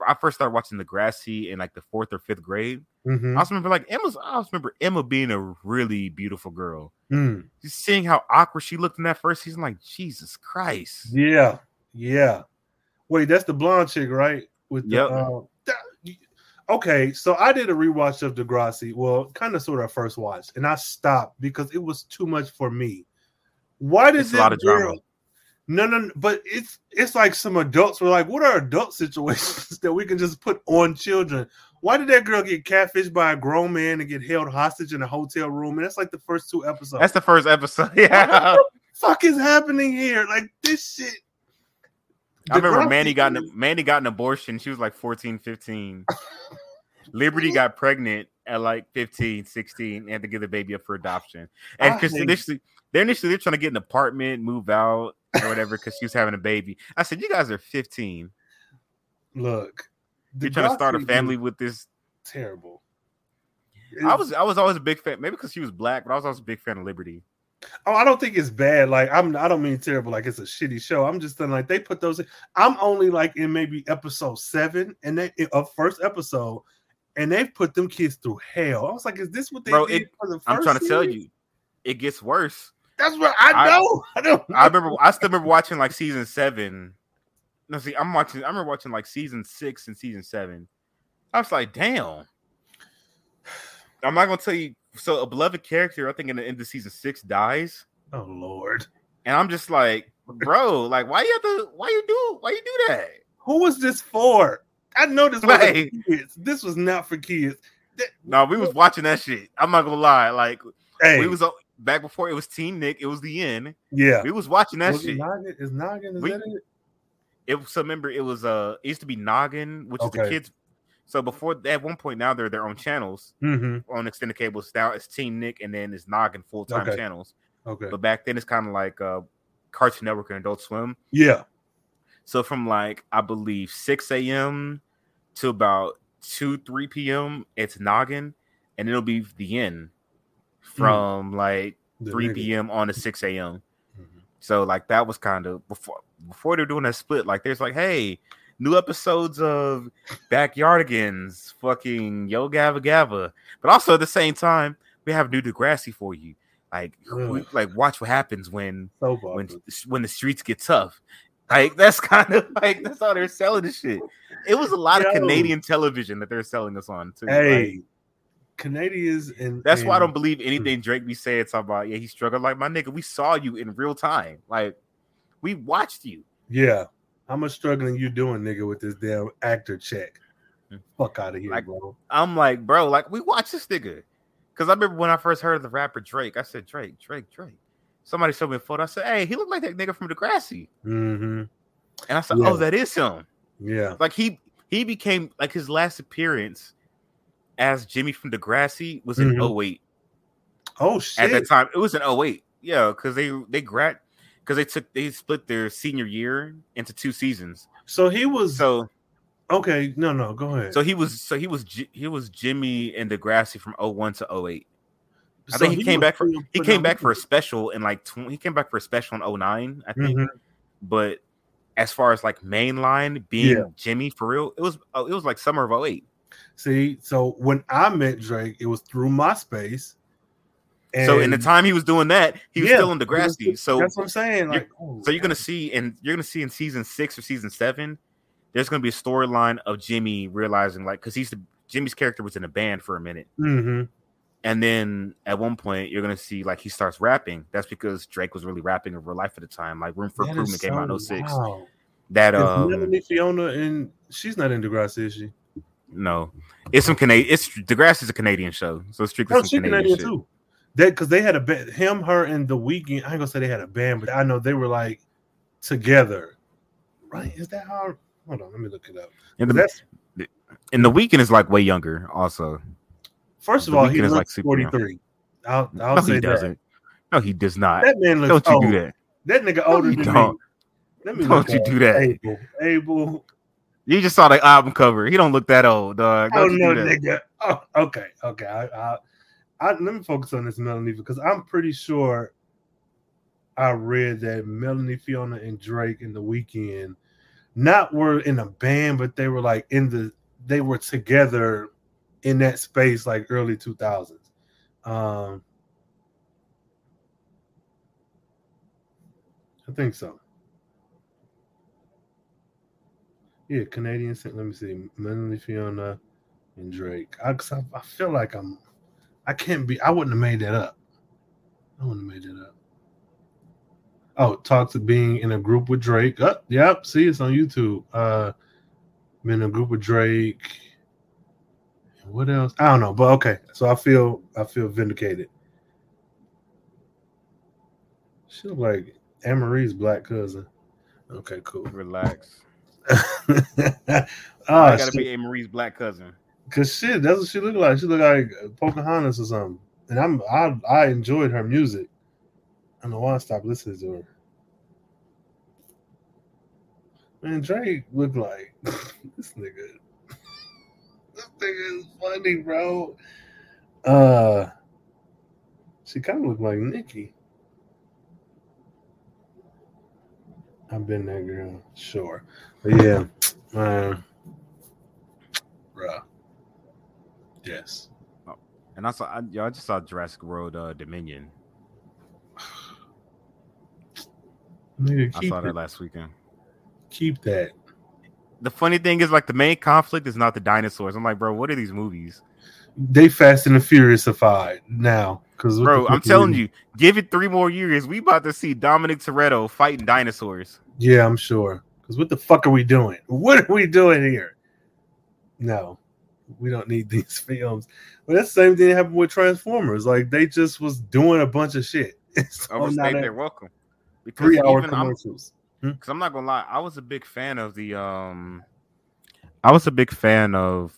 I first started watching The Degrassi in like the fourth or fifth grade. mhm, I also remember like Emma's. I also remember Emma being a really beautiful girl. mm. Just seeing how awkward she looked in that first season. Like Jesus Christ. Yeah, yeah. Wait, that's the blonde chick, right? With the, Yep. uh, that- okay, so I did a rewatch of Degrassi. Well, kind of sort of first watch, and I stopped because it was too much for me. Why did It's a lot that of drama. girl- No, no, no, but it's it's like some adults were like, "What are adult <laughs> situations that we can just put on children?" Why did that girl get catfished by a grown man and get held hostage in a hotel room? And that's like the first two episodes. That's the first episode. <laughs> Yeah. fuck is happening here? Like this shit. I remember Manny got an, <laughs> Manny got an abortion. She was like 14, 15. Liberty got pregnant at like 15, 16, and had to give the baby up for adoption. And ah, because initially, they're initially they're trying to get an apartment, move out, or whatever, because she was having a baby. I said, You guys are 15. Look, You're trying to start a family with this. Terrible. I was I was always a big fan, maybe because she was black, but I was always a big fan of Liberty. Oh, I don't think it's bad. Like I'm, I don't mean terrible. Like it's a shitty show. I'm just saying, like they put those. In. I'm only like in maybe episode seven, and they of uh, first episode, and they've put them kids through hell. I was like, is this what they Bro, did it- for the 1st I'm trying to tell you, it gets worse. That's what I I- know. <laughs> I, don't. Know. I remember I still remember watching like season seven. No, see, I'm watching. I remember watching like season six and season seven. I was like, damn. I'm not gonna tell you. So a beloved character, I think in the end of season six dies, Oh Lord, and I'm just like, bro, like why you have to? Why you do? Why you do that? who was this for? I know this was Right. kids. This was not for kids. That- No, we was watching that shit. I'm not gonna lie. Like Hey, we was back before it was TeenNick. It was the end. yeah. We was watching that Was it shit. Noggin? Is Noggin? Is We- that it? it so remember it was uh it used to be Noggin, which is the kids. So before at one point now they're their own channels Mm-hmm. on extended cable. Now it's TeenNick and then it's Noggin full time Okay. channels. Okay. But back then it's kind of like uh Cartoon Network and Adult Swim. Yeah. So from like I believe six a.m. to about two three p.m. it's Noggin, and it'll be the end from like The three nigga. p.m. on to six a.m. Mhm. So like that was kind of before before they're doing that split. Like there's like, hey, new episodes of Backyardigans, fucking Yo Gabba Gabba, but also at the same time we have new Degrassi for you. Like, we, like watch what happens when Soap when when the streets get tough. Like that's <laughs> kind of like that's how they're selling the shit. It was a lot Yo. of Canadian television that they're selling us on too. Hey, Canadians and That's why I don't believe anything Drake be saying. Talking about yeah, he struggled. Like my nigga, we saw you in real time. Like we watched you. Yeah. How much struggling you doing, nigga, with this damn actor check? Fuck out of here, Like- bro. I'm like, bro, like we watched this nigga. Cause I remember when I first heard of the rapper Drake, I said Drake, Drake, Drake. Somebody showed me a photo. I said, hey, he looked like that nigga from Degrassi. Mm-hmm. And I said, Yeah. oh, that is him. Yeah. Like he he became like his last appearance as Jimmy from Degrassi was in Mhm. 08. Oh shit. At that time, it was in 08. Yeah, because they they grad because they took they split their senior year into two seasons. so he was So okay. No, no, go ahead. so he was so he was he was Jimmy and Degrassi from 01 to 08. I So think he, came back for he came back for a special in like tw- he came back for a special in 09, I think. Mhm. But as far as like mainline being Yeah. Jimmy for real, it was it was like summer of 08. See, so when I met Drake, it was through MySpace. so in the time he was doing that, he was Yeah, still in he was- Degrassi. So that's what I'm saying. Like, oh, so you're gonna see and you're gonna see in season six or season seven, there's gonna be a storyline of Jimmy realizing like because he's the Jimmy's character was in a band for a minute. hmm And then at one point, you're gonna see like he starts rapping. That's because Drake was really rapping in real life at the time. Like Room for Improvement is came out in so 06. wow. That um Melanie Fiona and she's not in Degrassi, is she? No, it's some Canadian. It's Degrassi is a Canadian show, so it's strictly No, some Canadian, Canadian too. That because they had a band, him, her, and the Weeknd. I ain't gonna say they had a band, but I know they were like together. Right? Is that how? Hold on, let me look it up. And the, That's and the Weeknd is like way younger. Also, first of The all, he is, like, young. 43. I'll, I'll no, say he that. doesn't. No, he does not. That man looks Don't you old. do that. That nigga older you than don't. me. Let me Don't you do that. Abel. Abel. You just saw the album cover. He don't look that old, dog. Oh Don't no, that. nigga. Oh, okay, okay. I, I, I, let me focus on this Melanie because I'm pretty sure I read that Melanie, Fiona, and Drake in the Weeknd not were in a band, but they were like in the they were together in that space like early 2000s. Um, I think so. Yeah, Canadian. Let me see. Melanie, Fiona, and Drake. I, I, I feel like I'm. I can't be. I wouldn't have made that up. I wouldn't have made that up. Oh, talk to being in a group with Drake. Oh, yep. See, it's on YouTube. Uh, been in a group with Drake. What else? I don't know, but okay. So I feel I feel vindicated. She look like Anne Marie's black cousin. Okay, cool. Relax. <laughs> oh, I gotta be A. Marie's black cousin. Cause shit, that's what she look like. She look like Pocahontas or something. And I'm I I enjoyed her music. I don't know why I stopped listening to her. Man, Drake look like <laughs> this nigga. This nigga is funny, bro. Uh, she kind of look like Nikki. I've been that girl, sure. But yeah, man, bruh. Yes. And I saw, I, yo, I just saw Jurassic World uh, Dominion. <sighs> Nigga, I saw it. that last weekend. Keep that. The funny thing is, like, the main conflict is not the dinosaurs. I'm like, bro, what are these movies, They Fast and the Furiousified now. Because bro? I'm telling you, give it three more years. We about to see Dominic Toretto fighting dinosaurs. Yeah, I'm sure. Because what the fuck are we doing? <laughs> What are we doing here? No, we don't need <laughs> these films. But that's the same thing that happened with Transformers. Like they just was doing a bunch of shit. <laughs> So not a- their welcome. Because three hour I'm, commercials. because I'm not gonna lie, I was a big fan of the um, I was a big fan of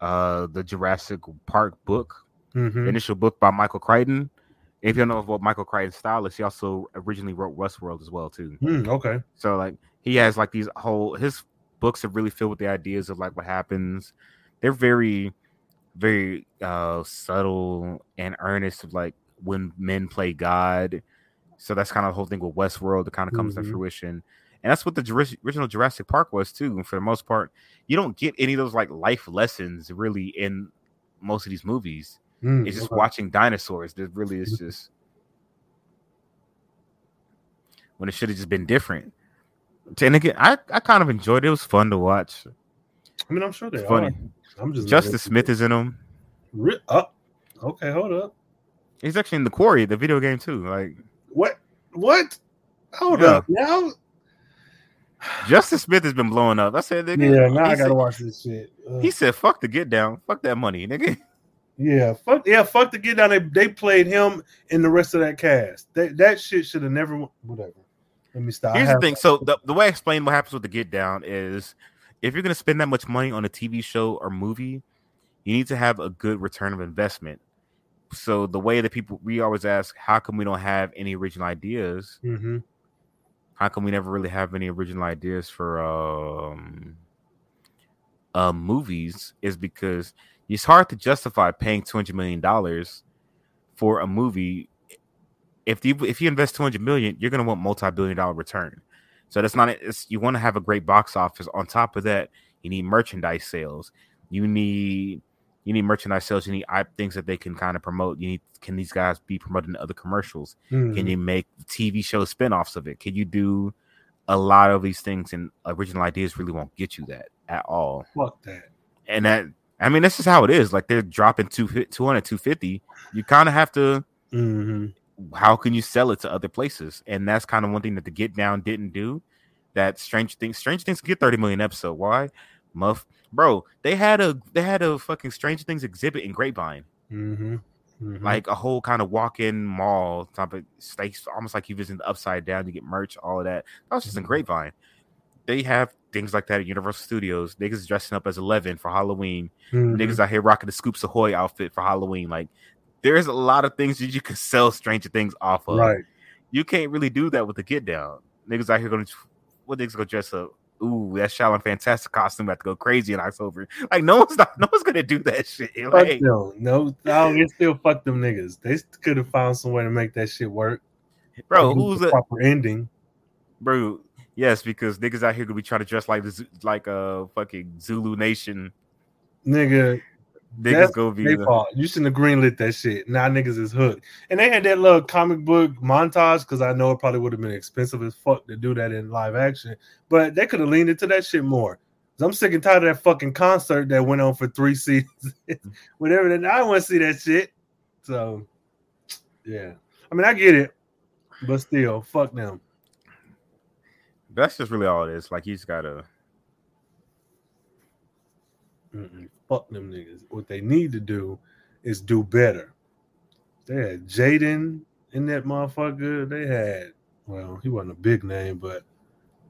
uh the Jurassic Park book, Mhm. the initial book by Michael Crichton. If you don't know what Michael Crichton's style is, he also originally wrote Westworld as well too. Hmm, okay. So like he has like these whole his books are really filled with the ideas of like what happens. They're very, very uh subtle and earnest of like when men play God. So that's kind of the whole thing with Westworld that kind of comes Mhm. to fruition. And that's what the original Jurassic Park was too. And for the most part, you don't get any of those like life lessons really in most of these movies. Hmm, It's just okay. watching dinosaurs. That really is just when it should have just been different. And again, I, I kind of enjoyed it. It was fun to watch. I mean, I'm sure they It's are. funny. I'm just Justice Smith is in them. Re- oh, okay, hold up. He's actually in the quarry, the video game too. Like What? What? Hold Yeah. up. Now, Justice Smith has been blowing up. I said, nigga, yeah, now I gotta said, watch this shit. Ugh. he said, "Fuck the get down, fuck that money, nigga." Yeah, fuck yeah, fuck the get down. They they played him and the rest of that cast. That that shit should have never. Whatever. Let me stop. Here's the thing. So the, the way I explain what happens with the get down is if you're gonna spend that much money on a TV show or movie, you need to have a good return of investment. So the way that people we always ask, how come we don't have any original ideas? Mhm. How come we never really have any original ideas for um uh movies? Is because it's hard to justify paying two hundred million dollars for a movie. If you if you invest two hundred million, you're gonna want multi billion dollar return. So that's not it's you want to have a great box office. On top of that, you need merchandise sales. You need you need merchandise sales. You need I- things that they can kind of promote. You need can these guys be promoting other commercials? Can Mhm. you make TV show spin-offs of it? Can you do a lot of these things and original ideas really won't get you that at all. Fuck that. And that I mean that's just how it is. Like they're dropping two, 200 250. You kind of have to hmm how can you sell it to other places? And that's kind of one thing that the Get Down didn't do. That Strange Things, Strange Things get 30 million episode. Why? Muff, bro, they had a they had a fucking Strange Things exhibit in Grapevine, hmm hmm like a whole kind of walk-in mall type of space, almost like you visit the Upside Down, you get merch, all of that. That was just in Grapevine. They have things like that at Universal Studios. Niggas dressing up as Eleven for Halloween. Mhm. Niggas out here rocking the Scoops Ahoy outfit for Halloween. Like, there's a lot of things that you can sell Stranger Things off of. right. You can't really do that with the get down. Niggas out here gonna what niggas gonna dress up? Ooh, that Shaolin Fantastic costume about to go crazy in October. Like no one's not no one's gonna do that <laughs> shit. Like, them. No, no, it's still fuck them niggas. They could have found some way to make that shit work. bro, who's the a proper ending? bro? Yes, because niggas out here gonna be trying to dress like the like a uh, fucking Zulu Nation. Nigga, Niggas gonna be they the- You shouldn't have greenlit that shit. Now niggas is hooked. And they had that little comic book montage because I know it probably would have been expensive as fuck to do that in live action. But they could have leaned into that shit more. I'm sick and tired of that fucking concert that went on for three <laughs> seasons. Whatever. That I want to see that shit. So yeah. I mean I get it. But still, fuck them. That's just really all it is. Like you just gotta Fuck them niggas. What they need to do is do better. They had Jaden in that motherfucker. They had, well, he wasn't a big name, but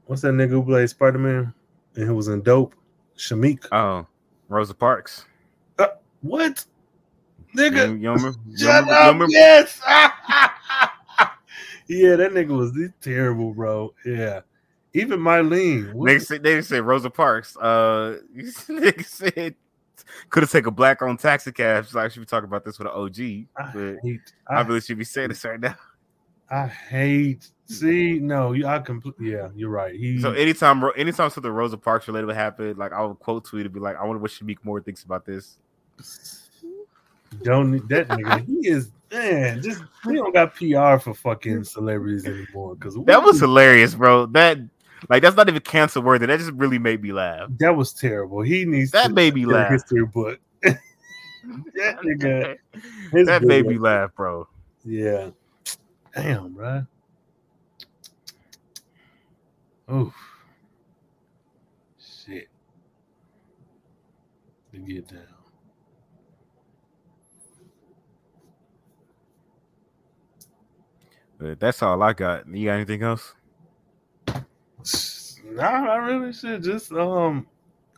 what's that nigga who played Spider Man and who was in Dope? Shameik. oh Rosa Parks. Uh, what? Nigga, you remember, <laughs> shut remember- up. remember- Yes. <laughs> yeah, that nigga was terrible, bro. Yeah. Even Mylene. They said, niggas said Rosa Parks. Uh, <laughs> niggas said could have taken a black on taxi cab. So I should be talking about this with an OG, I but hate, I I, really should be saying this right now. I hate. See, no, you, I completely. Yeah, you're right. He. So anytime, anytime something Rosa Parks related would happen, like I would quote tweet and be like, "I wonder what Shameik Moore thinks about this." Don't that nigga. He is man. Just we don't got PR for fucking celebrities anymore. Because That was hilarious, bro. That like that's not even cancel worthy. That just really made me laugh. that was terrible. He needs That to made me laugh. history book. <laughs> that nigga. <laughs> that made me laugh, bro. Yeah. Damn, bro. Oof. Shit. To get down. But that's all I got. You got anything else? Nah, I really should just um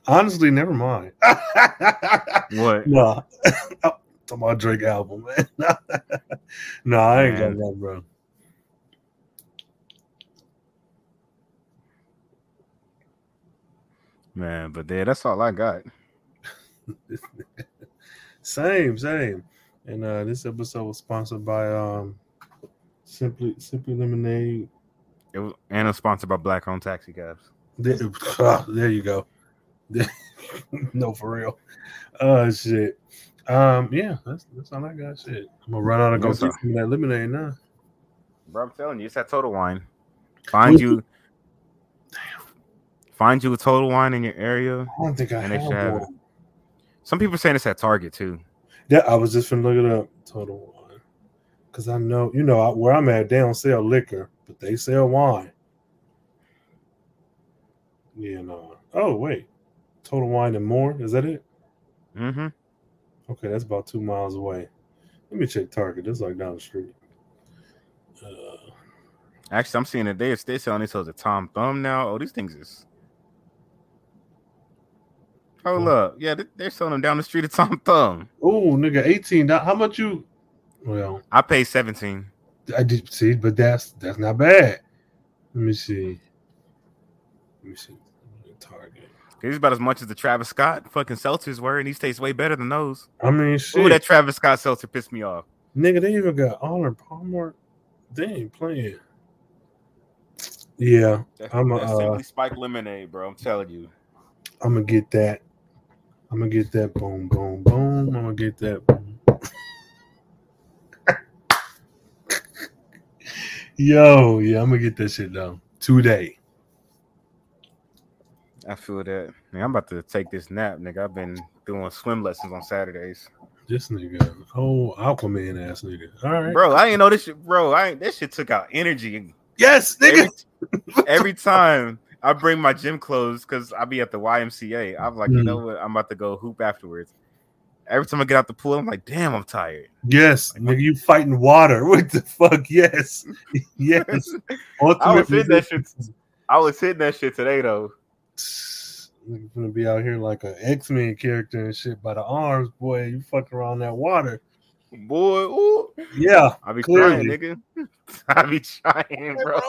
honestly never mind. <laughs> What? no. oh, <laughs> talking about Drake album, man. <laughs> no, I ain't got that, bro. Man, but yeah, that's all I got. Same, same. And uh this episode was sponsored by um Simply Simply Lemonade. It was and it's sponsored by black owned Taxi Cabs. There, ah, you go. <laughs> no, for real. Oh shit. Um, yeah, that's that's all I got. Shit. I'm gonna run out and go get some that lemonade now. Bro, I'm telling you, it's that Total Wine. Find you, find you a Total Wine in your area. I don't think I And have have it. Some people saying it's at Target too. Yeah, I was just finna look it up. Total wine, because I know you know I, where I'm at. They don't sell liquor, but they sell wine. Yeah, no. Oh wait, Total Wine and more. Is that it? Mm-hmm. Okay, that's about two miles away. Let me check Target. That's like down the street. Uh, Actually, I'm seeing that they they selling these hoes at Tom Thumb now. Oh, these things is. Hold Oh. up, yeah, they, they're selling them down the street at Tom Thumb. oh, nigga, eighteen. How much you? Well, I paid seventeen. I did see, but that's that's not bad. Let me see. Let me see. Target. It's about as much as the Travis Scott fucking seltzers were, and these taste way better than those. I mean, shit, Ooh, that Travis Scott seltzer pissed me off. nigga, they even got all Arnold Palmer. They ain't playing. Yeah, That's, I'm, that's uh, simply spiked lemonade, bro. I'm telling you. I'm gonna get that. I'm gonna get that. Boom, boom, boom. I'm gonna get that. <laughs> Yo, yeah, I'm gonna get that shit done today. I feel that. Man, I'm about to take this nap, nigga. I've been doing swim lessons on Saturdays. This nigga, oh Aquaman ass nigga. All right, Bro, I didn't know this shit, bro. I ain't, this shit took out energy. yes, nigga. Every, every time I bring my gym clothes because I be at the YMCA, I'm like, you Mm. know what? I'm about to go hoop afterwards. Every time I get out the pool, I'm like, damn, I'm tired. Yes, nigga, you fighting water. <laughs> What the fuck? Yes, <laughs> yes. I was hitting that shit. I was hitting that shit today though. <sighs> Nigga gonna be out here like an X Men character and shit by the arms, boy. You fucking around that water. Boy, ooh. Yeah, I be Clearly. trying, nigga. <laughs> I be trying, bro.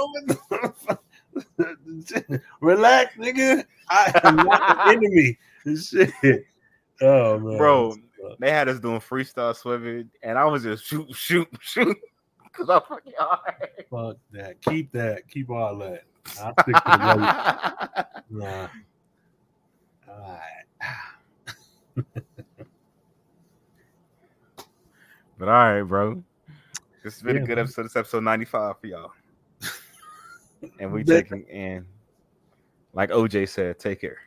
Relax, nigga. I am not the enemy. Shit. Oh man, Bro, They had us doing freestyle swimming, and I was just <laughs> shoot, shoot, shoot. Cause I'm fucking hard. fuck that. Keep that. Keep all that. I'll <laughs> stick to the. Nah. All right. <laughs> But all right, bro. This has been Yeah, a good man. episode. This episode 95 for y'all. And we That- taking and like OJ said, take care.